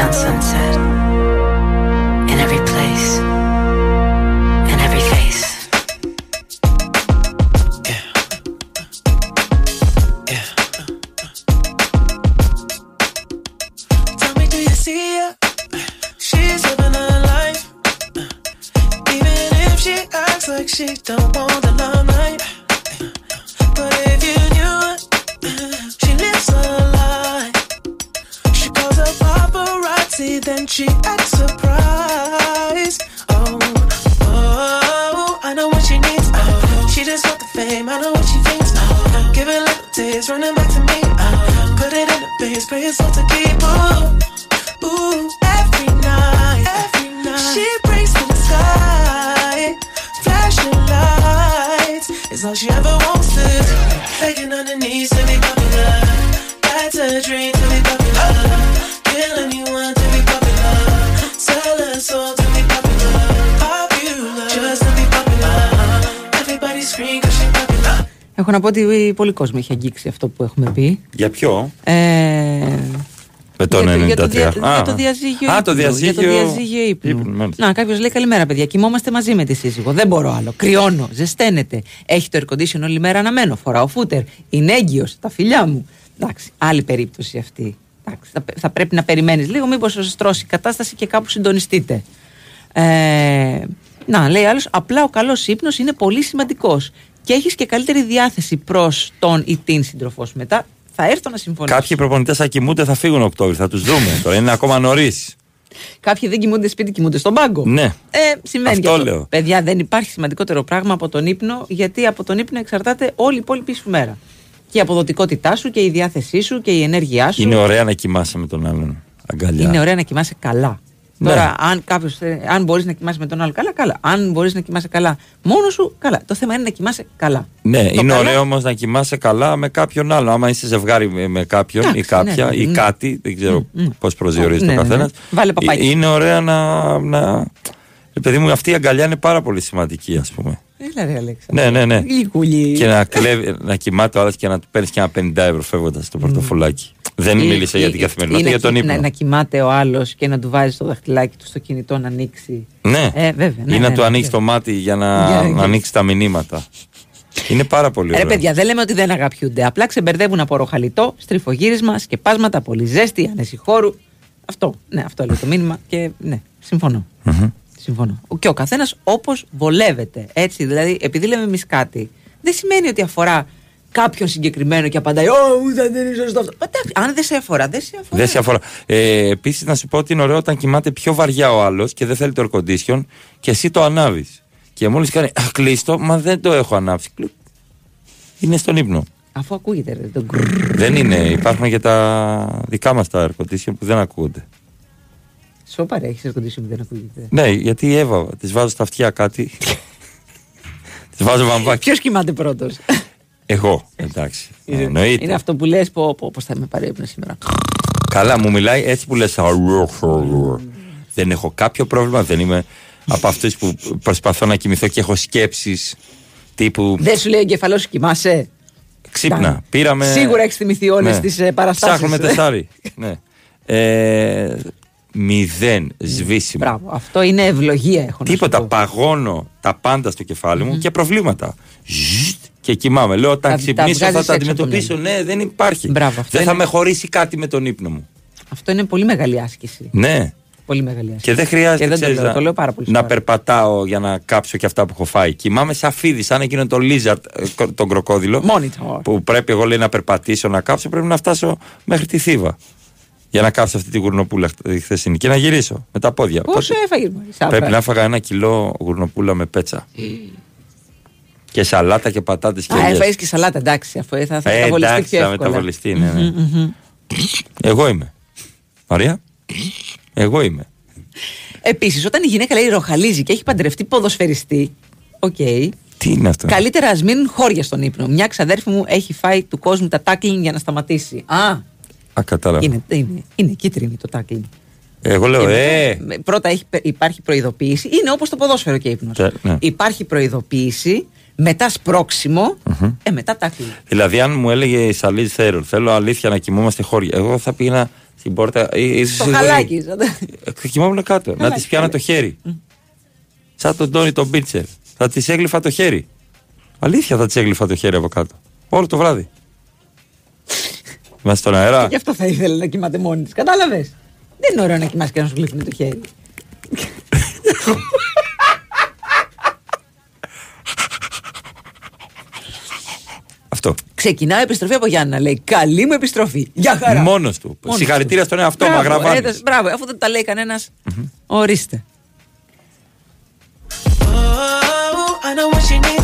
Speaker 10: 94,6.
Speaker 25: in every place, in every face.
Speaker 10: Yeah. Yeah.
Speaker 29: Tell me, do you see her? She's living her life. Even if she acts like she don't want the limelight. But if you knew she lives a lie. She calls a paparazzi, then she acts a surprised. Oh, oh, I know what she needs. Oh, she just want the fame. I know what she thinks. Oh, give it little days, running back to me. Oh, put it in the base, pray it's all to keep. Ooh, ooh, every night, every night. She prays to the sky, flashing lights. It's all she ever wants to. Begging on her knees to be popular. That's a dream to be popular. Kill anyone
Speaker 3: Έχω να πω ότι πολύ κόσμο έχει αγγίξει αυτό που έχουμε πει.
Speaker 2: Για ποιο;
Speaker 3: Ε,
Speaker 2: Με τον 93.
Speaker 3: για, το δια-
Speaker 2: Α.
Speaker 3: για το διαζύγιο
Speaker 2: Α,
Speaker 3: ύπνου.
Speaker 2: το διαζύγιο.
Speaker 3: Για το διαζύγιο ύπνου.
Speaker 2: ύπνου, μάλιστα.
Speaker 3: Να, κάποιος λέει καλημέρα, παιδιά. Κοιμόμαστε μαζί με τη σύζυγο. Δεν μπορώ άλλο. Κρυώνω, ζεσταίνεται. Έχει το air condition όλη μέρα αναμένο. Φοράω φούτερ. Είναι έγκυος. Τα φιλιά μου. Εντάξει, άλλη περίπτωση αυτή. Εντάξει, θα, θα πρέπει να περιμένεις λίγο, μήπως σας στρώσει η κατάσταση και κάπου συντονιστείτε. Ε, να, λέει άλλος, απλά ο καλός ύπνος είναι πολύ σημαντικός. Και έχεις και καλύτερη διάθεση προς τον ή την σύντροφός σου. Μετά θα έρθω να συμφωνήσω.
Speaker 2: Κάποιοι προπονητές θα κοιμούνται, θα φύγουν Οκτώβρη, θα τους δούμε. *laughs* Τώρα είναι ακόμα νωρίς.
Speaker 3: Κάποιοι δεν κοιμούνται σπίτι, κοιμούνται στον πάγκο.
Speaker 2: Ναι.
Speaker 3: Ε, συμβαίνει
Speaker 2: Αυτό
Speaker 3: και αυτό.
Speaker 2: λέω.
Speaker 3: Παιδιά, δεν υπάρχει σημαντικότερο πράγμα από τον ύπνο, γιατί από τον ύπνο εξαρτάται όλη η υπόλοιπη σου μέρα. Και η αποδοτικότητά σου και η διάθεσή σου και η ενέργειά σου.
Speaker 2: Είναι ωραία να κοιμάσαι με τον άλλον. Αγκαλιά.
Speaker 3: Είναι ωραία να κοιμάσαι καλά.
Speaker 2: Ναι.
Speaker 3: Τώρα, αν κάποιος, θε- αν μπορείς να κοιμάσαι με τον άλλο καλά, καλά. Αν μπορείς να κοιμάσαι καλά μόνος σου, καλά. Το θέμα είναι να κοιμάσαι καλά.
Speaker 2: Ναι,
Speaker 3: Το
Speaker 2: είναι
Speaker 3: καλό-
Speaker 2: ωραίο όμως να κοιμάσαι καλά με κάποιον άλλο. Άμα είσαι ζευγάρι με, με κάποιον ή
Speaker 3: Εντάξει,
Speaker 2: κάποια
Speaker 3: ναι,
Speaker 2: ή
Speaker 3: ναι.
Speaker 2: κάτι, δεν ξέρω
Speaker 3: Μμ, μμ.
Speaker 2: πώς προσδιορίζει
Speaker 3: Ναι,
Speaker 2: το
Speaker 3: ναι,
Speaker 2: καθένας.
Speaker 3: ναι. Βάλε παπάκι.
Speaker 2: Είναι ωραία να. να... Ε, παιδί μου, αυτή η αγκαλιά είναι πάρα πολύ σημαντική, ας πούμε.
Speaker 3: Έλα ρε Αλέξα.
Speaker 2: Ναι, ναι, ναι.
Speaker 3: Γλυκούλη.
Speaker 2: Και να, κλέβει, να κοιμάται ο άλλος και να του παίρνεις και ένα 50 ευρώ φεύγοντας στο πορτοφολάκι. Δεν
Speaker 3: Ή-
Speaker 2: μίλησε για
Speaker 3: ή-
Speaker 2: την
Speaker 3: ή
Speaker 2: καθημερινότητα,
Speaker 3: να
Speaker 2: για τον
Speaker 3: κοι-
Speaker 2: ύπνο.
Speaker 3: Να, να κοιμάται ο άλλος και να του βάζει το δαχτυλάκι του στο κινητό να ανοίξει.
Speaker 2: Ναι.
Speaker 3: Ε, βέβαια. Ναι,
Speaker 2: ή να
Speaker 3: ναι,
Speaker 2: του
Speaker 3: ναι,
Speaker 2: ανοίξει το μάτι για να,
Speaker 3: Για-
Speaker 2: να
Speaker 3: για-
Speaker 2: ανοίξει τα μηνύματα. Είναι πάρα πολύ
Speaker 3: Ρε
Speaker 2: ωραίο.
Speaker 3: παιδιά, δεν λέμε ότι δεν αγαπιούνται. Απλά ξεμπερδεύουν από ροχαλιτό, στριφογύρισμα, σκεπάσματα, πολύ ζέστη, άνεση χώρου. Αυτό. Ναι, αυτό λέει το μήνυμα και ναι, συμφωνώ. Συμφωνώ. Ο- Και ο καθένας όπως βολεύεται. Έτσι, δηλαδή, επειδή λέμε εμείς κάτι, δεν σημαίνει ότι αφορά κάποιον συγκεκριμένο και απαντάει Ω, ούτε δεν είναι σωστό αυτό. Εντάξει, αν δεν σε αφορά, δεν σε αφορά.
Speaker 2: Δεν σε αφορά. Ε, Επίσης, να σου πω ότι είναι ωραίο όταν κοιμάται πιο βαριά ο άλλος και δεν θέλει το air condition και εσύ το ανάβεις. Και μόλις κάνει «Α, κλείστο, μα δεν το έχω ανάψει. Κλου. Είναι στον ύπνο.
Speaker 3: Αφού ακούγεται ρε, το γκρρρ.
Speaker 2: δεν είναι. Υπάρχουν και τα δικά μας τα air condition που δεν ακούγονται.
Speaker 3: Σοπα ρε, έχεις air condition που δεν ακούγεται.
Speaker 2: Ναι, γιατί η Εύα, της βάζω στα αυτιά κάτι. *laughs* της βάζω βαμβάκι.
Speaker 3: Ποιος κοιμάται πρώτος;
Speaker 2: Εγώ, εντάξει. *laughs* Εννοείται.
Speaker 3: Είναι αυτό που λες, πω, πω, πώς θα με πάρει ύπνο σήμερα.
Speaker 2: Καλά, μου μιλάει έτσι που λες. Δεν έχω κάποιο πρόβλημα. Δεν είμαι από αυτούς που προσπαθώ να κοιμηθώ και έχω σκέψεις τύπου.
Speaker 3: Δεν σου λέει ο εγκεφαλός σου κοιμάσαι.
Speaker 2: Ξύπνα.
Speaker 3: Εντάξει.
Speaker 2: Πήραμε.
Speaker 3: Σίγουρα έχεις θυμηθεί όλες τις, ε, παραστάσεις.
Speaker 2: Ψάχνουμε τεσάρι. *laughs* ναι. Ε, μηδέν σβήσιμο.
Speaker 3: Μπράβο. Αυτό είναι ευλογία, έχω να σου
Speaker 2: Τίποτα.
Speaker 3: πω.
Speaker 2: Παγώνω τα πάντα στο κεφάλι μου και προβλήματα. Ζζζτ, Και κοιμάμαι. Λέω όταν
Speaker 3: Τα- τα
Speaker 2: ξυπνήσω θα
Speaker 3: βγάζεις
Speaker 2: τα
Speaker 3: έξω από το
Speaker 2: αντιμετωπίσω. Ναι, δεν υπάρχει.
Speaker 3: Μπράβο, αυτό
Speaker 2: δεν θα
Speaker 3: είναι-
Speaker 2: με χωρίσει κάτι με τον ύπνο μου.
Speaker 3: Αυτό είναι πολύ μεγάλη άσκηση.
Speaker 2: Ναι.
Speaker 3: Πολύ μεγάλη άσκηση.
Speaker 2: Και δεν χρειάζεται
Speaker 3: Και δεν το
Speaker 2: ξέρεις,
Speaker 3: λέω,
Speaker 2: να,
Speaker 3: το λέω πάρα πολύ
Speaker 2: να
Speaker 3: σοβαρά.
Speaker 2: περπατάω για να κάψω και αυτά που έχω φάει. Κοιμάμαι σαν φίδι, σαν εκείνο το lizard, ε, κο- τον κροκόδιλο.
Speaker 3: Monitor.
Speaker 2: Που πρέπει εγώ λέει να περπατήσω, να κάψω, πρέπει να φτάσω μέχρι τη Θήβα. Για να κάψω αυτή τη γουρνοπούλα χ- η χθεσινή και να γυρίσω με τα πόδια.
Speaker 3: Πόσο
Speaker 2: Οπότε
Speaker 3: έφαγες, μωρή σαύρα;
Speaker 2: Πρέπει να έφαγα ένα κιλό γουρνοπούλα με πέτσα. και σαλάτα και πατάτες και
Speaker 3: Α,
Speaker 2: ελιές.
Speaker 3: έφαγες και σαλάτα, εντάξει, αφού θα, θα
Speaker 2: Ε,
Speaker 3: μεταβολιστεί
Speaker 2: εντάξει,
Speaker 3: πιο
Speaker 2: θα
Speaker 3: εύκολα.
Speaker 2: μεταβολιστεί, ναι, ναι.
Speaker 3: Μμμ, μμμ.
Speaker 2: Εγώ είμαι. Μαρία, εγώ είμαι.
Speaker 3: Επίσης, όταν η γυναίκα λέει ροχαλίζει και έχει παντρευτεί ποδοσφαιριστή, οκ.
Speaker 2: Τι είναι αυτό;
Speaker 3: Καλύτερα ας μείνουν χώρια στον ύπνο. Μια ξαδέρφη μου έχει φάει του κόσμου τα τάκλινγκ για να σταματήσει. Α,
Speaker 2: Α, κατάλαβα.
Speaker 3: είναι, είναι, είναι κίτρινη το τάκλινγκ.
Speaker 2: Εγώ λέω,
Speaker 3: Και
Speaker 2: ε,
Speaker 3: μετά, Πρώτα έχει, υπάρχει προειδοποίηση. Είναι όπως το ποδόσφαιρο και ύπνος.
Speaker 2: Τε- ναι.
Speaker 3: Υπάρχει προειδοποίηση, μετά σπρώξιμο, ε, μετά τάκλινγκ.
Speaker 2: Δηλαδή, αν μου έλεγε η Σαλίζ Θέρορ, θέλω αλήθεια να κοιμόμαστε χώρια, εγώ θα πήγαινα στην πόρτα. ή- ίσως
Speaker 3: Το
Speaker 2: στη
Speaker 3: χαλάκι.
Speaker 2: γωνία. Ε, Θα κοιμόμουν κάτω. να
Speaker 3: Χαλάκι,
Speaker 2: της πιάνω το χέρι. Σαν τον Τόνι τον Μπίτσερ. Θα της έγλυφα το χέρι. Αλήθεια θα της έγλυφα το χέρι από κάτω. Όλο το βράδυ. Αέρα.
Speaker 3: Και γι' αυτό θα ήθελε να κοιμάται μόνη της. Κατάλαβες; Δεν είναι ωραίο να κοιμάσαι και να σου γλύφουν το χέρι. Αυτό. Ξεκινάει επιστροφή από Γιάννα. Λέει: Καλή μου επιστροφή. Για χαρά.
Speaker 2: Μόνος του.
Speaker 3: Μόνος
Speaker 2: Συγχαρητήρια
Speaker 3: του.
Speaker 2: στον εαυτό μου.
Speaker 3: Αγραβάνει. Μπράβο, αφού δεν τα λέει κανένας. Mm-hmm. Ορίστε.
Speaker 29: Oh, I know what she needs.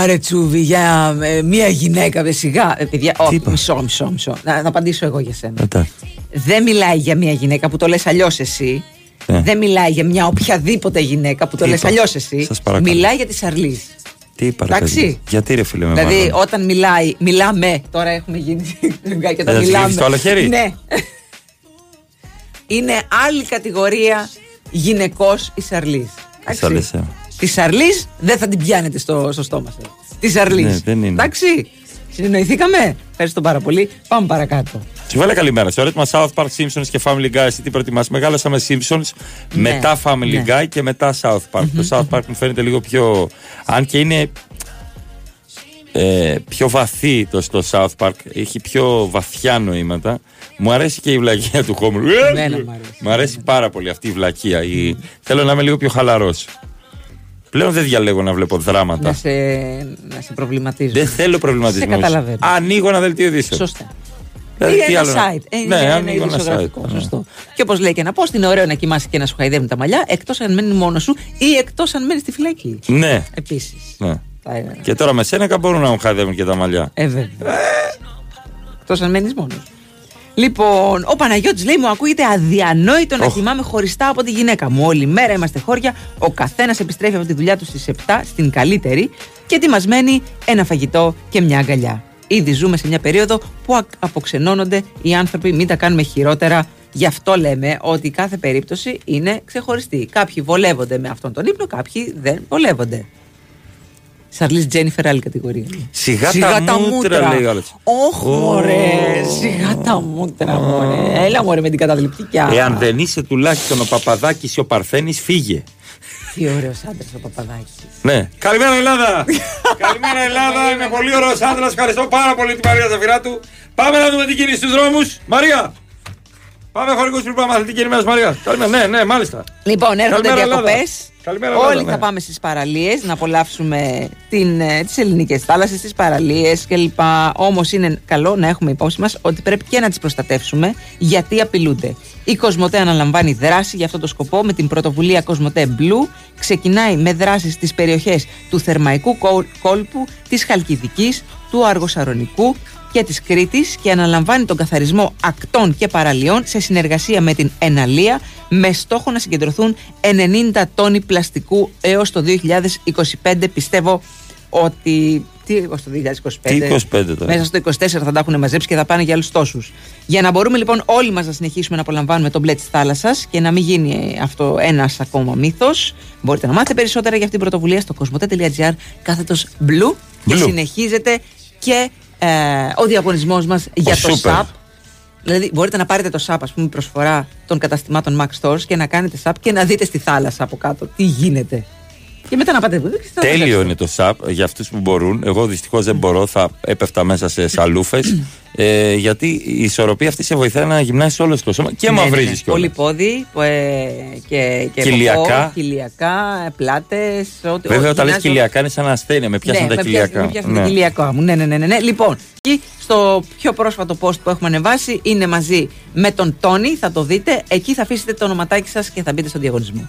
Speaker 3: Κάποιο λέει Αμάρε Τσούβι για ε, μία γυναίκα, δε σιγά. Ε, παιδιά, όχι, μισό, μισό, μισό. Να, να απαντήσω εγώ για σένα.
Speaker 2: Εντάξει.
Speaker 3: Δεν μιλάει για μία γυναίκα που το λες αλλιώς εσύ.
Speaker 2: Ναι.
Speaker 3: Δεν μιλάει για μια οποιαδήποτε γυναίκα που το
Speaker 2: Τι
Speaker 3: λες
Speaker 2: είπα;
Speaker 3: αλλιώς εσύ.
Speaker 2: Σας παρακαλώ.
Speaker 3: Μιλάει για τη Σαρλή.
Speaker 2: Τι είπα, ρε
Speaker 3: Εντάξει.
Speaker 2: παιδί. Γιατί ρε φίλε με
Speaker 3: Δηλαδή,
Speaker 2: μάλλον;
Speaker 3: όταν μιλάει, μιλάμε. Τώρα έχουμε γίνει *laughs* λιγάκι και
Speaker 2: Θα
Speaker 3: όταν
Speaker 2: της
Speaker 3: μιλάμε.
Speaker 2: γλύφεις το άλλο χέρι;
Speaker 3: Ναι. Είναι άλλη κατηγορία γυναικός η Σαρλή.
Speaker 2: Της άλλης, ε.
Speaker 3: Της Σαρλή δεν θα την πιάνετε στο, στο στόμα σας. Της Σαρλή.
Speaker 2: Ναι, δεν είναι.
Speaker 3: Εντάξει. Συνεννοηθήκαμε. Ευχαριστώ πάρα πολύ. Πάμε παρακάτω.
Speaker 2: Σου βάλε καλημέρα. Σε έτοιμα South Park Simpsons και Family Guy. Εσύ τι προτιμάς. Μεγάλωσα με Simpsons,
Speaker 3: Ναι.
Speaker 2: μετά Family
Speaker 3: Ναι.
Speaker 2: Guy και μετά South Park. Το South Park μου φαίνεται λίγο πιο. Αν και είναι ε, πιο βαθύ το στο South Park, έχει πιο βαθιά νοήματα. Μου αρέσει και η βλακεία του Χόμρου.
Speaker 3: Εμένα μ' αρέσει.
Speaker 2: Μου αρέσει πάρα πολύ αυτή η βλακεία. Η... Θέλω να είμαι λίγο πιο χαλαρός. Πλέον δεν διαλέγω να βλέπω δράματα.
Speaker 3: Να σε, να σε προβληματίζω.
Speaker 2: Δεν θέλω προβληματισμό.
Speaker 3: Σε καταλαβαίνω.
Speaker 2: Ανοίγω ένα δελτίο ειδήσεων.
Speaker 3: Ανοίγω
Speaker 2: Δηλαδή,
Speaker 3: Ή
Speaker 2: τι
Speaker 3: ένα
Speaker 2: άλλο να-
Speaker 3: site. Ε,
Speaker 2: Ναι,
Speaker 3: είναι ένα
Speaker 2: ανοίγω ένα
Speaker 3: ειδησιογραφικό,
Speaker 2: site, ναι.
Speaker 3: Σωστό. Και όπως λέει και ένα post, είναι ωραίο να κοιμάσαι και να σου χαϊδεύουν τα μαλλιά, εκτός αν μένει μόνος σου ή εκτός αν μένεις στη φυλακή.
Speaker 2: Ναι.
Speaker 3: Επίσης.
Speaker 2: ναι. Και τώρα με σένα μπορούν να μου χαϊδεύουν και τα μαλλιά.
Speaker 3: Ε, βέβαια. Εκτός αν μένεις μόνος. Λοιπόν, ο Παναγιώτης λέει: Μου ακούγεται αδιανόητο να κοιμάμαι χωριστά από τη γυναίκα μου. Όλη μέρα είμαστε χώρια. Ο καθένας επιστρέφει από τη δουλειά του στις 7 στην καλύτερη και τι μας μένει; Ένα φαγητό και μια αγκαλιά. Ήδη ζούμε σε μια περίοδο που α- αποξενώνονται οι άνθρωποι, μην τα κάνουμε χειρότερα. Γι' αυτό λέμε ότι κάθε περίπτωση είναι ξεχωριστή. Κάποιοι βολεύονται με αυτόν τον ύπνο, κάποιοι δεν βολεύονται. Σαρλί Τζένιφερ, άλλη κατηγορία.
Speaker 2: Σιγά, τα, μούτρα, λέει ο άλλος.
Speaker 3: Όχι, μωρέ, σιγά τα μούτρα, μωρέ. Έλα, μωρέ, με την καταδληπτικιά.
Speaker 2: Εάν δεν είσαι τουλάχιστον ο Παπαδάκης ή ο Παρθένης, φύγε.
Speaker 3: Τι ωραίος άντρας ο Παπαδάκης.
Speaker 2: Ναι. Καλημέρα Ελλάδα! Καλημέρα Ελλάδα! Είμαι πολύ ωραίος άντρας. Ευχαριστώ πάρα πολύ τη Μαρία Ζαφυράτου. Πάμε να δούμε την κίνηση στους δρόμους. Μαρία! Πάμε χωρικού πριν πάμε αθλητική ενημέρωση Μαρία. Καλημέρα, ναι, ναι, μάλιστα.
Speaker 3: Λοιπόν, έρχονται
Speaker 2: Καλημέρα,
Speaker 3: διακοπές.
Speaker 2: Ελλάδα. Καλημέρα, Ελλάδα,
Speaker 3: Όλοι
Speaker 2: ναι.
Speaker 3: θα πάμε στις παραλίες να απολαύσουμε τις ελληνικές θάλασσες, τις παραλίες κλπ. Όμως είναι καλό να έχουμε υπόψη μας ότι πρέπει και να τις προστατεύσουμε γιατί απειλούνται. Η Κοσμοτέ αναλαμβάνει δράση για αυτό το σκοπό με την πρωτοβουλία Κοσμοτέ Blue. Ξεκινάει με δράσεις στις περιοχές του Θερμαϊκού Κόλ- Κόλπου, της Χαλκιδικής, του Αργοσαρονικού και της Κρήτης και αναλαμβάνει τον καθαρισμό ακτών και παραλιών σε συνεργασία με την Εναλία με στόχο να συγκεντρωθούν 90 τόνοι πλαστικού έως το 2025 πιστεύω ότι τι ως το 2025
Speaker 2: Τι 25 τώρα.
Speaker 3: μέσα στο 24 θα τα έχουν μαζέψει και θα πάνε για άλλους τόσους για να μπορούμε λοιπόν όλοι μας να συνεχίσουμε να απολαμβάνουμε τον μπλε της θάλασσας και να μην γίνει αυτό ένας ακόμα μύθος μπορείτε να μάθετε περισσότερα για αυτήν την πρωτοβουλία στο κοσμοτέ.gr κάθετος blue και
Speaker 2: Blue.
Speaker 3: συνεχίζεται και ε, ο διαγωνισμός μας για
Speaker 2: Ο
Speaker 3: το
Speaker 2: Super.
Speaker 3: SAP Δηλαδή, μπορείτε να πάρετε το SAP, ας πούμε, προσφορά των καταστημάτων Max Stores και να κάνετε SAP και να δείτε στη θάλασσα από κάτω τι γίνεται. Και μετά να πάτε. «Δεν ξέρω, θα
Speaker 2: Τέλειο
Speaker 3: μαζέψω».
Speaker 2: είναι το ΣΑΠ για αυτούς που μπορούν. Εγώ δυστυχώς δεν μπορώ, θα έπεφτα μέσα σε σαλούφες. *clears throat* ε, γιατί η ισορροπία αυτή σε βοηθάει να γυμνάσεις όλο το σώμα και
Speaker 3: Ναι, ναι, ναι.
Speaker 2: μαυρίζεις κιόλας.
Speaker 3: Πολύ πόδι ε, και, και
Speaker 2: Κοιλιακά.
Speaker 3: ποπό, κοιλιακά, πλάτες.
Speaker 2: Βέβαια, όταν λες κοιλιακά είναι σαν ασθένεια. Με πιάσαν
Speaker 3: ναι,
Speaker 2: τα
Speaker 3: με πιάσαν-
Speaker 2: κοιλιακά.
Speaker 3: Με πιάσαν
Speaker 2: Ναι.
Speaker 3: τα κοιλιακά μου. Ναι, ναι, ναι, ναι, ναι. Λοιπόν, εκεί στο πιο πρόσφατο post που έχουμε ανεβάσει είναι μαζί με τον Τόνι. Θα το δείτε. Εκεί θα αφήσετε το ονοματάκι σας και θα μπείτε στον διαγωνισμό.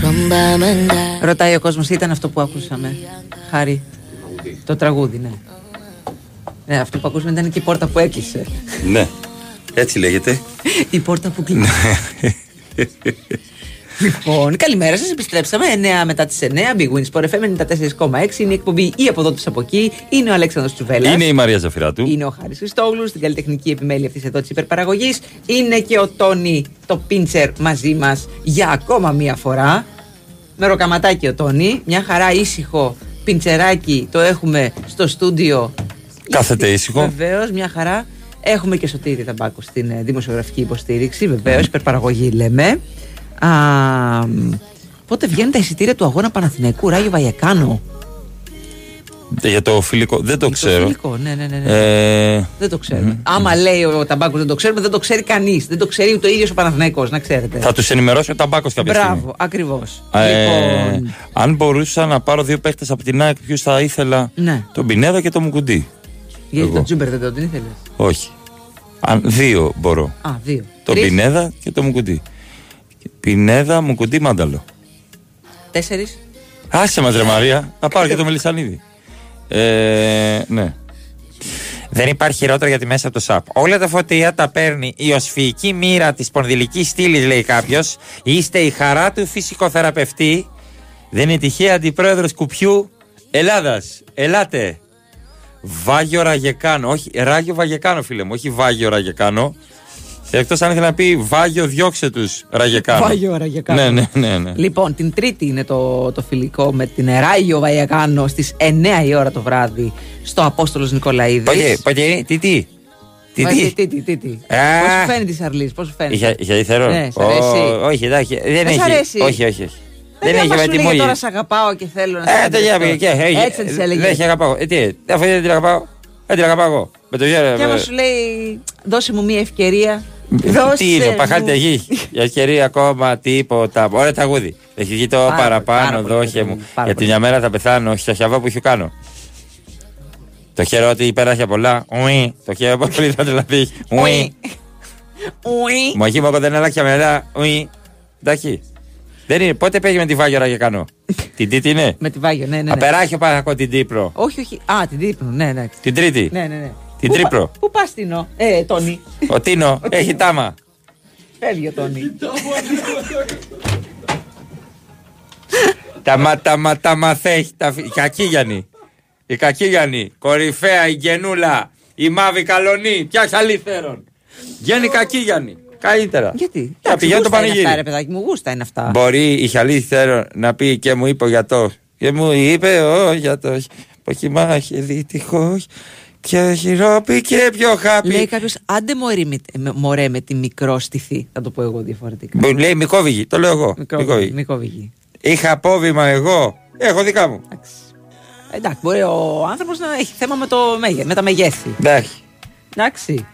Speaker 26: From Bamenda.
Speaker 3: Ρωτάει ο κόσμος, ήταν αυτό που ακούσαμε. Χάρη. Το τραγούδι, ναι. Ναι, αυτό που ακούσαμε ήταν και η πόρτα που έκλεισε.
Speaker 2: Ναι, έτσι λέγεται. *laughs*
Speaker 3: η πόρτα που κλείνει. Λοιπόν, καλημέρα σας. Επιστρέψαμε 9 μετά τις 9. Big Wins Sport FM 94,6. Είναι η εκπομπή ή από εδώ τη από εκεί. Είναι ο Αλέξανδρος Τσουβέλλα.
Speaker 2: Είναι η Μαρία Ζαφυράτου.
Speaker 3: Είναι ο Χάρης Χριστόγλου στην καλλιτεχνική επιμέλεια αυτής εδώ της υπερπαραγωγής. Είναι και ο Τόνι το πίντσερ μαζί μας για ακόμα μία φορά. Με ροκαματάκι ο Τόνι. Μια χαρά ήσυχο πιντσεράκι το έχουμε στο στούντιο.
Speaker 2: Κάθεται ήσυχο.
Speaker 3: Βεβαίως, μια χαρά. Έχουμε και σωτήρι ταμπάκο στην ε, δημοσιογραφική υποστήριξη. Βεβαίως, υπερπαραγωγή λέμε. Α, μ, πότε βγαίνουν τα εισιτήρια του αγώνα Παναθηναϊκού Ράγιο Βαγεκάνο.
Speaker 2: Για το φιλικό, δεν το ξέρω.
Speaker 3: φιλικό, ναι, ναι, ναι, ναι.
Speaker 2: Ε,
Speaker 3: Δεν το ξέρουμε. Άμα λέει ο Ταμπάκος δεν το ξέρουμε, δεν το ξέρει κανείς. Δεν το ξέρει ούτε ο ίδιος ο Παναθηναϊκός, να ξέρετε.
Speaker 2: θα τους ενημερώσει ο Ταμπάκος κάποια στιγμή.
Speaker 3: Μπράβο, ακριβώς.
Speaker 2: Ε,
Speaker 3: λοιπόν,
Speaker 2: Αν μπορούσα να πάρω δύο παίχτες από την ΑΕΚ, ποιου θα ήθελα.
Speaker 3: Ναι.
Speaker 2: Τον Πινέδα και τον Μουκουντή.
Speaker 3: γιατί
Speaker 2: εγώ.
Speaker 3: τον Τζούμπερ δεν τον ήθελες;
Speaker 2: Όχι. Αν, δύο μπορώ.
Speaker 3: Α, δύο.
Speaker 2: Τον
Speaker 3: Τρεις,
Speaker 2: Πινέδα και τον Μουκουντή. Πινέδα, Μουκουντή, Μάνταλο.
Speaker 3: Τέσσερις.
Speaker 2: Άσε μας ρε Μαρία, θα πάρω και το Μελισανίδη. Ε, ναι.
Speaker 30: Δεν υπάρχει χειρότερο για τη μέσα από το ΣΑΠ. Όλα τα φωτία τα παίρνει η οσφυϊκή μοίρα της σπονδυλική στήλης, λέει κάποιος. Είστε η χαρά του φυσικοθεραπευτή.
Speaker 2: Δεν είναι τυχαία αντιπρόεδρος κουπιού Ελλάδας. Ελάτε. Βάγιο Ραγεκάνο. Όχι, Ράγιο Βαγεκάνο, φίλε μου. Όχι Βάγιο Ραγεκάνο. Εκτός αν ήθελα να πει Βάγιο, διώξε τους Ραγεκάνο.
Speaker 3: Βάγιο Ραγεκάνο.
Speaker 2: Ναι, ναι, ναι. ναι.
Speaker 3: Λοιπόν, την Τρίτη είναι το, το φιλικό με την Ράγιο Βαγιακάνο στις 9 η ώρα το βράδυ στο Απόστολος Νικολαίδης.
Speaker 30: Πότε, πότε, τι, τι. Τι, τι.
Speaker 3: τι, τι, τι, τι.
Speaker 30: Α.
Speaker 3: Πώς σου φαίνεται η Σαρλής, πώς σου φαίνεται;
Speaker 30: Είχε, είχε ήθελο.
Speaker 3: Ναι, σ' αρέσει.
Speaker 30: Ω, όχι, εντάξει. Δεν
Speaker 3: Δεν σ'
Speaker 30: έχει.
Speaker 3: αρέσει.
Speaker 30: Όχι, όχι, όχι.
Speaker 3: Δεν,
Speaker 30: Δεν έχει
Speaker 3: άμα σου
Speaker 30: με τη
Speaker 3: λέγε
Speaker 30: μούλη.
Speaker 3: τώρα σε αγαπάω και θέλω να σε
Speaker 30: Ε, τελειά
Speaker 3: αντιληφθώ.
Speaker 30: πήγε. και, ε,
Speaker 3: Έτσι δεν τη έλεγε.
Speaker 30: Δεν έχει αγαπάω. Ε, τι, αφού δεν την αγαπάω. Δεν την αγαπάω εγώ. Με το γέρο.
Speaker 3: Και άμα σου λέει, δώσε μου μια ευκαιρία. Δώσε
Speaker 2: Τι είναι,
Speaker 3: μου.
Speaker 2: παχάλια γη. Η ευκαιρία ακόμα, τίποτα. Ωραία τραγούδι. Έχει βγει το
Speaker 3: Πάρα πολύ, πάρα
Speaker 2: παραπάνω,
Speaker 3: πολύ,
Speaker 2: δόχε
Speaker 3: πάρα
Speaker 2: μου.
Speaker 3: πολύ, πάρα
Speaker 2: Γιατί
Speaker 3: πολύ.
Speaker 2: μια μέρα θα πεθάνω, όχι το χιαβά που σου κάνω. Το χαίρο ότι υπέραχε πολλά. Ουι. Το χαίρο πολύ θα τρελαθεί. Ουι.
Speaker 3: Ουι.
Speaker 2: Μου έχει μόνο δεν έλαξε μετά. Ουι. Εντάξει. Δεν είναι. Πότε παίζει με τη Βάγιο και κάνω. *laughs* Την Τρίτη είναι;
Speaker 3: Με τη Βάγιο, ναι, ναι. ναι.
Speaker 2: Απεράχει ο την Τύπρο.
Speaker 3: Όχι, όχι. Α, την Τρίπνο, ναι, ναι.
Speaker 2: Την Τρίτη.
Speaker 3: Ναι, ναι, ναι.
Speaker 2: Την
Speaker 3: Πού πα-
Speaker 2: Τρίπρο.
Speaker 3: Πού πας, Τίνο, ε, Τόνι.
Speaker 2: Ο Τίνο *laughs* έχει τάμα.
Speaker 3: Φεύγει ο Τόνι.
Speaker 2: Τα μα, τα μα, τα μαθέχει. Τα... φι- Η Κακίγιανη. Η Κακίγιανη. Κορυφαία, η Γενούλα. Η Μάβη Καλονή. Ποια αλήθερον. Βγαίνει η Κακίγιανη. Καλύτερα.
Speaker 3: Γιατί;
Speaker 2: Θα
Speaker 3: Εντάξει,
Speaker 2: πηγαίνει το
Speaker 3: γούστα είναι
Speaker 2: πανηγύρι.
Speaker 3: Αυτά, ρε παιδάκι μου, γούστα είναι αυτά.
Speaker 2: Μπορεί η αλήθερον να πει και μου είπε ο γιατρό. Και μου είπε ο γιατρό. Που έχει μάχη δυστυχώς. Πιο χειρόπη και πιο χάπη.
Speaker 3: Λέει κάποιος, άντε μωρέ με, με- μωρέ με τη μικρό στιθή. Θα το πω εγώ διαφορετικά.
Speaker 2: Μου λέει Μικόβιγη. Το λέω εγώ.
Speaker 3: Μικρόβιγη. Μικρόβιγη.
Speaker 2: Είχα απόβημα εγώ. Έχω δικά μου.
Speaker 3: Εντάξει, μπορεί ο άνθρωπος να έχει θέμα με, το, μέγε- με τα μεγέθη.
Speaker 2: Εντάξει.
Speaker 3: Εντάξει.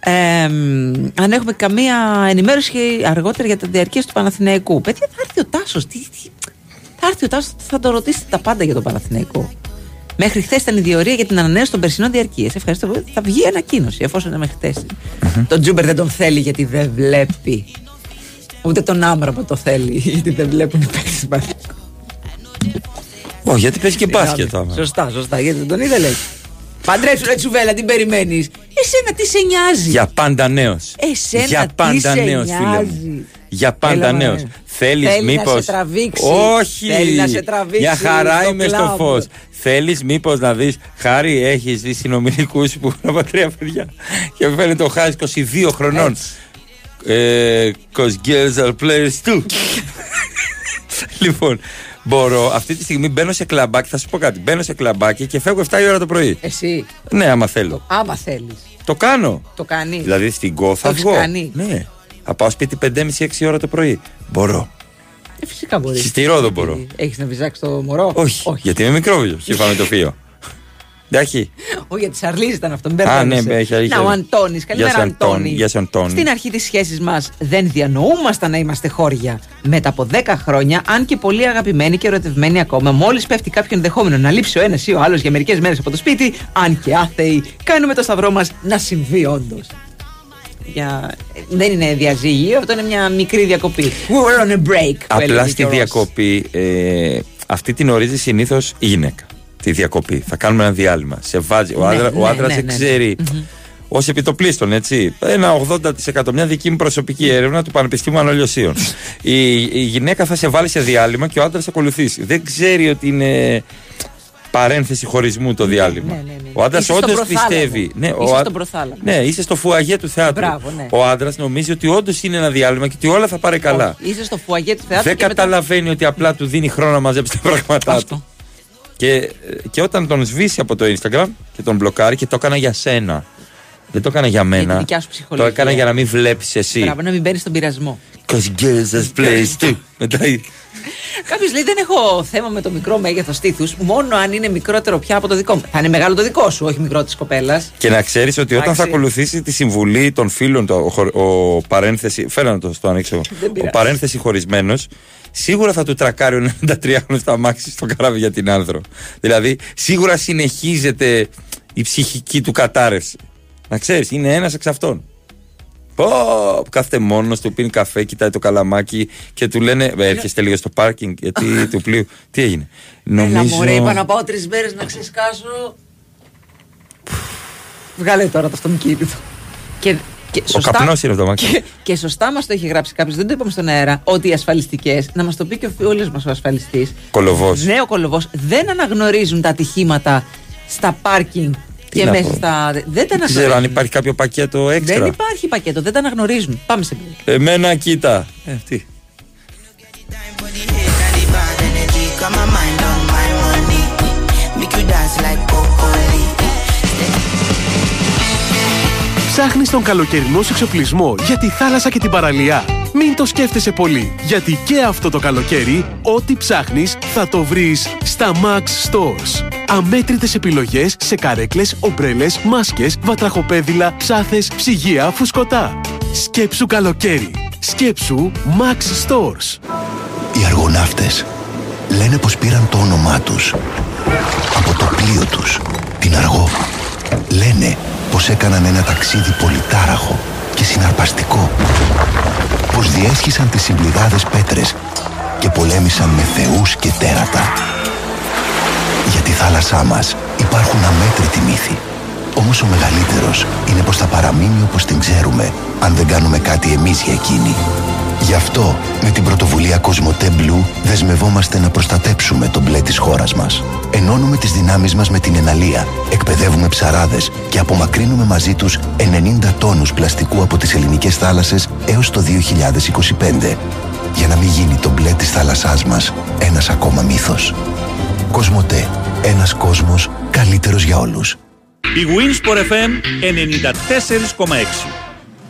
Speaker 3: Ε, μ, αν έχουμε καμία ενημέρωση αργότερα για τα διαρκεία του Παναθηναϊκού. Παιδιά, θα έρθει ο Τάσος. Τι, τι, θα έρθει ο Τάσος, θα το ρωτήσετε τα πάντα για τον Παναθηναϊκό. Μέχρι χθες ήταν η διορία για την ανανέωση των περσινών διαρκείας. Ευχαριστώ πολύ. Θα βγει ανακοίνωση εφόσον είναι μέχρι χθες. Τον Τζούμπερ δεν τον θέλει γιατί δεν βλέπει. Ούτε τον Άμραμπα το θέλει *laughs* γιατί δεν βλέπουν οι παίκτες του Παναθηναϊκού.
Speaker 2: Όχι, γιατί παίζει και μπάσκετ. άμα.
Speaker 3: Σωστά, σωστά. Γιατί δεν τον είδε, λέει. Παντρέψου, ρε Τσουβέλα, την περιμένεις. Εσένα τι σε νοιάζει;
Speaker 2: Για πάντα νέος.
Speaker 3: Εσένα
Speaker 2: Για
Speaker 3: τι
Speaker 2: πάντα
Speaker 3: σε
Speaker 2: νέος, φίλε
Speaker 3: νοιάζει;
Speaker 2: μου. Για πάντα
Speaker 3: Έλα,
Speaker 2: νέος.
Speaker 3: μωρέ.
Speaker 2: Θέλεις
Speaker 3: Θέλει να
Speaker 2: μήπω.
Speaker 3: σε τραβήξεις.
Speaker 2: Όχι.
Speaker 3: Θέλει να σε τραβήξεις
Speaker 2: Για χαρά
Speaker 3: στο
Speaker 2: είμαι στο
Speaker 3: κλαμπ.
Speaker 2: φως. Θέλεις μήπως να δεις. Χάρη, έχεις δει συνομιλικούς που έχουν από τρία παιδιά. Και φαίνεται ο Χάρης 22 χρονών. Ε, Cause girls are players too. *laughs* λοιπόν, μπορώ αυτή τη στιγμή μπαίνω σε κλαμπάκι. Θα σου πω κάτι. Μπαίνω σε κλαμπάκι και φεύγω 7 η ώρα το πρωί.
Speaker 3: Εσύ,
Speaker 2: Ναι, άμα θέλω.
Speaker 3: άμα θέλεις.
Speaker 2: Το κάνω.
Speaker 3: Το κάνεις.
Speaker 2: Δηλαδή στην ΚΟ θα
Speaker 3: Το έχεις
Speaker 2: βγω.
Speaker 3: κάνει;
Speaker 2: Ναι. Θα πάω σπίτι 5.30-6 ώρα το πρωί. Μπορώ.
Speaker 3: Ε, φυσικά μπορείς.
Speaker 2: Στη Ρόδο μπορώ.
Speaker 3: Έχεις να βυζάξεις το μωρό;
Speaker 2: Όχι, γιατί είμαι μικρόβιο και πάμε το φύο. Εντάξει.
Speaker 3: Όχι, γιατί Σαρλίζ ήταν αυτό. Μην
Speaker 2: Α, ναι,
Speaker 3: μπερδεύεσαι.
Speaker 2: έχει αλήθεια.
Speaker 3: Να, ο Αντώνης.
Speaker 2: Γεια
Speaker 3: Καλημέρα,
Speaker 2: σου, Αντώνη.
Speaker 3: Αντώνη.
Speaker 2: Γεια σου, Αντώνη.
Speaker 3: Στην αρχή της σχέσης μας δεν διανοούμασταν να είμαστε χώρια. Μετά από 10 χρόνια, αν και πολύ αγαπημένοι και ερωτευμένοι ακόμα, μόλις πέφτει κάποιο ενδεχόμενο να λείψει ο ένας ή ο άλλος για μερικές μέρες από το σπίτι, αν και άθεοι, κάνουμε το σταυρό μας να συμβεί όντως. Για... Δεν είναι διαζύγιο, αυτό είναι μια μικρή διακοπή. We're on a break. που έλεγε
Speaker 2: Απλά
Speaker 3: και
Speaker 2: στη
Speaker 3: ο Ρος.
Speaker 2: διακοπή, ε, αυτή την ορίζει συνήθως η γυναίκα. Τη διακοπή. Θα κάνουμε ένα διάλειμμα. Σε βάζει. Ο
Speaker 3: Ναι,
Speaker 2: άντρα
Speaker 3: ναι,
Speaker 2: ο άντρας
Speaker 3: ναι,
Speaker 2: δεν
Speaker 3: ναι.
Speaker 2: ξέρει.
Speaker 3: Μμμ.
Speaker 2: Ω επιτοπλίστων, έτσι. Ένα 80%. Μια δική μου προσωπική έρευνα του Πανεπιστήμιου Αναλιωσίων. η, η γυναίκα θα σε βάλει σε διάλειμμα και ο άντρας θα ακολουθήσει. Δεν ξέρει ότι είναι παρένθεση χωρισμού το διάλειμμα.
Speaker 3: ναι, ναι, ναι.
Speaker 2: Ο άντρας
Speaker 3: Είσαι στον
Speaker 2: όντως
Speaker 3: προθάλαμο.
Speaker 2: πιστεύει. Ναι, ο
Speaker 3: Είσαι
Speaker 2: άν-
Speaker 3: στον προθάλαμο.
Speaker 2: ναι, είσαι στο φουαγέ του θεάτρου.
Speaker 3: Μπράβο, ναι.
Speaker 2: Ο άντρας νομίζει ότι όντως είναι ένα διάλειμμα και ότι όλα θα πάρει καλά.
Speaker 3: Είσαι στο φουαγέ του θεάτρου.
Speaker 2: Δεν
Speaker 3: και μετά-
Speaker 2: καταλαβαίνει ότι απλά του δίνει χρόνο να μαζέψει τα πράγματά του. Και, και όταν τον σβήσει από το Instagram και τον μπλοκάρει και το έκανα για σένα. Δεν το έκανα για μένα.
Speaker 3: τη δικιά σου
Speaker 2: το
Speaker 3: ψυχολογία.
Speaker 2: έκανα για να μην βλέπεις εσύ.
Speaker 3: Μπράβο, να μην μπαίνει στον πειρασμό.
Speaker 2: Cause girls are plays too. Μετά η-
Speaker 3: Κάποιος λέει: Δεν έχω θέμα με το μικρό μέγεθος στήθους, μόνο αν είναι μικρότερο πια από το δικό μου. Θα είναι μεγάλο το δικό σου, όχι μικρό της κοπέλας.
Speaker 2: Και να ξέρεις ότι όταν θα
Speaker 3: Εντάξει.
Speaker 2: ακολουθήσει τη συμβουλή των φίλων, το, ο, χω- ο παρένθεση. Φέρα να το στο ανοίξω.
Speaker 3: Δεν
Speaker 2: Ο
Speaker 3: πειράζει.
Speaker 2: παρένθεση χωρισμένος, σίγουρα θα του τρακάρει ο 93χρονο στα μάξι στο καράβι για την άνθρο. Δηλαδή, σίγουρα συνεχίζεται η ψυχική του κατάρρευση. Να ξέρεις, είναι ένας εξ αυτών. Πω, κάθεται μόνος του, πίνει καφέ, κοιτάει το καλαμάκι και του λένε «Ε, Έρχεστε λίγο στο πάρκινγκ γιατί *laughs* του πλοίου. Τι έγινε;
Speaker 3: Έλα,
Speaker 2: Νομίζω.
Speaker 3: μωρέ, είπα να πάω τρεις μέρες να ξεσκάσω. Βγάλε τώρα το αυτοκίνητο. Και, και
Speaker 2: Ο καπνός είναι από το μάξι.
Speaker 3: Και, και σωστά μας το έχει γράψει κάποιος, δεν το είπαμε στον αέρα, ότι οι ασφαλιστικές, να μας το πει και ο φίλο μας ο ασφαλιστής.
Speaker 2: Κολοβός.
Speaker 3: Ναι, ο κολοβός δεν αναγνωρίζουν τα ατυχήματα στα πάρκινγκ
Speaker 2: Τι
Speaker 3: και
Speaker 2: να
Speaker 3: μέσα
Speaker 2: πω.
Speaker 3: στα. Δεν τα
Speaker 2: Δεν ξέρω
Speaker 3: αναγνωρίζουν.
Speaker 2: αν υπάρχει κάποιο πακέτο έξτρα.
Speaker 3: Δεν υπάρχει πακέτο, δεν τα αναγνωρίζουν. Πάμε σε break.
Speaker 2: Εμένα κοίτα. Ε, τι.
Speaker 31: Got my mind on my money. Make you dance like broccoli.
Speaker 12: Ψάχνεις τον καλοκαιρινό σου εξοπλισμό για τη θάλασσα και την παραλία. Μην το σκέφτεσαι πολύ, γιατί και αυτό το καλοκαίρι, ό,τι ψάχνεις θα το βρεις στα Max Stores. Αμέτρητες επιλογές σε καρέκλες, ομπρέλες, μάσκες, βατραχοπέδιλα, ψάθες, ψυγεία, φουσκωτά. Σκέψου καλοκαίρι. Σκέψου Max Stores.
Speaker 23: Οι αργοναύτες λένε πως πήραν το όνομά τους από το πλοίο τους, την Αργό. Λένε πως έκαναν ένα ταξίδι πολυτάραχο και συναρπαστικό. Πως διέσχισαν τις συμπληγάδες πέτρες και πολέμησαν με θεούς και τέρατα. Για τη θάλασσά μας υπάρχουν αμέτρητοι μύθοι. Όμως ο μεγαλύτερος είναι πως θα παραμείνει όπως την ξέρουμε αν δεν κάνουμε κάτι εμείς για εκείνη. Γι' αυτό, με την πρωτοβουλία Κοσμοτέ Blue, δεσμευόμαστε να προστατέψουμε τον μπλε της χώρας μας. Ενώνουμε τις δυνάμεις μας με την εναλία, εκπαιδεύουμε ψαράδες και απομακρύνουμε μαζί τους 90 τόνους πλαστικού από τις ελληνικές θάλασσες έως το 2025. Για να μην γίνει το μπλε της θάλασσάς μας ένας ακόμα μύθος. Κοσμοτέ. Ένας κόσμος καλύτερος για όλους.
Speaker 10: Η Winsport FM 94,6.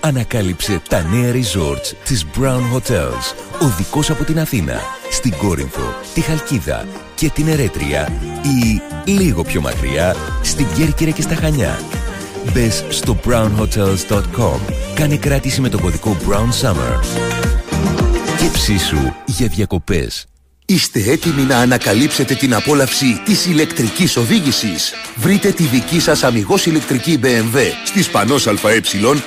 Speaker 32: Ανακάλυψε τα νέα resorts της Brown Hotels. Οδικός από την Αθήνα, στην Κόρινθο, τη Χαλκίδα και την Ερέτρια ή λίγο πιο μακριά, στην Κέρκυρα και στα Χανιά. Μπες στο brownhotels.com, κάνε κράτηση με το κωδικό Brown Summer και ψήσου για διακοπές.
Speaker 24: Είστε έτοιμοι να ανακαλύψετε την απόλαυση της ηλεκτρικής οδήγησης. Βρείτε τη δική σας αμυγός ηλεκτρική BMW στις Πανός ΑΕ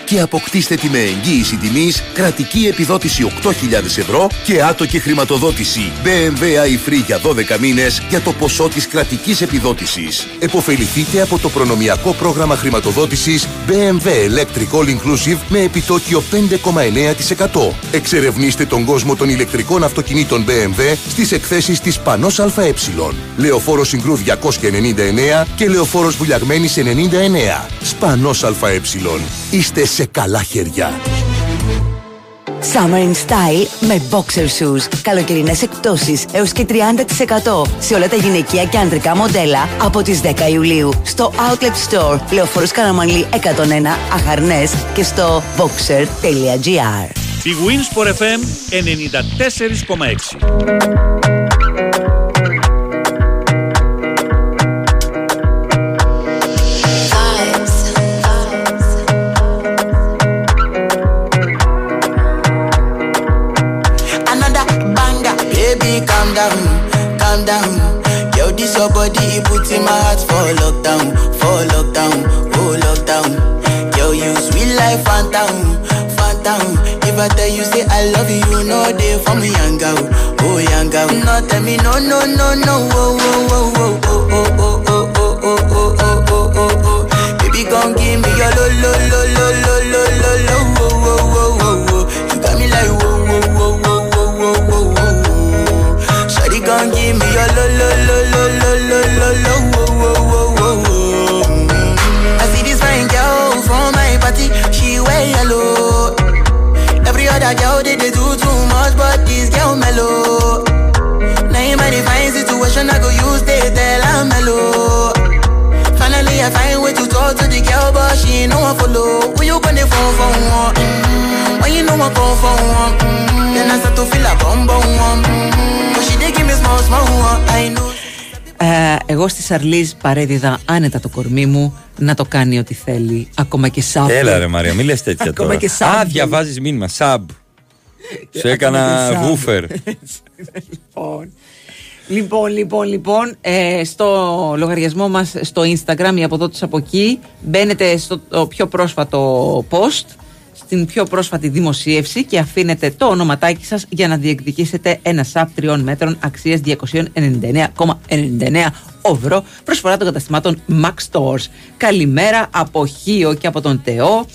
Speaker 24: και αποκτήστε τη με εγγύηση τιμής, κρατική επιδότηση 8.000 ευρώ και άτοκη χρηματοδότηση BMW iFree για 12 μήνες για το ποσό της κρατικής επιδότησης. Εποφεληθείτε από το προνομιακό πρόγραμμα χρηματοδότησης BMW Electric All Inclusive με επιτόκιο 5,9%. Εξερευνήστε τον κόσμο των ηλεκτρικών αυτοκινήτων BMW στις εκθέσεις της Πανός ΑΕ. Λεωφόρος Συγκρού 299 και Λεωφόρος Βουλιαγμένης 99. Σπανός ΑΕ. Είστε σε καλά χέρια.
Speaker 33: Summer in Style με boxer shoes. Καλοκαιρινές εκπτώσεις έως και 30% σε όλα τα γυναικεία και ανδρικά μοντέλα από τις 10 Ιουλίου στο Outlet Store Λεωφόρος Καραμανλή 101 Αχαρνές και στο boxer.gr.
Speaker 10: Η Winsport FM 94,6.
Speaker 31: Another banger, baby, calm down, calm down. Yo, this your in my heart for lockdown, for lockdown, oh lockdown. Yo, you sweet life, phantom. I tell you say I love you, you know they for me, girl, oh girl. No, tell me no, no, no, no, oh, oh, oh, oh, oh, oh, oh, oh, oh, oh, oh, oh, oh. Baby, gon' give me your lo, lo, lo, other girl they, they do too much, but this girl mellow. Now in my divine situation, I go use they tell I'm mellow. Finally, I find way to talk to the girl, but she ain't no one follow. When you gonna phone for one? Mm. When you know I come for one? Mm. Then I start to feel a bum bum one. Mm. But she dey give me small small one. I know.
Speaker 3: Ε, εγώ στη Σαρλίζ παρέδιδα άνετα το κορμί μου να το κάνει ό,τι θέλει. Ακόμα και σάμπ.
Speaker 2: Έλα ρε Μαρία, μην λες τέτοια
Speaker 3: Ακόμα
Speaker 2: τώρα.
Speaker 3: και σάμπ.
Speaker 2: Α, διαβάζεις μήνυμα, σαμπ. Σου έκανα
Speaker 3: Ακόμα και σαμπ.
Speaker 2: βούφερ.
Speaker 3: Λοιπόν, λοιπόν, λοιπόν, λοιπόν ε, στο λογαριασμό μας στο Instagram ή από εδώ τους από εκεί μπαίνετε στο το πιο πρόσφατο post στην πιο πρόσφατη δημοσίευση και αφήνετε το ονοματάκι σας για να διεκδικήσετε ένα σαπ τριών μέτρων αξίας 299,99 ευρώ προσφορά των καταστημάτων Max Stores. Καλημέρα από Χίο και από τον Τεό.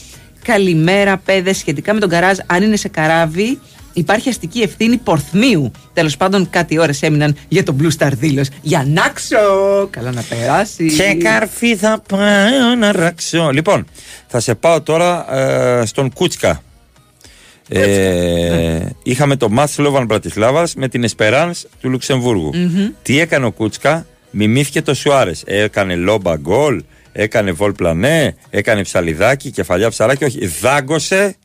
Speaker 3: Καλημέρα, παιδες. Σχετικά με τον καράζ, αν είναι σε καράβι, υπάρχει αστική ευθύνη Πορθμίου. Τέλος πάντων, κάτι ώρες έμειναν για τον Blue Star Δήλος. Για να ξω! Καλά να περάσει.
Speaker 2: Και καρφί θα πάω να ράξω. Λοιπόν, θα σε πάω τώρα ε, στον Κούτσκα. Ε, είχαμε το Μάθ Σλόβαν Μπρατισλάβα με την Εσπεράνς του λουξεμβουργου
Speaker 3: Μμμ.
Speaker 2: Τι έκανε ο Κούτσκα, μιμήθηκε το Σουάρες. Έκανε λόμπα γκολ, έκανε βολ πλανέ, έκανε ψαλιδάκι, κεφαλιά ψαράκι. Όχι, δάγκωσε,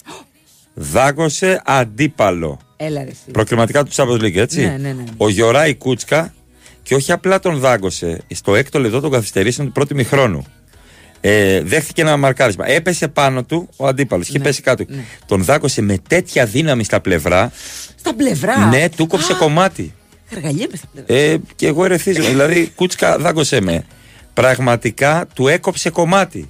Speaker 2: δάγκωσε αντίπαλο.
Speaker 3: Έλα ρε εσύ.
Speaker 2: Προκριματικά του Champions League, έτσι.
Speaker 3: Ναι, ναι, ναι.
Speaker 2: Ο Γιωράη Κούτσκα και όχι απλά τον δάγκωσε στο έκτο λεπτό των καθυστερήσεων του πρώτου μηχρόνου. Ε, δέχθηκε ένα μαρκάρισμα. Έπεσε πάνω του ο αντίπαλος. Είχε
Speaker 3: Ναι,
Speaker 2: πέσει κάτω.
Speaker 3: ναι.
Speaker 2: Τον δάγκωσε με τέτοια δύναμη στα πλευρά.
Speaker 3: Στα πλευρά;
Speaker 2: Ναι, του κόψε κομμάτι.
Speaker 3: Εργαλιέμαι στα πλευρά.
Speaker 2: Ε, και εγώ ερεθίζω. δηλαδή, κούτσκα, δάγκωσε με. Πραγματικά του έκοψε κομμάτι.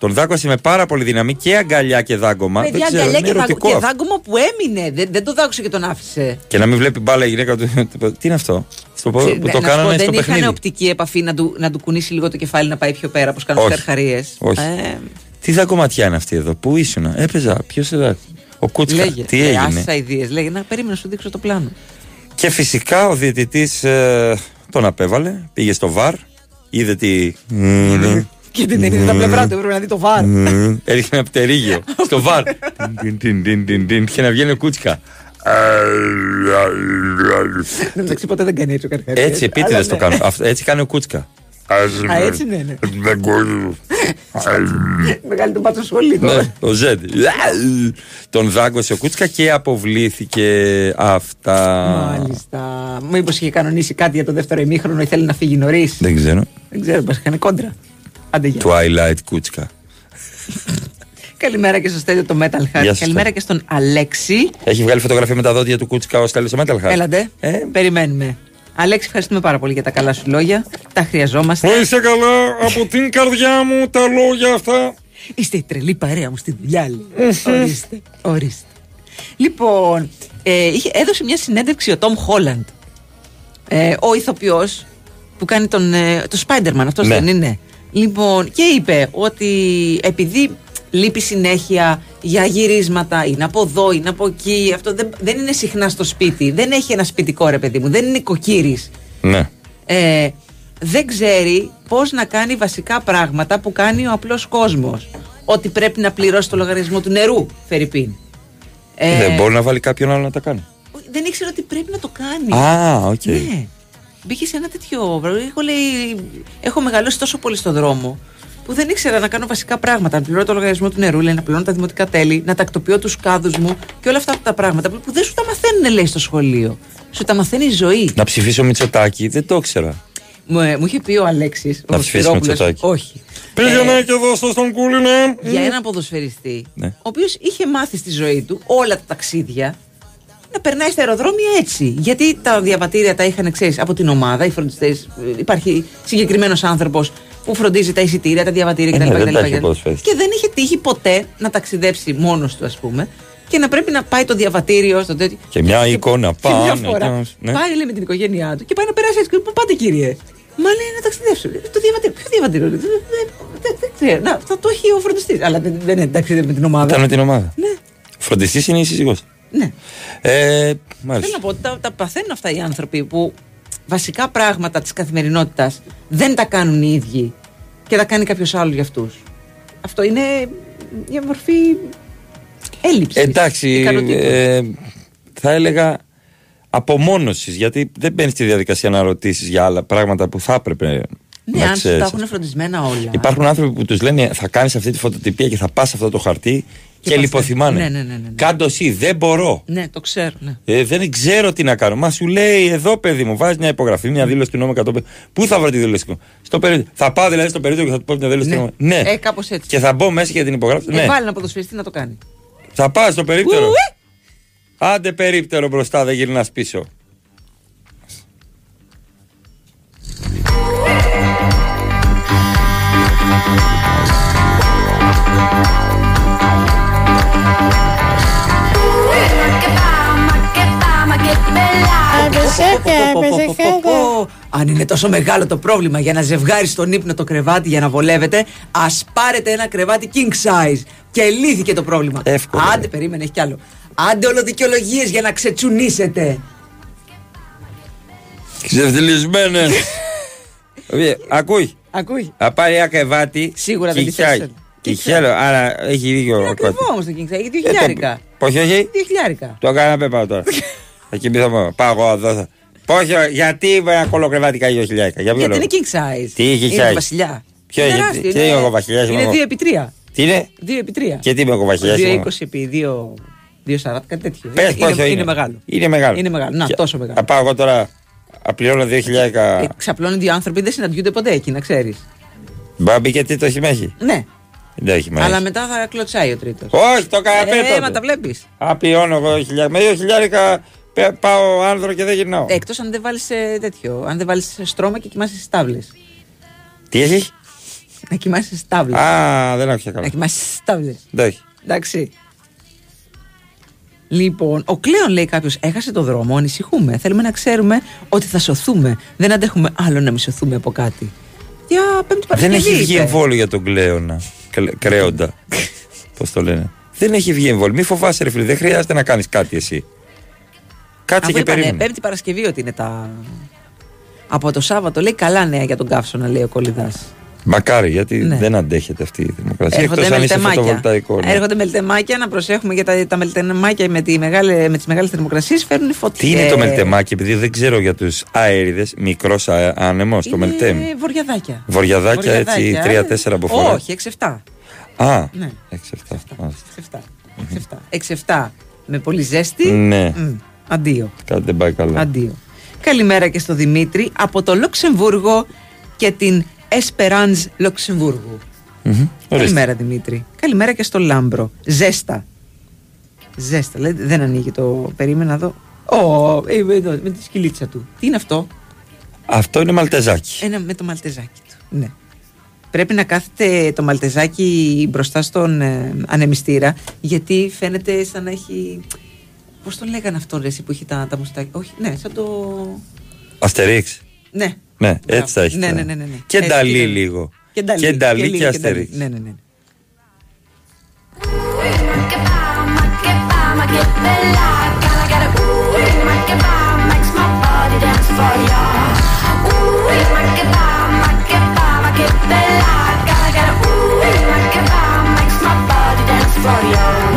Speaker 2: Τον δάγκωσε με πάρα πολύ δύναμη και αγκαλιά και δάγκωμα.
Speaker 3: Παιδιά,
Speaker 2: Δεν ξέρω,
Speaker 3: αγκαλιά
Speaker 2: είναι
Speaker 3: και, δάγκω,
Speaker 2: ερωτικό
Speaker 3: και
Speaker 2: αυτό.
Speaker 3: δάγκωμα που έμεινε. Δεν, δεν το δάκουσε και τον άφησε.
Speaker 2: Και να μην βλέπει μπάλα η γυναίκα του. Τι είναι αυτό; Στο, που
Speaker 3: Ξε-
Speaker 2: το
Speaker 3: να σου πω,
Speaker 2: κάνανε στο
Speaker 3: δεν είχαν
Speaker 2: παιχνίδι.
Speaker 3: οπτική επαφή να του, να του κουνήσει λίγο το κεφάλι να πάει πιο πέρα, όπως κάνουν
Speaker 2: Όχι.
Speaker 3: στι καρχαρίε.
Speaker 2: Όχι.
Speaker 3: Ε,
Speaker 2: Τι θα κομματιά είναι αυτή εδώ, πού ήσουν, έπαιζα, ποιος εδώ. Ο Κούτσκα,
Speaker 3: Λέγε.
Speaker 2: τι
Speaker 3: Ε,
Speaker 2: έγινε;
Speaker 3: άσε ιδέες. Λέγε να περίμενα να σου δείξω το πλάνο.
Speaker 2: Και φυσικά ο διαιτητής τον απέβαλε, πήγε στο βαρ, είδε τι.
Speaker 3: Και την είδε τα πλευρά του, έπρεπε να δει το βάρ.
Speaker 2: Έριχνε ένα πτερίγιο *laughs* στο βαρ. Τιν, τιν, τιν, τιν, τιν, Και να βγαίνει ο Κούτσκα.
Speaker 3: Εντάξει, ποτέ δεν κάνει έτσι ο Καρκαρίας.
Speaker 2: Έτσι επίτηδες
Speaker 3: Αλλά
Speaker 2: το
Speaker 3: ναι.
Speaker 2: κάνω. Αυτό- Έτσι κάνει ο Κούτσκα.
Speaker 3: Α, έτσι ναι, ναι. Μεγάλη τον πάτσο σχολή τώρα.
Speaker 2: Ναι, ο Ζέντ. Τον δάγκωσε ο Κούτσκα και αποβλήθηκε αυτά.
Speaker 3: Μάλιστα. Μήπως είχε κανονίσει κάτι για το δεύτερο ημίχρονο ή θέλει να φύγει νωρίς.
Speaker 2: Δεν ξέρω.
Speaker 3: Δεν ξέρω, μας είχαν κόντρα. Άντε γεια.
Speaker 2: Twilight Κούτσκα.
Speaker 3: Καλημέρα και στο Στέλιο το Metal Heart.
Speaker 2: Γεια σας,
Speaker 3: Καλημέρα και στον Αλέξη.
Speaker 2: Έχει βγάλει φωτογραφία με τα δόντια του Κούτσκα ο Στέλιος ο Metal Heart.
Speaker 3: Έλατε. Περιμένουμε. Αλέξη, ευχαριστούμε πάρα πολύ για τα καλά σου λόγια. Τα χρειαζόμαστε.
Speaker 2: Είσαι καλά; Από την καρδιά μου τα λόγια αυτά.
Speaker 3: Είστε η τρελή παρέα μου στη δουλειά, λέει. ορίστε, ορίστε. Λοιπόν, ε, είχε, έδωσε μια συνέντευξη ο Τόμ Χόλαντ. Ε, ο ηθοποιός που κάνει τον, ε, το Spider-Man, αυτός
Speaker 2: Ναι.
Speaker 3: δεν είναι; Λοιπόν, και είπε ότι επειδή λείπει συνέχεια για γυρίσματα, είναι από εδώ, είναι από εκεί, αυτό δεν, δεν είναι συχνά στο σπίτι, δεν έχει ένα σπιτικό ρε παιδί μου, δεν είναι κοκκύρης
Speaker 2: Ναι.
Speaker 3: ε, δεν ξέρει πώς να κάνει βασικά πράγματα που κάνει ο απλός κόσμος. Ότι πρέπει να πληρώσει το λογαριασμό του νερού, φέρ' ειπείν. Ε,
Speaker 2: Δεν μπορεί να βάλει κάποιον άλλο να τα κάνει.
Speaker 3: δεν ήξερε ότι πρέπει να το κάνει.
Speaker 2: Α, οκ.
Speaker 3: Ναι. Μπήκε σε ένα τέτοιο. Έχω, λέει, έχω μεγαλώσει τόσο πολύ στον δρόμο που δεν ήξερα να κάνω βασικά πράγματα. Να πληρώνω το λογαριασμό του νερού, λέει, να πληρώνω τα δημοτικά τέλη, να τακτοποιώ τους κάδους μου και όλα αυτά τα πράγματα που δεν σου τα μαθαίνουν, λέει, στο σχολείο. Σου τα μαθαίνει η ζωή.
Speaker 2: Να ψηφίσω Μητσοτάκη, δεν το ήξερα.
Speaker 3: Μου, ε, μου είχε πει ο Αλέξης.
Speaker 2: Να ψηφίσεις Μητσοτάκης.
Speaker 3: Όχι.
Speaker 2: Πήγαινε και δώστε στον κούλι, ναι.
Speaker 3: Για έναν ποδοσφαιριστή,
Speaker 2: Ναι.
Speaker 3: ο οποίος είχε μάθει στη ζωή του όλα τα ταξίδια να περνάει στα αεροδρόμια έτσι. Γιατί τα διαβατήρια τα είχαν, ξέρεις, από την ομάδα, οι φροντιστές. Υπάρχει συγκεκριμένος άνθρωπος που φροντίζει τα εισιτήρια, τα διαβατήρια
Speaker 2: Ε, ναι,
Speaker 3: κτλ.
Speaker 2: δεν
Speaker 3: κτλ.
Speaker 2: τα έχει ο ποδοσφαιριστής.
Speaker 3: Και δεν είχε τύχει ποτέ να ταξιδέψει μόνος του, ας πούμε, και να πρέπει να πάει το διαβατήριο στο τέτοιο.
Speaker 2: Και μια εικόνα
Speaker 3: Και μια
Speaker 2: πάνω.
Speaker 3: φορά
Speaker 2: και- ναι.
Speaker 3: πάει λέει, με την οικογένειά του και πάει να περάσει έτσι. Πού πάτε, κύριε. Μα λέει να ταξιδέψω. Ε, Το διαβατήριο. Ποιο διαβατήριο. Δεν, δεν, δεν, δεν ξέρω. Να, θα το έχει ο φροντιστής. Αλλά δεν, δεν είναι ταξίδι με την ομάδα.
Speaker 2: Ήταν με την ομάδα.
Speaker 3: Ναι.
Speaker 2: Φροντιστής είναι η σύζυγό.
Speaker 3: Ναι.
Speaker 2: Ε,
Speaker 3: Θέλω
Speaker 2: μάλιστα.
Speaker 3: να πω ότι τα, τα παθαίνουν αυτά οι άνθρωποι που βασικά πράγματα της καθημερινότητας δεν τα κάνουν οι ίδιοι και τα κάνει κάποιος άλλος για αυτούς. Αυτό είναι μια μορφή έλλειψης.
Speaker 2: Εντάξει, ε, θα έλεγα απομόνωσης. Γιατί δεν μπαίνεις στη διαδικασία να ρωτήσεις για άλλα πράγματα που θα έπρεπε
Speaker 3: ναι,
Speaker 2: να
Speaker 3: αν σου τα
Speaker 2: ξέρεις.
Speaker 3: έχουν φροντισμένα όλα.
Speaker 2: Υπάρχουν άνθρωποι που τους λένε θα κάνεις αυτή τη φωτοτυπία και θα πας αυτό το χαρτί και,
Speaker 3: πας-
Speaker 2: λιποθυμάνε.
Speaker 3: Ναι, ναι, ναι, ναι, ναι.
Speaker 2: Κάντο εσύ, δεν μπορώ.
Speaker 3: Ναι, το ξέρω. Ναι.
Speaker 2: Ε, δεν ξέρω τι να κάνω. Μα σου λέει εδώ, παιδί μου, βάζεις μια υπογραφή, μια δήλωση του νόμου 105. Πού θα βρω τη δήλωση του νόμου; Στο περίπτωμα. Θα πάω δηλαδή στο περίπτωμα και θα του πω μια δήλωση
Speaker 3: Ναι.
Speaker 2: του νόμου. Ναι.
Speaker 3: Ε, κάπως έτσι.
Speaker 2: Και θα μπω μέσα και την υπογράψω.
Speaker 3: Ε,
Speaker 2: Ναι.
Speaker 3: βάλει ένα ποδοσφαιριστή να το κάνει.
Speaker 2: Θα πάω στο περίπτερο.
Speaker 3: Ου,
Speaker 2: Άντε περίπτερο μπροστά, δεν γυρνάς πίσω.
Speaker 3: Αν είναι τόσο μεγάλο το πρόβλημα για να ζευγάρεις στον ύπνο το κρεβάτι για να βολεύετε, ας πάρετε ένα κρεβάτι king size. Και λύθηκε το πρόβλημα.
Speaker 2: Εύκολο.
Speaker 3: Άντε, περίμενε, έχει κι άλλο. Άντε ολοδικαιολογίε για να ξετσουνίσετε.
Speaker 2: Ξεφτυλισμένες. *laughs* Ακούει.
Speaker 3: Ακούει.
Speaker 2: Θα πάρει ένα κρεβάτι.
Speaker 3: Σίγουρα δεν τη
Speaker 2: κοιτάει.
Speaker 3: θες.
Speaker 2: Κοιτάει. Άρα έχει δίκιο ο
Speaker 3: Ακριβό
Speaker 2: κότσο.
Speaker 3: όμω το king size. Έχει δύο χιλιάρικα.
Speaker 2: Όχι, όχι;
Speaker 3: Δύο χιλιάρικα.
Speaker 2: Το έκανα πέπα τώρα. *laughs* Θα κοιμηθώ μόνο. Πάω εγώ εδώ. Όχι, γιατί ένα κολοκρεβάτι κάνει δύο χιλιάρικα. Για ποιο
Speaker 3: Γιατί
Speaker 2: λόγο;
Speaker 3: είναι king size.
Speaker 2: Τι king
Speaker 3: Είναι
Speaker 2: size?
Speaker 3: του βασιλιά.
Speaker 2: Ποιο
Speaker 3: Είναι
Speaker 2: είναι,
Speaker 3: τεράστιο,
Speaker 2: τι είναι ο βασιλιάς,
Speaker 3: Είναι
Speaker 2: εγώ.
Speaker 3: 2 επί 3.
Speaker 2: Τι είναι;
Speaker 3: 2 επί 3.
Speaker 2: Και τι είμαι εγώ βασιλιά.
Speaker 3: 2,20 επί 2, 2,40, κάτι τέτοιο.
Speaker 2: Πες
Speaker 3: είναι,
Speaker 2: πόσο είναι.
Speaker 3: μεγάλο.
Speaker 2: Είναι μεγάλο.
Speaker 3: Είναι μεγάλο. Να,
Speaker 2: Και-
Speaker 3: τόσο μεγάλο.
Speaker 2: Θα πάω εγώ τώρα. Απληρώνω δύο χιλιάρικα.
Speaker 3: Ε, ξαπλώνουν δύο άνθρωποι, δεν συναντιούνται ποτέ εκεί, να ξέρεις.
Speaker 2: Μπάμπη και τι το έχει μέχρι.
Speaker 3: Ναι,
Speaker 2: Δεν έχει μέχρι.
Speaker 3: αλλά μετά θα κλωτσάει ο τρίτος.
Speaker 2: Όχι, το καναπέ
Speaker 3: Ε, μα τα βλέπεις.
Speaker 2: Απληρώνω εγώ δύο χιλιάρικα. Με δύο χιλιάρικα πε- πάω άνδρο και δεν γυρνάω.
Speaker 3: Εκτός αν δεν βάλεις τέτοιο. Αν δεν βάλεις στρώμα και κοιμάσαι στις τάβλες.
Speaker 2: Τι έχει;
Speaker 3: Να κοιμάσαι στις τάβλες.
Speaker 2: Α, δεν άκουσα
Speaker 3: Να
Speaker 2: καλά.
Speaker 3: κοιμάσαι στις τάβλες.
Speaker 2: Δεν έχει.
Speaker 3: Εντάξει. Λοιπόν, ο Κλέον λέει κάποιος: Έχασε το δρόμο, ανησυχούμε. Θέλουμε να ξέρουμε ότι θα σωθούμε. Δεν αντέχουμε άλλο να μη σωθούμε από κάτι. Για Πέμπτη
Speaker 2: Δεν
Speaker 3: Παρασκευή.
Speaker 2: έχει βγει
Speaker 3: είπε.
Speaker 2: εμβόλιο για τον Κλέωνα. Κλε- Κρέοντα. *laughs* Πώς το λένε. Δεν έχει βγει εμβόλιο. Μη φοβάσαι, ρε φίλε. Δεν χρειάζεται να κάνεις κάτι εσύ. Κάτσε
Speaker 3: Αφού
Speaker 2: και
Speaker 3: είπανε,
Speaker 2: περίμενε.
Speaker 3: Πέμπτη Παρασκευή ότι είναι τα. Από το Σάββατο λέει καλά νέα για τον καύσωνα, λέει ο Κολυδάς.
Speaker 2: Μακάρι, γιατί
Speaker 3: Ναι.
Speaker 2: δεν αντέχεται αυτή η δημοκρασία.
Speaker 3: Έρχονται
Speaker 2: Εκτός αν είσαι
Speaker 3: μελτεμάκια.
Speaker 2: φωτοβολταϊκό. ναι.
Speaker 3: Έρχονται μελτεμάκια να προσέχουμε για τα, τα μελτεμάκια με, τη μεγάλη, με τις μεγάλες θερμοκρασίες φέρνουν φωτιές.
Speaker 2: Τι είναι το μελτεμάκι, επειδή δεν ξέρω για τους αέριδες, μικρός άνεμος, το μελτέμι.
Speaker 3: Είναι βοριαδάκια.
Speaker 2: Βοριαδάκια, έτσι,
Speaker 3: Βοριαδάκια.
Speaker 2: τρία-τέσσερα μποφόρ.
Speaker 3: Όχι, 6-7.
Speaker 2: Α,
Speaker 3: Ναι.
Speaker 2: 6-7. μάλιστα.
Speaker 3: 6-7. Με πολύ ζέστη.
Speaker 2: Ναι.
Speaker 3: Μμ, Αντίο.
Speaker 2: Κάτι δεν πάει καλά.
Speaker 3: Αντίο. Καλημέρα και στο Δημήτρη από το Λουξεμβούργο και την Εσπεράνζ Λουξεμβούργου.
Speaker 2: Μμμ. Ορίστε.
Speaker 3: Καλημέρα Δημήτρη. Καλημέρα και στο Λάμπρο. Ζέστα. Ζέστα. Λέει, δεν ανοίγει το. Περίμενα εδώ. Ω, ε, εδώ, με τη σκυλίτσα του. Τι είναι αυτό;
Speaker 2: Αυτό είναι μαλτεζάκι.
Speaker 3: Ένα με το μαλτεζάκι του. Ναι. Πρέπει να κάθεται το μαλτεζάκι μπροστά στον ε, ανεμιστήρα γιατί φαίνεται σαν να έχει. Πώ τον λέγανε αυτό ρε, εσύ που έχει τα, τα μουστάκια. Όχι, ναι, σαν το.
Speaker 2: Αστερίξ.
Speaker 3: Ναι.
Speaker 2: Ναι, έτσι θα έχει.
Speaker 3: Ναι,
Speaker 2: τώρα.
Speaker 3: ναι, ναι, ναι, ναι.
Speaker 2: Και
Speaker 3: Έτσι,
Speaker 2: νταλί
Speaker 3: κοίτα.
Speaker 2: λίγο.
Speaker 3: Και νταλί,
Speaker 2: Και νταλί
Speaker 3: λίγο
Speaker 2: και
Speaker 3: νταλί.
Speaker 2: αστερίξ.
Speaker 3: Ναι, ναι, ναι.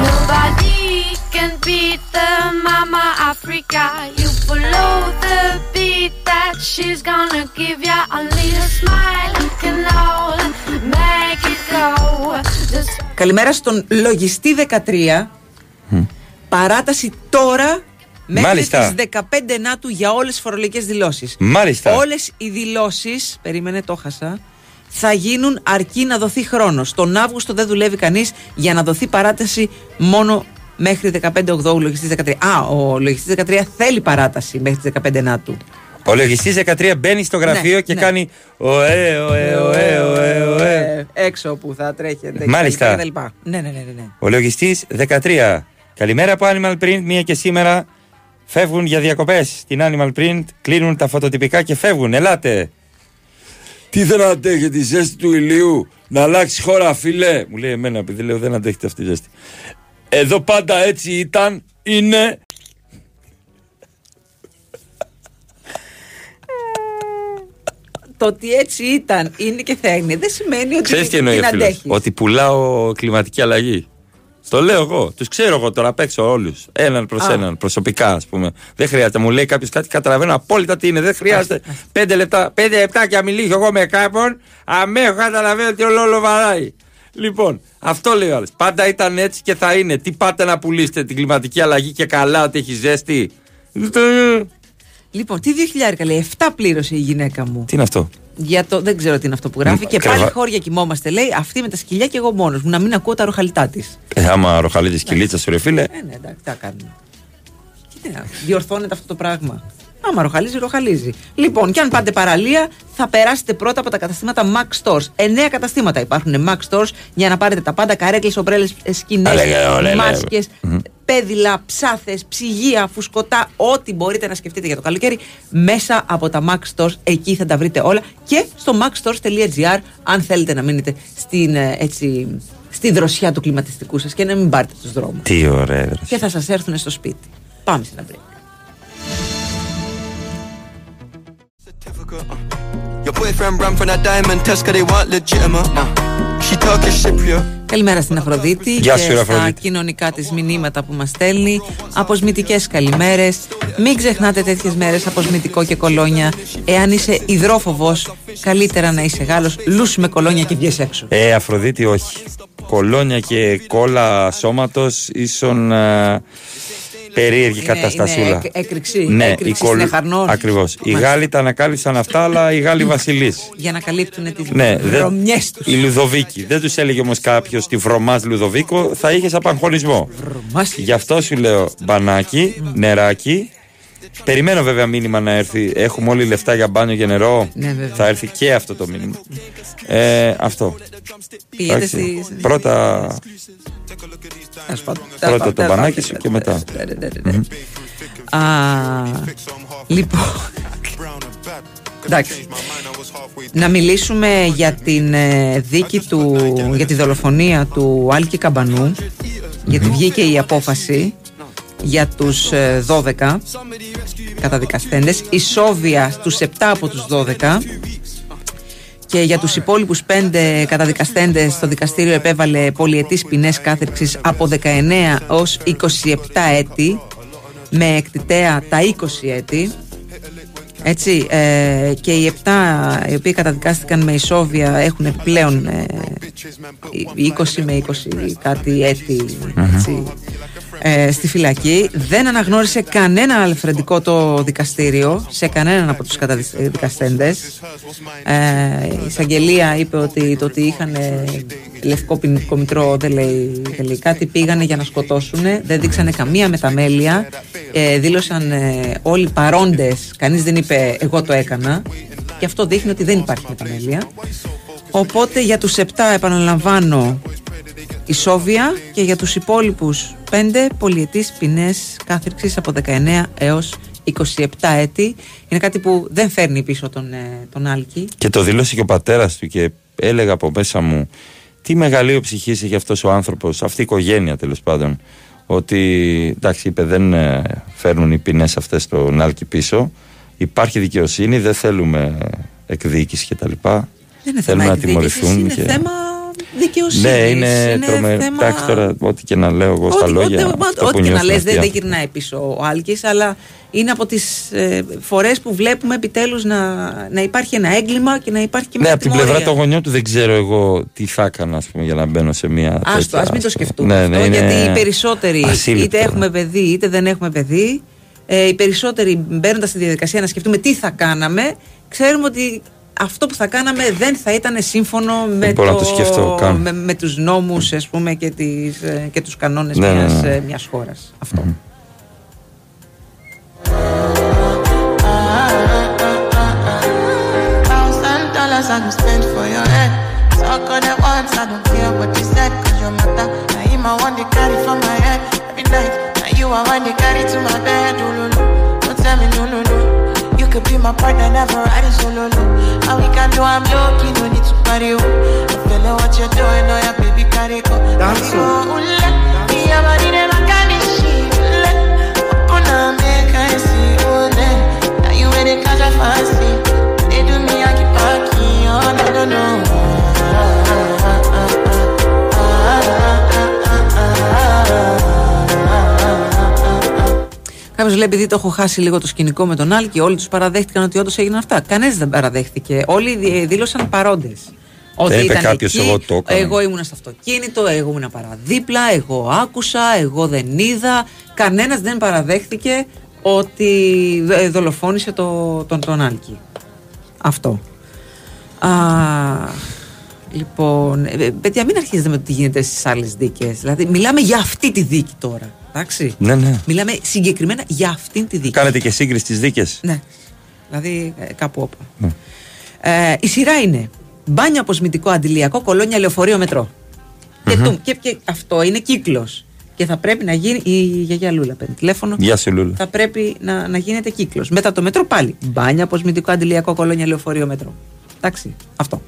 Speaker 15: Nobody can beat the mama Africa. You follow the beat that she's gonna give ya. Only a smile can all make it go. Just
Speaker 3: Καλημέρα στον λογιστή 13. Παράταση τώρα μέχρι
Speaker 2: Μάλιστα.
Speaker 3: τις 15 Νάτου για όλες τις φορολογικές δηλώσεις.
Speaker 2: Μάλιστα.
Speaker 3: Όλες οι δηλώσεις, περίμενε το χάσα, θα γίνουν αρκεί να δοθεί χρόνος. Τον Αύγουστο δεν δουλεύει κανείς για να δοθεί παράταση μόνο μέχρι 15 Οκτώου λογιστής 13. Α, ο λογιστής 13 θέλει παράταση μέχρι τις 15 Νάτου.
Speaker 2: Ο λογιστής 13 μπαίνει στο γραφείο
Speaker 3: Ναι,
Speaker 2: και
Speaker 3: ναι.
Speaker 2: κάνει ωε, ωε, ωε, ωε, ωε.
Speaker 3: Ε, έξω που θα τρέχετε.
Speaker 2: Μάλιστα.
Speaker 3: κτλ. Ναι, ναι, ναι, ναι, ναι.
Speaker 2: Ο λογιστής 13. Καλημέρα από Animal Print, μία και σήμερα. Φεύγουν για διακοπές στην Animal Print, κλείνουν τα φωτοτυπικά και φεύγουν. Ελάτε. Τι δεν αντέχει τη ζέστη του ηλίου, να αλλάξει χώρα, φίλε; Μου λέει εμένα, επειδή λέω δεν αντέχετε αυτή τη ζέστη. Εδώ πάντα έτσι ήταν, είναι.
Speaker 3: Το ότι έτσι ήταν, είναι και θα είναι, δεν σημαίνει ότι
Speaker 2: Ξέρεις τι εννοεί
Speaker 3: την
Speaker 2: ο φίλος,
Speaker 3: αντέχεις.
Speaker 2: Ότι πουλάω κλιματική αλλαγή. Το λέω εγώ. Τους ξέρω εγώ τώρα απ' έξω όλους. Έναν προς
Speaker 3: Α.
Speaker 2: έναν, προσωπικά ας πούμε. Δεν χρειάζεται. Μου λέει κάποιος κάτι, καταλαβαίνω απόλυτα τι είναι. Δεν χρειάζεται. Πέντε λεπτά, πέντε λεπτάκια μιλήσω εγώ με κάποιον. Αμέσως καταλαβαίνω τι όλο βαράει. Λοιπόν, αυτό λέει ο άλλος. Πάντα ήταν έτσι και θα είναι. Τι πάτε να πουλήσετε την κλιματική αλλαγή και καλά ότι έχει ζέστη;
Speaker 3: Λοιπόν, τι 2.000 λέει, 7 πλήρωσε η γυναίκα μου.
Speaker 2: Τι είναι αυτό;
Speaker 3: Για το, δεν ξέρω τι είναι αυτό που γράφει.
Speaker 2: Μ,
Speaker 3: και
Speaker 2: κρεβα-
Speaker 3: πάλι χώρια κοιμόμαστε, λέει, αυτή με τα σκυλιά και εγώ μόνος μου. Να μην ακούω τα ροχαλιτά της.
Speaker 2: Ε, άμα ροχαλίζει κυλίτσα σου, ρε φίλε.
Speaker 3: Ε, ναι, εντάξει, τι θα κάνουμε. Τι να, διορθώνεται αυτό το πράγμα. Άμα ροχαλίζει, ροχαλίζει. Λοιπόν, και αν πάτε παραλία, θα περάσετε πρώτα από τα καταστήματα Max Stores. Εννέα καταστήματα υπάρχουν Max Stores για να πάρετε τα πάντα. Καρέκλες, ομπρέλες, σκηνές,
Speaker 2: Αλέ, ολέ,
Speaker 3: μάσκες,
Speaker 2: Μμμ.
Speaker 3: πέδιλα, ψάθες, ψυγεία, φουσκωτά, ό,τι μπορείτε να σκεφτείτε για το καλοκαίρι. Μέσα από τα Max Stores, εκεί θα τα βρείτε όλα. Και στο maxstores.gr, αν θέλετε να μείνετε στην, ε, έτσι, στη δροσιά του κλιματιστικού σας και να μην πάρετε τους δρόμους.
Speaker 2: Τι ωραία, ρε.
Speaker 3: Και θα σας έρθουν στο σπίτι. Πάμε σε ένα Καλημέρα στην Αφροδίτη
Speaker 2: Γεια
Speaker 3: και
Speaker 2: σου, ρε,
Speaker 3: στα
Speaker 2: Αφροδίτη.
Speaker 3: κοινωνικά της μηνύματα που μας στέλνει. Αποσμητικές καλημέρες. Μην ξεχνάτε τέτοιες μέρες αποσμητικό και κολόνια. Εάν είσαι υδρόφοβος, καλύτερα να είσαι Γάλλος. Λούσου με κολόνια και βγες έξω.
Speaker 2: Ε, Αφροδίτη, όχι. Κολόνια και κόλλα σώματος ίσον α, περίεργη
Speaker 3: Είναι-
Speaker 2: καταστασούλα.
Speaker 3: είναι έκ- έκρηξη.
Speaker 2: Ναι,
Speaker 3: Έκρηξη συνεχαρνών.
Speaker 2: Ακριβώς. Οι
Speaker 3: Μάλιστα.
Speaker 2: Γάλλοι τα ανακάλυψαν αυτά, αλλά οι Γάλλοι βασιλείς.
Speaker 3: Για να καλύπτουν τις
Speaker 2: Ναι, δεν-
Speaker 3: βρωμιές τους.
Speaker 2: οι Λουδοβίκοι. Δεν τους έλεγε όμως κάποιος τη βρωμάς Λουδοβίκο, θα είχες απαγχωνισμό. Γι' αυτό σου λέω μπανάκι, νεράκι. Περιμένω βέβαια μήνυμα να έρθει. Έχουμε όλοι λεφτά για μπάνιο και νερό.
Speaker 3: Ναι, βέβαια.
Speaker 2: θα έρθει και αυτό το μήνυμα. Ε, αυτό.
Speaker 3: Πήγαινε
Speaker 2: Εντάξει.
Speaker 3: στη-
Speaker 2: Πρώτα,
Speaker 3: Τέλος πάντων.
Speaker 2: Πρώτα το
Speaker 3: Τέλος
Speaker 2: μπανάκι
Speaker 3: πάντων.
Speaker 2: σου και μετά. Μμμ.
Speaker 3: Α, λοιπόν. Εντάξει. να μιλήσουμε για την ε, δίκη του, για τη δολοφονία του Άλκη Καμπανού γιατί βγήκε η απόφαση για τους ε, 12 καταδικαστέντες ισόβια στους 7 από τους 12 και για τους υπόλοιπους 5 καταδικαστέντες το δικαστήριο επέβαλε πολυετής ποινές κάθερξης από 19 ως 27 έτη με εκτιτέα τα 20 έτη. Έτσι, ε, και οι 7 οι οποίοι καταδικάστηκαν με ισόβια έχουν επιπλέον ε, 20 με 20 κάτι έτη έτσι, ε, στη φυλακή. Δεν αναγνώρισε κανένα αλφρεντικό το δικαστήριο σε κανέναν από τους καταδικαστέντες. Ε, η εισαγγελία είπε ότι το ότι είχαν ε, λευκό ποινικό μητρό δεν λέει, δεν λέει κάτι. Πήγανε για να σκοτώσουν, δεν δείξανε καμία μεταμέλεια. Ε, δήλωσαν ε, όλοι παρόντες, κανείς δεν είπε εγώ το έκανα. Και αυτό δείχνει ότι δεν υπάρχει μεταμέλεια. Οπότε για τους 7 επαναλαμβάνω ισόβια και για τους υπόλοιπους 5 πολιετής ποινές κάθριξης από 19 έως 27 έτη. Είναι κάτι που δεν φέρνει πίσω τον, ε, τον Άλκη.
Speaker 2: Και το δήλωσε και ο πατέρας του και έλεγα από μέσα μου τι μεγαλείο ψυχή έχει αυτός ο άνθρωπος, αυτή η οικογένεια τέλος πάντων. Ότι εντάξει, είπε, δεν ε, φέρνουν οι ποινές αυτές τον Άλκη πίσω. Υπάρχει δικαιοσύνη, δεν θέλουμε εκδίκηση κτλ.
Speaker 3: Δεν είναι θέμα
Speaker 2: Θέλουμε να
Speaker 3: εκδίκησης,
Speaker 2: τιμωρηθούν.
Speaker 3: είναι
Speaker 2: και...
Speaker 3: θέμα δικαιοσύνης.
Speaker 2: Ναι, είναι, τρομερό.
Speaker 3: θέμα-
Speaker 2: Εντάξει τώρα, ό,τι και να λέω εγώ στα
Speaker 3: Ό,τι-
Speaker 2: λόγια.
Speaker 3: ό,τι-
Speaker 2: αυτό
Speaker 3: Ό,τι
Speaker 2: που
Speaker 3: και να
Speaker 2: νιώθουν
Speaker 3: λες
Speaker 2: αυτοί οι
Speaker 3: δεν, δεν
Speaker 2: άνθρωποι.
Speaker 3: γυρνάει πίσω ο Άλκης αλλά είναι από τις ε, φορές που βλέπουμε επιτέλους να, να υπάρχει ένα έγκλημα και να υπάρχει και
Speaker 2: Ναι,
Speaker 3: μια
Speaker 2: από την
Speaker 3: τιμωρία.
Speaker 2: πλευρά των γονιών του δεν ξέρω εγώ τι θα έκανα ας πούμε, για να μπαίνω σε μια.
Speaker 3: Άστο,
Speaker 2: τέτοια,
Speaker 3: ας μην το
Speaker 2: ας πούμε.
Speaker 3: σκεφτούμε
Speaker 2: Ναι,
Speaker 3: αυτό,
Speaker 2: ναι, είναι
Speaker 3: γιατί οι περισσότεροι
Speaker 2: ασύλληπτο,
Speaker 3: είτε
Speaker 2: ναι.
Speaker 3: έχουμε παιδί είτε δεν έχουμε παιδί ε, οι περισσότεροι μπαίνοντας στη διαδικασία να σκεφτούμε τι θα κάναμε ξέρουμε ότι αυτό που θα κάναμε δεν θα ήταν σύμφωνο με, του νόμου τους νόμους πούμε, και, τις, ε, και τους κανόνες μιας, ε, μιας χώρας. Αυτό.
Speaker 34: could be my partner, never ride solo low. And we can do I'm lucky, no need to party. Oh. I feel like what you're doing, oh yeah, baby, carry go.
Speaker 27: Oh.
Speaker 34: That's so. Oh, me and my name, I got this shit. Open up, make see, oh, then. Now you ready, cause I fancy. They do me, I keep parking, oh, I don't know.
Speaker 3: Ah, ah, ah, ah, ah, ah, ah. ah, ah, ah. Λέει: Επειδή το έχω χάσει λίγο το σκηνικό με τον Άλκη, όλοι τους παραδέχτηκαν ότι όντως έγιναν αυτά. Κανένας δεν παραδέχτηκε. Όλοι δι- δήλωσαν παρόντες. Ότι
Speaker 2: είπε
Speaker 3: ήταν
Speaker 2: κάποιος,
Speaker 3: εκεί,
Speaker 2: «Εγώ το έκανα».
Speaker 3: Εγώ ήμουν στο αυτοκίνητο, εγώ ήμουν παραδίπλα, εγώ άκουσα, εγώ δεν είδα. Κανένας δεν παραδέχτηκε ότι ε, δολοφόνησε το, τον, τον Άλκη. Αυτό. Α, λοιπόν, ε, ε, παιδιά, μην αρχίζετε με το τι γίνεται στις άλλες δίκες. Δηλαδή, μιλάμε για αυτή τη δίκη τώρα. Εντάξει.
Speaker 2: Ναι, ναι.
Speaker 3: Μιλάμε συγκεκριμένα για αυτήν τη δίκη.
Speaker 2: Κάνετε και σύγκριση στις δίκες.
Speaker 3: Ναι. Δηλαδή ε, κάπου όπα.
Speaker 2: Ναι.
Speaker 3: Ε, η σειρά είναι μπάνιο αποσμητικό αντιλιακό κολόνια λεωφορείο μετρό. Και, του- και, και αυτό είναι κύκλος. Και θα πρέπει να γίνει. Η γιαγιά Λούλα παίρνει τηλέφωνο.
Speaker 2: Γεια σου, Λούλα.
Speaker 3: Θα πρέπει να, να γίνεται κύκλος. Μετά το μετρό πάλι. Μπάνιο αποσμητικό αντιλιακό κολόνια λεωφορείο μετρό. Εντάξει. Αυτό.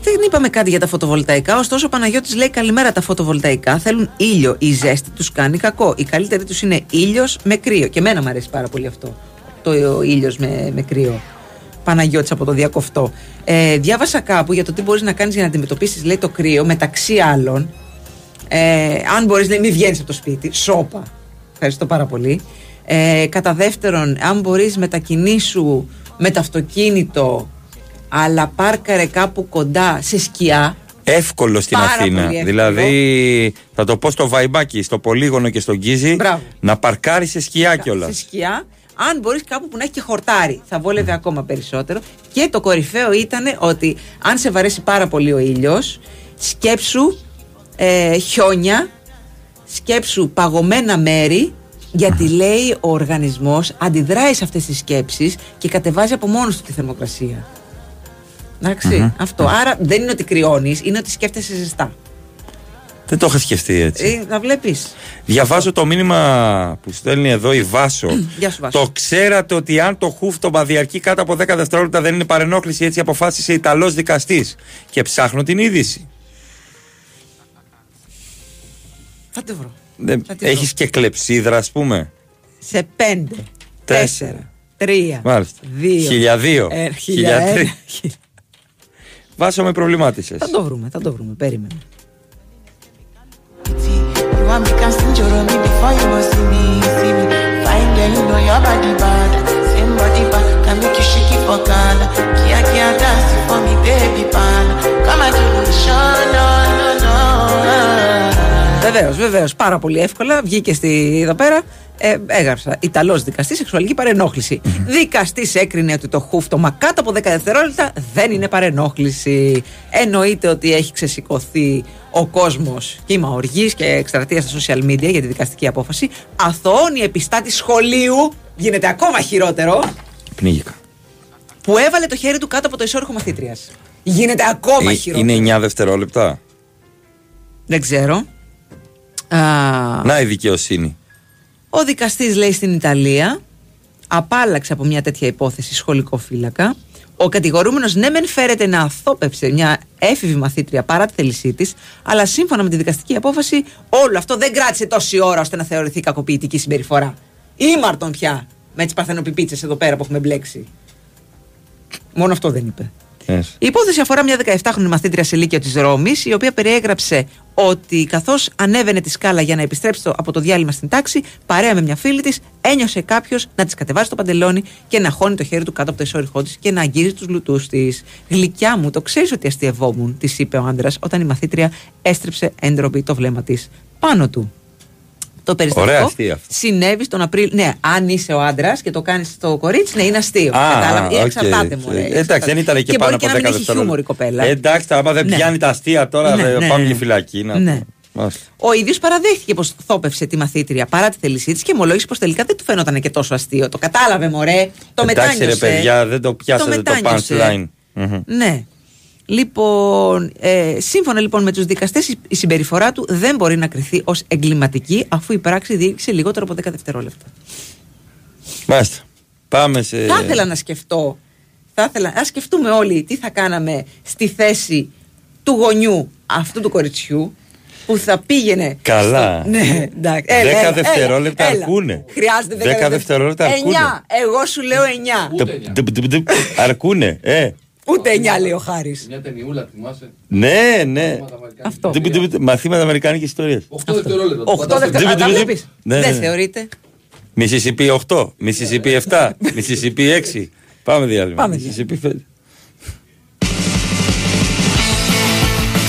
Speaker 3: Δεν είπαμε κάτι για τα φωτοβολταϊκά, ωστόσο ο Παναγιώτης λέει καλημέρα τα φωτοβολταϊκά. Θέλουν ήλιο. Η ζέστη τους κάνει κακό. Η καλύτερη τους είναι ήλιος με κρύο. Και εμένα μου αρέσει πάρα πολύ αυτό. Το ήλιος με, με κρύο. Παναγιώτης από το διακοφτό. Ε, διάβασα κάπου για το τι μπορείς να κάνεις για να αντιμετωπίσεις λέει το κρύο μεταξύ άλλων. Ε, αν μπορείς λέει μην βγαίνεις από το σπίτι. Σώπα. Ευχαριστώ πάρα πολύ. Ε, κατά δεύτερον, αν μπορείς μετακινήσου με το αυτοκίνητο αλλά πάρκαρε κάπου κοντά σε σκιά.
Speaker 2: Εύκολο στην
Speaker 3: Πάρα
Speaker 2: Αθήνα.
Speaker 3: πολύ εύκολο.
Speaker 2: Δηλαδή, θα το πω στο Βαϊμπάκι, στο Πολύγωνο και στον Κίζη,
Speaker 3: Μπράβο.
Speaker 2: να παρκάρεις σε σκιά κιόλας.
Speaker 3: Σε σκιά. Αν μπορείς κάπου που να έχει και χορτάρι, θα βόλευε ακόμα περισσότερο. Και το κορυφαίο ήταν ότι αν σε βαρέσει πάρα πολύ ο ήλιος, σκέψου ε, χιόνια, σκέψου παγωμένα μέρη Γιατί λέει ο οργανισμός αντιδράει σε αυτές τις σκέψεις και κατεβάζει από μόνος του τη θερμοκρασία. Εντάξει,
Speaker 2: Μμμ.
Speaker 3: αυτό. Άρα δεν είναι ότι κρυώνεις, είναι ότι σκέφτεσαι ζεστά.
Speaker 2: Δεν το είχα σκεφτεί έτσι.
Speaker 3: Ε, να βλέπεις.
Speaker 2: Διαβάζω το μήνυμα που στέλνει εδώ η Βάσο.
Speaker 3: Γεια σου, Βάσο.
Speaker 2: Το ξέρατε ότι αν το χούφτωμα διαρκεί κάτω από 10 δευτερόλεπτα δεν είναι παρενόχληση, έτσι αποφάσισε Ιταλός δικαστής. Και ψάχνω την είδηση.
Speaker 3: Θα τη βρω.
Speaker 2: Δεν...
Speaker 3: Θα τη βρω.
Speaker 2: Έχεις και κλεψίδρα, ας πούμε.
Speaker 3: Σε πέντε, τέσσερα, τρία,
Speaker 2: Μάλιστα.
Speaker 3: δύο,
Speaker 2: Χιλιαδύο.
Speaker 3: ε,
Speaker 2: Χιλιατρί.
Speaker 3: χιλιαένα.
Speaker 2: Βάσο με προβλημάτισες.
Speaker 3: Θα το βρούμε, θα το βρούμε. Περίμενε.
Speaker 34: You want me casting your on me before you go see me, see me. Fine girl, you know your body bad. Same body bad, can make you shake it for Ghana. Kia kia dance it for me, baby pan. Come and do the show, no, no, no.
Speaker 3: Βεβαίω, βεβαίω. Πάρα πολύ εύκολα. Βγήκε στη, εδώ πέρα. Ε, έγραψα. Ιταλός δικαστής, σεξουαλική παρενόχληση. Δικαστής έκρινε ότι το χούφτωμα κάτω από 10 δευτερόλεπτα δεν είναι παρενόχληση. Εννοείται ότι έχει ξεσηκωθεί ο κόσμος κύμα οργής και εκστρατεία στα social media για τη δικαστική απόφαση. Αθωώνει επιστάτη σχολείου. Γίνεται ακόμα χειρότερο.
Speaker 2: Πνίγηκα.
Speaker 3: Που έβαλε το χέρι του κάτω από το ισόρροχο μαθήτριας. Γίνεται ακόμα
Speaker 2: Ε,
Speaker 3: χειρότερο.
Speaker 2: Είναι 9 δευτερόλεπτα;
Speaker 3: Δεν ξέρω. Α,
Speaker 2: Να η δικαιοσύνη.
Speaker 3: Ο δικαστής λέει στην Ιταλία απάλλαξε από μια τέτοια υπόθεση σχολικό φύλακα. Ο κατηγορούμενος ναι μεν φέρεται να αθώπευσε μια έφηβη μαθήτρια παρά τη θέλησή της, αλλά σύμφωνα με τη δικαστική απόφαση όλο αυτό δεν κράτησε τόση ώρα ώστε να θεωρηθεί κακοποιητική συμπεριφορά. Ήμαρτον πια με τις παρθενοπιπίτσες εδώ πέρα που έχουμε μπλέξει. Μόνο αυτό δεν είπε.
Speaker 2: Yes.
Speaker 3: Η υπόθεση αφορά μια 17χρονη μαθήτρια σε Λύκειο της Ρώμης, η οποία περιέγραψε ότι καθώς ανέβαινε τη σκάλα για να επιστρέψει το- από το διάλειμμα στην τάξη, παρέα με μια φίλη της, ένιωσε κάποιος να της κατεβάσει το παντελόνι και να χώνει το χέρι του κάτω από το ισόρυχό της και να αγγίζει τους λουτούς της. Γλυκιά μου, το ξέρεις ότι αστειευόμουν, της είπε ο άντρας, όταν η μαθήτρια έστρεψε έντροπη το βλέμμα της πάνω του. Το
Speaker 2: Ωραία
Speaker 3: περιστατικό
Speaker 2: αστείο αυτό.
Speaker 3: συνέβη στον Απρίλιο. Ναι, αν είσαι ο άντρας και το κάνεις στο κορίτσι, ναι, είναι αστείο.
Speaker 2: Α,
Speaker 3: Κατάλαβε.
Speaker 2: οκ.
Speaker 3: Εξαρτάται μου.
Speaker 2: Ε, Εντάξει, δεν ήταν και,
Speaker 3: και
Speaker 2: πάνω
Speaker 3: μπορεί
Speaker 2: από 10
Speaker 3: και να μην έχει χιούμορ η
Speaker 2: δευτερόλεπτα.
Speaker 3: κοπέλα.
Speaker 2: Ε, Εντάξει, άμα δεν
Speaker 3: Ναι.
Speaker 2: πιάνει τα αστεία τώρα,
Speaker 3: Ναι,
Speaker 2: δεν
Speaker 3: ναι,
Speaker 2: πάμε
Speaker 3: ναι.
Speaker 2: και φυλακή. να
Speaker 3: Ναι.
Speaker 2: το- Μάλιστα.
Speaker 3: Ο ίδιος παραδέχτηκε πως θόπευσε τη μαθήτρια παρά τη θέλησή της και ομολόγησε πως τελικά δεν του φαίνονταν και τόσο αστείο. Το κατάλαβε, μωρέ. Το
Speaker 2: Εντάξει, ρε
Speaker 3: μετάνιωσε.
Speaker 2: παιδιά, δεν το πιάσατε το,
Speaker 3: μετάνιωσε.
Speaker 2: punchline. Μμμ.
Speaker 3: Ναι. Λοιπόν, ε, σύμφωνα λοιπόν με τους δικαστές, η συμπεριφορά του δεν μπορεί να κριθεί ως εγκληματική αφού η πράξη διήρκησε λιγότερο από 10 δευτερόλεπτα.
Speaker 2: Μάλιστα. Πάμε σε.
Speaker 3: Θα ήθελα να σκεφτώ, θα ήθελα, να σκεφτούμε όλοι τι θα κάναμε στη θέση του γονιού αυτού του κοριτσιού που θα πήγαινε.
Speaker 2: Καλά.
Speaker 3: στο- Ναι, εντάξει.
Speaker 2: Δέκα
Speaker 3: Έλα, έλα,
Speaker 2: δευτερόλεπτα
Speaker 3: έλα, έλα.
Speaker 2: αρκούνε.
Speaker 3: Χρειάζεται 10
Speaker 2: Δέκα δευτερόλεπτα αρκούνε.
Speaker 3: 9. Εγώ σου λέω 9.
Speaker 2: Τουπ, τουπ, τουπ, τουπ. Αρκούνε, ε.
Speaker 3: Ούτε 9 λέει ο Χάρης.
Speaker 35: Μια ταινιούλα, θυμάσαι;
Speaker 2: Ναι, ναι.
Speaker 3: Αυτό.
Speaker 2: Τουπ, τουπ, τουπ. Μαθήματα Αμερικάνικης ιστορίας.
Speaker 35: 8 δευτερόλεπτα.
Speaker 3: 8 δευτερόλεπτα. Τα βλέπεις;
Speaker 2: Ναι,
Speaker 3: Δεν
Speaker 2: ναι.
Speaker 3: θεωρείται.
Speaker 2: Μισισιπή 8, Μισισιπή 7, *laughs* Μισισιπή 6. Πάμε διάλειμμα.
Speaker 3: Πάμε
Speaker 2: Μισισιπή 5.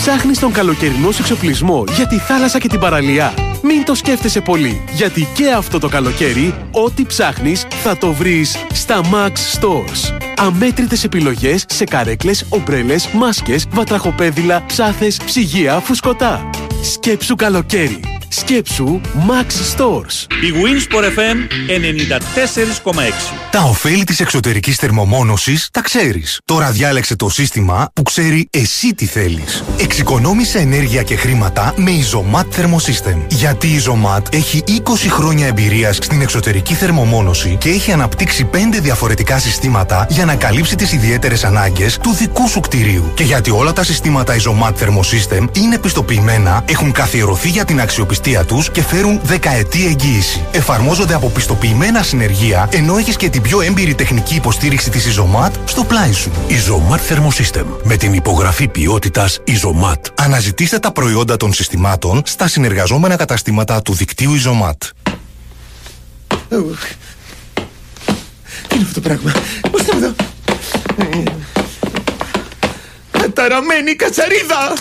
Speaker 12: Ψάχνεις τον καλοκαιρινό σου εξοπλισμό για τη θάλασσα και την παραλία. Μην το σκέφτεσαι πολύ, γιατί και αυτό το καλοκαίρι, ό,τι ψάχνεις θα το βρεις στα Max Stores. Αμέτρητες επιλογές σε καρέκλες, ομπρέλες, μάσκες, βατραχοπέδιλα, ψάθες, ψυγεία, φουσκωτά. Σκέψου καλοκαίρι. Σκέψου Max Stores.
Speaker 10: Η Winsport FM 94,6.
Speaker 36: Τα ωφέλη της εξωτερικής θερμομόνωσης τα ξέρεις. Τώρα διάλεξε το σύστημα που ξέρει εσύ τι θέλεις. Εξοικονόμησε ενέργεια και χρήματα με Isomat Thermosystem. Γιατί η Isomat έχει 20 χρόνια εμπειρίας στην εξωτερική θερμομόνωση και έχει αναπτύξει 5 διαφορετικά συστήματα για να καλύψει τις ιδιαίτερες ανάγκες του δικού σου κτηρίου. Και γιατί όλα τα συστήματα Isomat Thermosystem είναι πιστοποιημένα, έχουν καθιερωθεί για την αξιοπιστία τους και φέρουν δεκαετή εγγύηση. Εφαρμόζονται από πιστοποιημένα συνεργεία, ενώ έχεις και την πιο έμπειρη τεχνική υποστήριξη της Isomat στο πλάι σου.
Speaker 24: Isomat Thermosystem. Με την υπογραφή ποιότητας Isomat.
Speaker 36: Αναζητήστε τα προϊόντα των συστημάτων στα συνεργαζόμενα καταστήματα του δικτύου Isomat.
Speaker 27: Τι είναι αυτό το πράγμα; Πώς θα εδώ. Καταραμένη κατσαρίδα.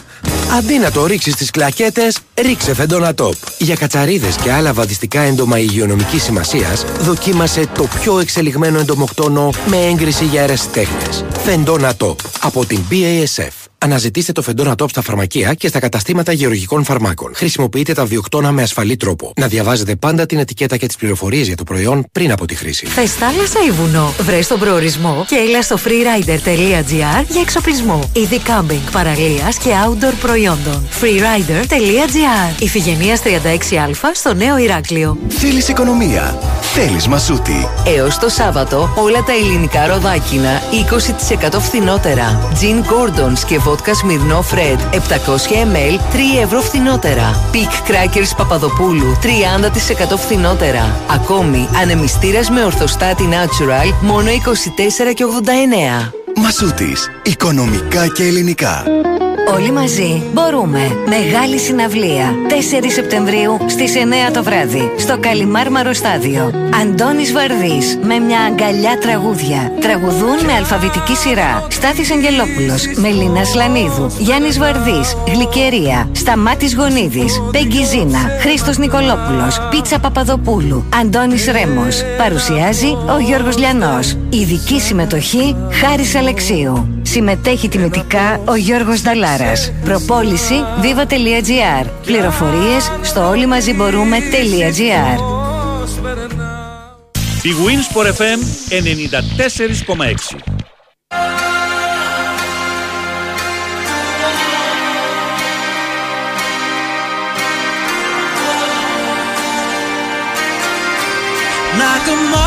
Speaker 37: Αντί να το ρίξεις στις κλακέτες, ρίξε φεντόνα τόπ. Για κατσαρίδες και άλλα βαδιστικά έντομα υγειονομικής σημασίας, δοκίμασε το πιο εξελιγμένο εντομοκτόνο με έγκριση για αερασιτέχνε. Φεντόνα τόπ από την BASF. Αναζητήστε το Φεντόνα Top στα φαρμακεία και στα καταστήματα γεωργικών φαρμάκων. Χρησιμοποιείτε τα βιοκτώνα με ασφαλή τρόπο. Να διαβάζετε πάντα την ετικέτα και τις πληροφορίες για το προϊόν πριν από τη χρήση.
Speaker 35: Θες θάλασσα ή βουνό, βρες τον προορισμό και έλα στο freerider.gr για εξοπλισμό. Είδη κάμπινγκ, παραλίας και outdoor προϊόντων. freerider.gr Ιφηγενείας 36α στο Νέο Ηράκλειο.
Speaker 24: Θέλεις οικονομία; Θέλεις μασούτη.
Speaker 33: Έως το Σάββατο όλα τα ελληνικά ροδάκινα 20% φθηνότερα. Gin Gordons και βότκα Σμυρνό Fred 700 ml 3 ευρώ φθηνότερα. Peak Crackers Παπαδοπούλου 30% φθηνότερα. Ακόμη ανεμιστήρας με ορθοστάτη Natural μόνο 24 και 89.
Speaker 24: Μασούτης. Οικονομικά και ελληνικά.
Speaker 35: Όλοι μαζί μπορούμε. Μεγάλη συναυλία. 4 Σεπτεμβρίου στις 9 το βράδυ. Στο Καλιμάρμαρο Στάδιο. Αντώνης Βαρδής με μια αγκαλιά τραγούδια. Τραγουδούν με αλφαβητική σειρά. Στάθης Αγγελόπουλος, Μελίνας Σλανίδου, Γιάννης Βαρδής, Γλυκερία, Σταμάτης Γονίδης, Πέγγι Ζήνα, Χρήστος Νικολόπουλος, Πίτσα Παπαδοπούλου, Αντώνης Ρέμος. Παρουσιάζει ο Γιώργος Λιανός. Ειδική συμμετοχή Χάρης Αλεξίου. Συμμετέχει τιμητικά ο Γιώργος Νταλάρας. Προπόληση viva.gr. Πληροφορίες στο όλοι μαζί μπορούμε.gr.
Speaker 10: Η Winsport FM 94,6
Speaker 29: Like a moth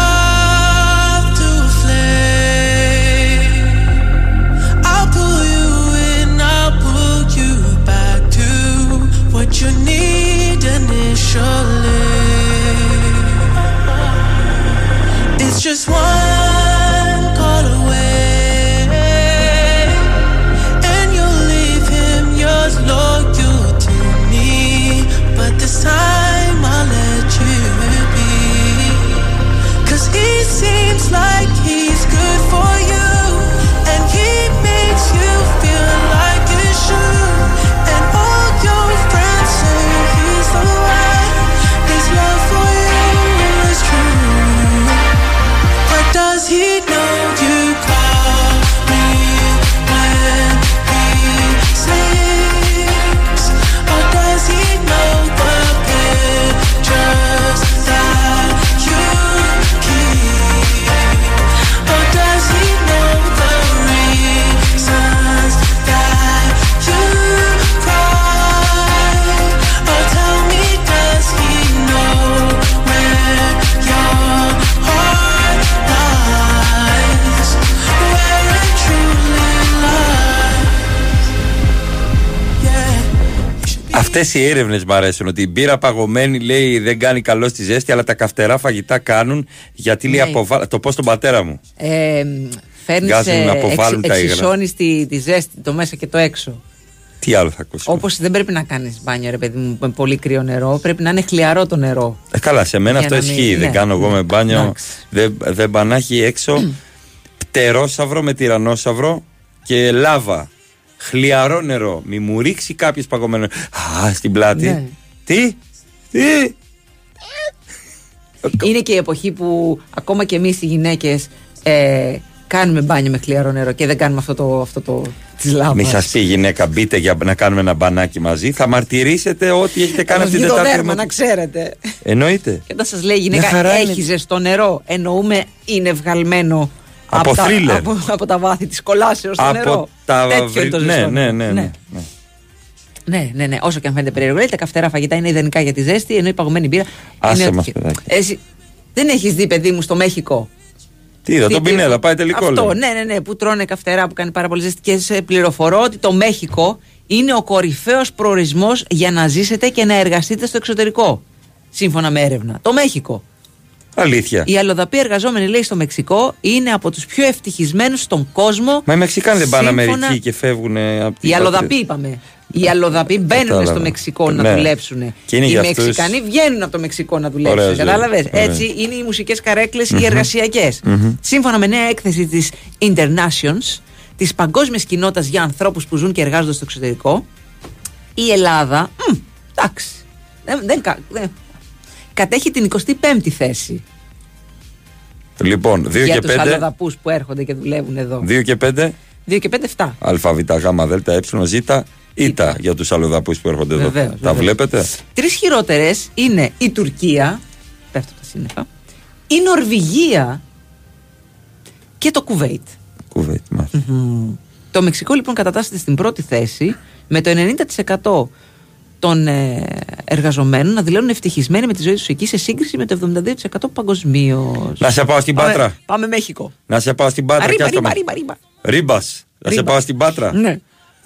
Speaker 29: one
Speaker 2: Αυτές οι έρευνες μου αρέσουν. Ότι η μπύρα παγωμένη λέει δεν κάνει καλό στη ζέστη, αλλά τα καυτερά φαγητά κάνουν γιατί λέει
Speaker 3: Ναι.
Speaker 2: αποβα... Το πω στον πατέρα μου.
Speaker 3: Ε, Φέρνεις
Speaker 2: Βγάζουν να αποβάλουν τα υγρά.
Speaker 3: εξισώνεις τη, τη ζέστη, το μέσα και το έξω.
Speaker 2: Τι άλλο θα ακούσει.
Speaker 3: Όπως δεν πρέπει να κάνεις μπάνιο, ρε παιδί μου, με πολύ κρύο νερό. Πρέπει να είναι χλιαρό το νερό.
Speaker 2: Ε, καλά, σε μένα
Speaker 3: Για
Speaker 2: αυτό
Speaker 3: να μην-
Speaker 2: ισχύει. Δεν
Speaker 3: ναι.
Speaker 2: κάνω εγώ με μπάνιο.
Speaker 3: Εντάξει.
Speaker 2: Δεν, δεν μπανάχει έξω. Πτερόσαυρο με τυρανόσαυρο και λάβα. Χλιαρό νερό. Μη μου ρίξει κάποιος παγωμένο. Α, στην πλάτη.
Speaker 3: Ναι.
Speaker 2: Τι, τι;
Speaker 3: Είναι και η εποχή που ακόμα και εμείς οι γυναίκες ε, κάνουμε μπάνιο με χλιαρό νερό και δεν κάνουμε αυτό το, αυτό το τη λάβα.
Speaker 2: Μη σας πει η γυναίκα, μπείτε για να κάνουμε ένα μπανάκι μαζί. Θα μαρτυρήσετε ό,τι έχετε κάνει αυτή την
Speaker 3: το
Speaker 2: Τετάρτη.
Speaker 3: δέρμα,
Speaker 2: με-
Speaker 3: να ξέρετε.
Speaker 2: Εννοείται.
Speaker 3: Και όταν σας λέει η
Speaker 2: Μια
Speaker 3: γυναίκα
Speaker 2: χαρά είναι.
Speaker 3: έχεις ζεστό νερό, εννοούμε είναι βγαλμένο
Speaker 2: Από
Speaker 3: τα,
Speaker 2: thriller.
Speaker 3: από, από τα βάθη της κολάσεως στο νερό.
Speaker 2: Από τα
Speaker 3: Τέτοιο είναι το
Speaker 2: βρυ- ναι,
Speaker 3: ζεστό
Speaker 2: ναι,
Speaker 3: νερό.
Speaker 2: ναι, ναι,
Speaker 3: ναι. Ναι, ναι, ναι. Όσο και αν φαίνεται περίεργο. Λέει, τα καυτερά φαγητά είναι ιδανικά για τη ζέστη, ενώ η παγωμένη μπύρα.
Speaker 2: Άσε
Speaker 3: είναι
Speaker 2: μας,
Speaker 3: ότι-
Speaker 2: παιδάκι.
Speaker 3: Εσύ δεν έχεις δει, παιδί μου, στο Μέχικο.
Speaker 2: Τι είδα, τον
Speaker 3: τι-
Speaker 2: Πινέδα, πάει τελικό.
Speaker 3: Αυτό,
Speaker 2: λέει.
Speaker 3: ναι, ναι, ναι, που τρώνε καυτερά που κάνει πάρα πολύ ζέστη. Και σε πληροφορώ ότι το Μέχικο είναι ο κορυφαίος προορισμός για να ζήσετε και να εργαστείτε στο εξωτερικό. Σύμφωνα με έρευνα. Το Μέχικο.
Speaker 2: Αλήθεια.
Speaker 3: Οι αλλοδαποί εργαζόμενοι, λέει, στο Μεξικό είναι από τους πιο ευτυχισμένους στον κόσμο.
Speaker 2: Μα οι Μεξικάνοι δεν πάνε
Speaker 3: σύμφωνα-
Speaker 2: Αμερική και φεύγουν από την
Speaker 3: Οι αλλοδαποί
Speaker 2: πατρίδα.
Speaker 3: είπαμε. Οι αλλοδαποί μπαίνουν
Speaker 2: Κατάλαβα.
Speaker 3: στο Μεξικό να
Speaker 2: Ναι.
Speaker 3: δουλέψουν.
Speaker 2: Και είναι
Speaker 3: οι
Speaker 2: για αυτούς-
Speaker 3: Μεξικανοί βγαίνουν από το Μεξικό να δουλέψουν.
Speaker 2: Ωραία ζωή.
Speaker 3: Κατάλαβες;
Speaker 2: Ωραία.
Speaker 3: Έτσι είναι οι μουσικές καρέκλες οι
Speaker 2: Μμμ.
Speaker 3: εργασιακές.
Speaker 2: Μμμ.
Speaker 3: Σύμφωνα με νέα έκθεση της Internations, της παγκόσμιας κοινότητας για ανθρώπους που ζουν και εργάζονται στο εξωτερικό, η Ελλάδα. μ, εντάξει. Δεν, δεν, κα- δεν- κατέχει την 25η θέση
Speaker 2: Λοιπόν, 2
Speaker 3: για
Speaker 2: και
Speaker 3: τους
Speaker 2: 5.
Speaker 3: αλλοδαπούς που έρχονται και δουλεύουν εδώ.
Speaker 2: 2 και 5.
Speaker 3: 2 και 5, 7.
Speaker 2: ΑΒ, Γ, Δ, Ε, Ζ, Ήτα για τους αλλοδαπούς που έρχονται εδώ.
Speaker 3: Βεβαίως,
Speaker 2: Τα
Speaker 3: βεβαίως.
Speaker 2: βλέπετε;
Speaker 3: Τρεις χειρότερες είναι η Τουρκία. Πέφτω τα σύννεφα. Η Νορβηγία και το Κουβέιτ.
Speaker 2: Κουβέιτ, μάλιστα.
Speaker 3: Μμμ. Το Μεξικό λοιπόν κατατάσσεται στην πρώτη θέση με το 90% των ε, εργαζομένων να δηλώνουν ευτυχισμένοι με τη ζωή τους εκεί σε σύγκριση με το 72% παγκοσμίως.
Speaker 2: Να σε πάω στην Πάτρα.
Speaker 3: Πάμε Μέχικο.
Speaker 2: Να σε πάω στην Πάτρα.
Speaker 3: Arriba,
Speaker 2: και άστο
Speaker 3: arriba,
Speaker 2: με.
Speaker 3: arriba, arriba.
Speaker 2: Arriba. Να σε
Speaker 3: Arriba.
Speaker 2: πάω στην Πάτρα.
Speaker 3: Ναι.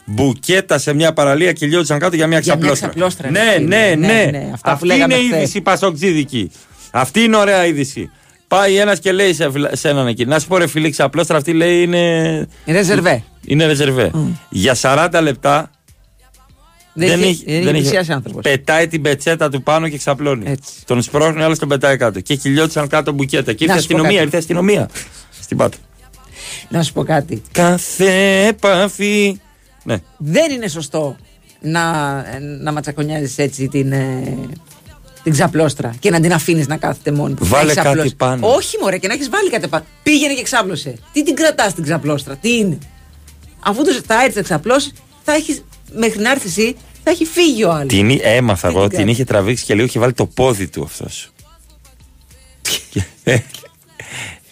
Speaker 2: Μπουκέτα σε μια παραλία κυλιόντουσαν κάτω για μια
Speaker 3: Για μια
Speaker 2: ξαπλώστρα.
Speaker 3: ξαπλώστρα,
Speaker 2: Ναι,
Speaker 3: ρε φίλε.
Speaker 2: ναι,
Speaker 3: Ναι,
Speaker 2: ναι.
Speaker 3: ναι, αυτά που
Speaker 2: Αυτή
Speaker 3: λέγαμε
Speaker 2: είναι η
Speaker 3: χθες.
Speaker 2: είδηση πασοκτζίδικη. Αυτή είναι ωραία είδηση. Πάει ένας και λέει σε, σε έναν εκεί. Να σου πω ρε φίλε, ξαπλώστρα αυτή λέει είναι.
Speaker 3: Ρεζερβέ.
Speaker 2: Είναι ρεζερβέ. Για 40 λεπτά
Speaker 3: Δεν,
Speaker 2: δεν
Speaker 3: είχε,
Speaker 2: έχει-
Speaker 3: δεν είχε πλησιάσει άνθρωπος.
Speaker 2: Πετάει την πετσέτα του πάνω και ξαπλώνει. Τον σπρώχνει, άλλος τον πετάει κάτω. Και κυλιώτησαν κάτω μπουκέτα. Και ήρθε
Speaker 3: Να σου πω
Speaker 2: αστυνομία,
Speaker 3: κάτι.
Speaker 2: ήρθε αστυνομία. Στην Πάτρα.
Speaker 3: Να σου πω κάτι.
Speaker 2: Κάθε επαφή. Ναι.
Speaker 3: Δεν είναι σωστό να, να ματσακονιάζεις έτσι την, ε, την ξαπλώστρα και να την αφήνεις να κάθεται μόνη της.
Speaker 2: Βάλε
Speaker 3: Να έχεις
Speaker 2: κάτι
Speaker 3: απλώσει.
Speaker 2: πάνω.
Speaker 3: Όχι, μωρέ, και να έχεις βάλει κάτι πάνω. Πήγαινε και ξάπλωσε. Τι την κρατάς την ξαπλώστρα, τι είναι; Αφού το θα έρθει να ξαπλώσει, θα έχεις μέχρι να έρθει εσύ, θα έχει φύγει ο άλλος.
Speaker 2: Την εί- έμαθα
Speaker 3: Τι
Speaker 2: εγώ,
Speaker 3: την
Speaker 2: την
Speaker 3: κάνει.
Speaker 2: είχε τραβήξει και λίγο είχε βάλει το πόδι του αυτός.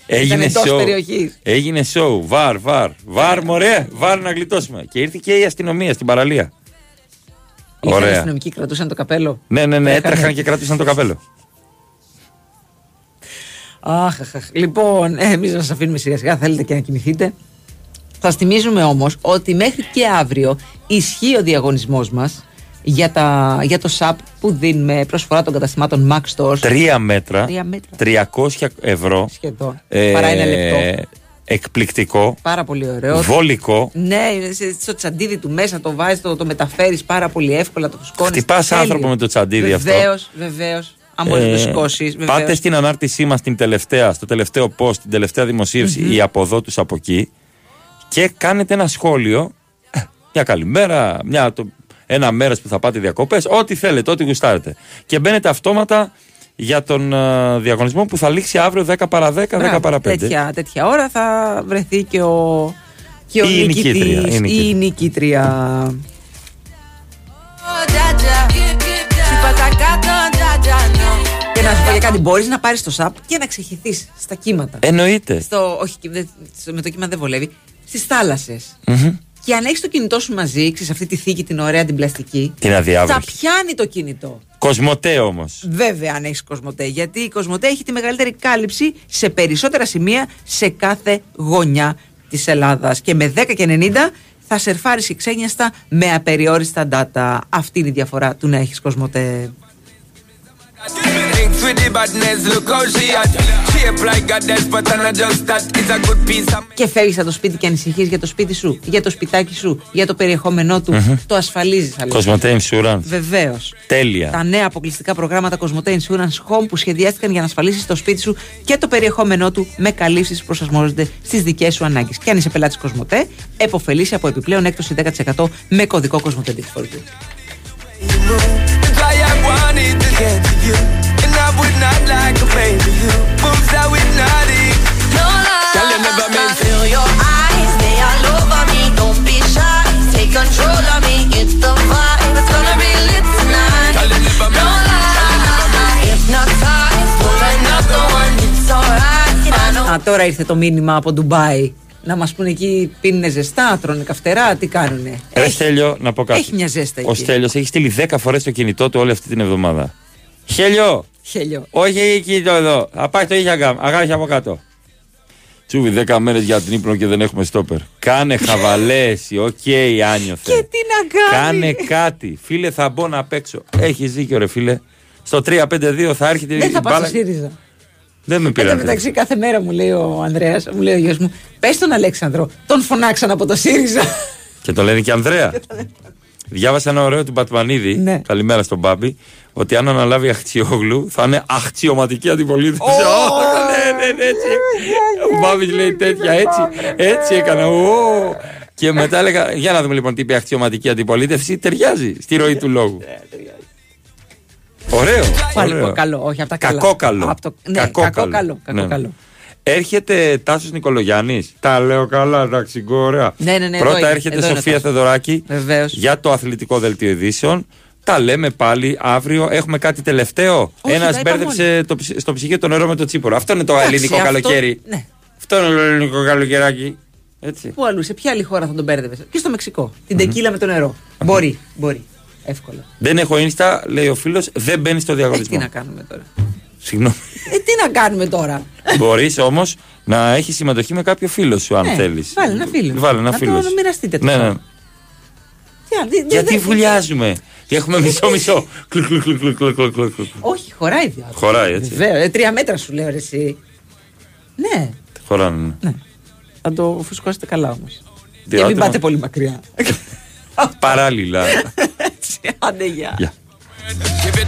Speaker 2: Έγινε
Speaker 3: εντός
Speaker 2: show.
Speaker 3: περιοχής.
Speaker 2: Έγινε show. Βαρ, βαρ. Βαρ, μωρέ. Βαρ να γλιτώσουμε. Και ήρθε και η αστυνομία στην παραλία.
Speaker 3: Ήρθαν οι
Speaker 2: Ωραία.
Speaker 3: αστυνομικοί, κρατούσαν το καπέλο.
Speaker 2: Ναι, ναι, ναι.
Speaker 3: Έχανε.
Speaker 2: Έτρεχαν και κράτησαν το καπέλο.
Speaker 3: Αχ, αχ, αχ. Λοιπόν, εμείς να σας αφήνουμε σιγά σιγά, θέλετε και να κοιμηθείτε. Θα θυμίζουμε όμως ότι μέχρι και αύριο ισχύει ο διαγωνισμός μας για, τα, για το SAP που δίνουμε προσφορά των καταστημάτων Max Stores.
Speaker 2: Τρία μέτρα.
Speaker 3: Τρία μέτρα.
Speaker 2: 300 ευρώ.
Speaker 3: Σχεδόν. Παρά ένα λεπτό.
Speaker 2: Εκπληκτικό.
Speaker 3: Πάρα πολύ ωραίο.
Speaker 2: Βολικό.
Speaker 3: Ναι, είναι σε- στο τσαντίδι του μέσα το βάζεις, το, το μεταφέρεις πάρα πολύ εύκολα, το φουσκώνει.
Speaker 2: Χτυπάς άνθρωπο με το τσαντίδι αυτό.
Speaker 3: Βεβαίως, βεβαίως. Αν μπορείς να το
Speaker 2: Ε,
Speaker 3: σηκώσει.
Speaker 2: Πάτε στην ανάρτησή μας την τελευταία, στο τελευταίο post, την τελευταία δημοσίευση
Speaker 3: Μμμ.
Speaker 2: ή από εδώ του από εκεί και κάνετε ένα σχόλιο. ε, Μια καλημέρα, μια, το, ένα μέρος που θα πάτε διακοπές, ό,τι θέλετε, ό,τι γουστάρετε. Και μπαίνετε αυτόματα για τον ε, διαγωνισμό που θα λήξει αύριο 10 παρα 10, 10
Speaker 3: Μπράβο,
Speaker 2: παρα 5.
Speaker 3: Τέτοια, τέτοια ώρα θα βρεθεί και ο, και ο
Speaker 2: Η νικήτρια,
Speaker 3: νικητής,
Speaker 2: η νικήτρια.
Speaker 3: η νικήτρια. Και να σου πω για κάτι, μπορείς να πάρεις το σαπ και να ξεχυθείς στα κύματα.
Speaker 2: Εννοείται.
Speaker 3: Στο, όχι, δεν- στο- με το κύμα δεν βολεύει. Στις θάλασσες.
Speaker 2: Μμμ.
Speaker 3: Και αν έχεις το κινητό σου μαζί, ξέρεις αυτή τη θήκη την ωραία την πλαστική.
Speaker 2: Την αδιάβροχη.
Speaker 3: Θα πιάνει το κινητό.
Speaker 2: Κοσμοτέ όμως.
Speaker 3: Βέβαια, αν έχεις Κοσμοτέ. Γιατί η Κοσμοτέ έχει τη μεγαλύτερη κάλυψη σε περισσότερα σημεία σε κάθε γωνιά της Ελλάδας. Και με 10 και 90 θα σερφάρεις και ξένιαστα με απεριόριστα data. Αυτή είναι η διαφορά του να έχεις Κοσμοτέ.
Speaker 38: Thinks with the badness, look how she at. Shape like a despot and I just that is a good piece of
Speaker 3: Και φεύγεις από το σπίτι και ανησυχείς για το σπίτι σου, για το σπιτάκι σου, για το περιεχόμενό του.
Speaker 2: Μμμ.
Speaker 3: Το ασφαλίζεις, θα
Speaker 2: Κοσμοτέ Insurance.
Speaker 3: Βεβαίως.
Speaker 2: Τέλεια.
Speaker 3: Τα νέα αποκλειστικά προγράμματα Cosmote Insurance Home που σχεδιάστηκαν για να ασφαλίσεις το σπίτι σου και το περιεχόμενό του με καλύψεις που προσαρμόζονται στις δικές σου ανάγκες. Και αν είσαι πελάτης Cosmote, εποφελήσει από επιπλέον έκπτωση 10% με κωδικό Cosmote Dix Α, τώρα ήρθε το μήνυμα από Ντουμπάι. Να μας πούνε εκεί πίνουν ζεστά, τρώνε καυτερά, τι κάνουν.
Speaker 2: Ρε ε, να πω.
Speaker 3: Έχει μια ζέστα εκεί.
Speaker 2: Ο έχει στείλει 10 φορές το κινητό του όλη αυτή την εβδομάδα. Χέλιο!
Speaker 3: Χέλιο.
Speaker 2: Όχι εκεί το εδώ. Θα πάει το είχε αγκάμ. Αγάπης από κάτω. Τσούβι 10 μέρες για την ύπνο και δεν έχουμε στόπερ. Κάνε χαβαλέσει, οκ, άνιωθε.
Speaker 3: Και τι να κάνει.
Speaker 2: Κάνε κάτι. Φίλε, θα μπω να παίξω. Έχεις δίκιο, ρε φίλε. Στο 3-5-2 θα έρχεται
Speaker 3: Δεν
Speaker 2: η
Speaker 3: θα πάω
Speaker 2: μπάλα.
Speaker 3: στο ΣΥΡΙΖΑ.
Speaker 2: Δεν με
Speaker 3: Εν τω
Speaker 2: πήραν.
Speaker 3: μεταξύ, κάθε μέρα μου λέει ο Ανδρέας, μου λέει ο γιος μου, πες τον Αλέξανδρο, τον φωνάξαν από το ΣΥΡΙΖΑ.
Speaker 2: Και το λένε και Ανδρέα. Διάβασα ένα ωραίο του Μπατμανίδη.
Speaker 3: Ναι.
Speaker 2: Καλημέρα στον Μπάμπη. Ότι αν αναλάβει Αχτσιόγλου θα είναι αχτσιωματική αντιπολίτευση.
Speaker 15: Ω,
Speaker 2: Ω, ναι, ναι, ναι, έτσι. Ο Μπάμπη λέει τέτοια, έτσι. Έτσι έκανα. Ω. Και μετά έλεγα, για να δούμε λοιπόν τι είπε αχτσιωματική αντιπολίτευση. Ταιριάζει στη ροή του λόγου. Ωραίο.
Speaker 3: Πάλι
Speaker 2: ωραίο.
Speaker 3: καλό, όχι από τα καλά.
Speaker 2: Κακό καλό.
Speaker 3: Απ' το- ναι,
Speaker 2: Κακό
Speaker 3: κακό
Speaker 2: καλό.
Speaker 3: καλό. Κακό
Speaker 2: Ναι.
Speaker 3: καλό.
Speaker 2: Έρχεται Τάσος Νικολογιάννης. Τα λέω καλά, εντάξει, ωραία.
Speaker 3: Ναι, ναι, ναι, εδώ
Speaker 2: Πρώτα
Speaker 3: είναι,
Speaker 2: έρχεται
Speaker 3: εδώ είναι ο
Speaker 2: Σοφία
Speaker 3: Τάσος.
Speaker 2: Θεοδωράκη
Speaker 3: Βεβαίως.
Speaker 2: για το αθλητικό δελτίο ειδήσεων. Τα λέμε πάλι αύριο. Έχουμε κάτι τελευταίο;
Speaker 3: Όχι,
Speaker 2: Ένας
Speaker 3: τα είπαμε
Speaker 2: μπέρδεψε το, ψ- στο ψυγείο το νερό με το τσίπορο. Αυτό είναι το
Speaker 3: Εντάξει,
Speaker 2: ελληνικό
Speaker 3: αυτό-
Speaker 2: καλοκαίρι.
Speaker 3: Ναι.
Speaker 2: Αυτό είναι το ελληνικό καλοκαιράκι. Έτσι.
Speaker 3: Πού αλλού, σε ποια άλλη χώρα θα τον μπέρδευες; Και στο Μεξικό. Την τεκίλα με το νερό. Μπορεί, μπορεί. Εύκολα.
Speaker 2: Δεν έχω insta, λέει ο φίλος, δεν μπαίνει στο
Speaker 3: Ε, τι
Speaker 2: διαγωνισμό.
Speaker 3: να κάνουμε τώρα;
Speaker 2: Συγγνώμη.
Speaker 3: Ε, τι να κάνουμε τώρα;
Speaker 2: Μπορείς όμως να έχεις συμμετοχή με κάποιο φίλο σου, αν
Speaker 3: Ναι,
Speaker 2: θέλεις.
Speaker 3: Βάλε ένα φίλο.
Speaker 2: Βάλε ένα
Speaker 3: να
Speaker 2: φίλο.
Speaker 3: το μοιραστείτε το
Speaker 2: Ναι, ναι.
Speaker 3: Τι άλλο, δεν-
Speaker 2: Γιατί
Speaker 3: δεν-
Speaker 2: βουλιάζουμε; Έχουμε μισό-μισό.
Speaker 3: Όχι, χωράει δύο
Speaker 2: Χωράει, έτσι.
Speaker 3: Βέβαια, ε, τρία μέτρα σου λέω εσύ. Ναι.
Speaker 2: Χωράνε. Ναι. ναι.
Speaker 3: Θα το φουσκώσετε καλά όμως. Και μην πάτε πολύ μακριά.
Speaker 2: Παράλληλα. *laughs*
Speaker 3: Άντε, γεια.
Speaker 38: Give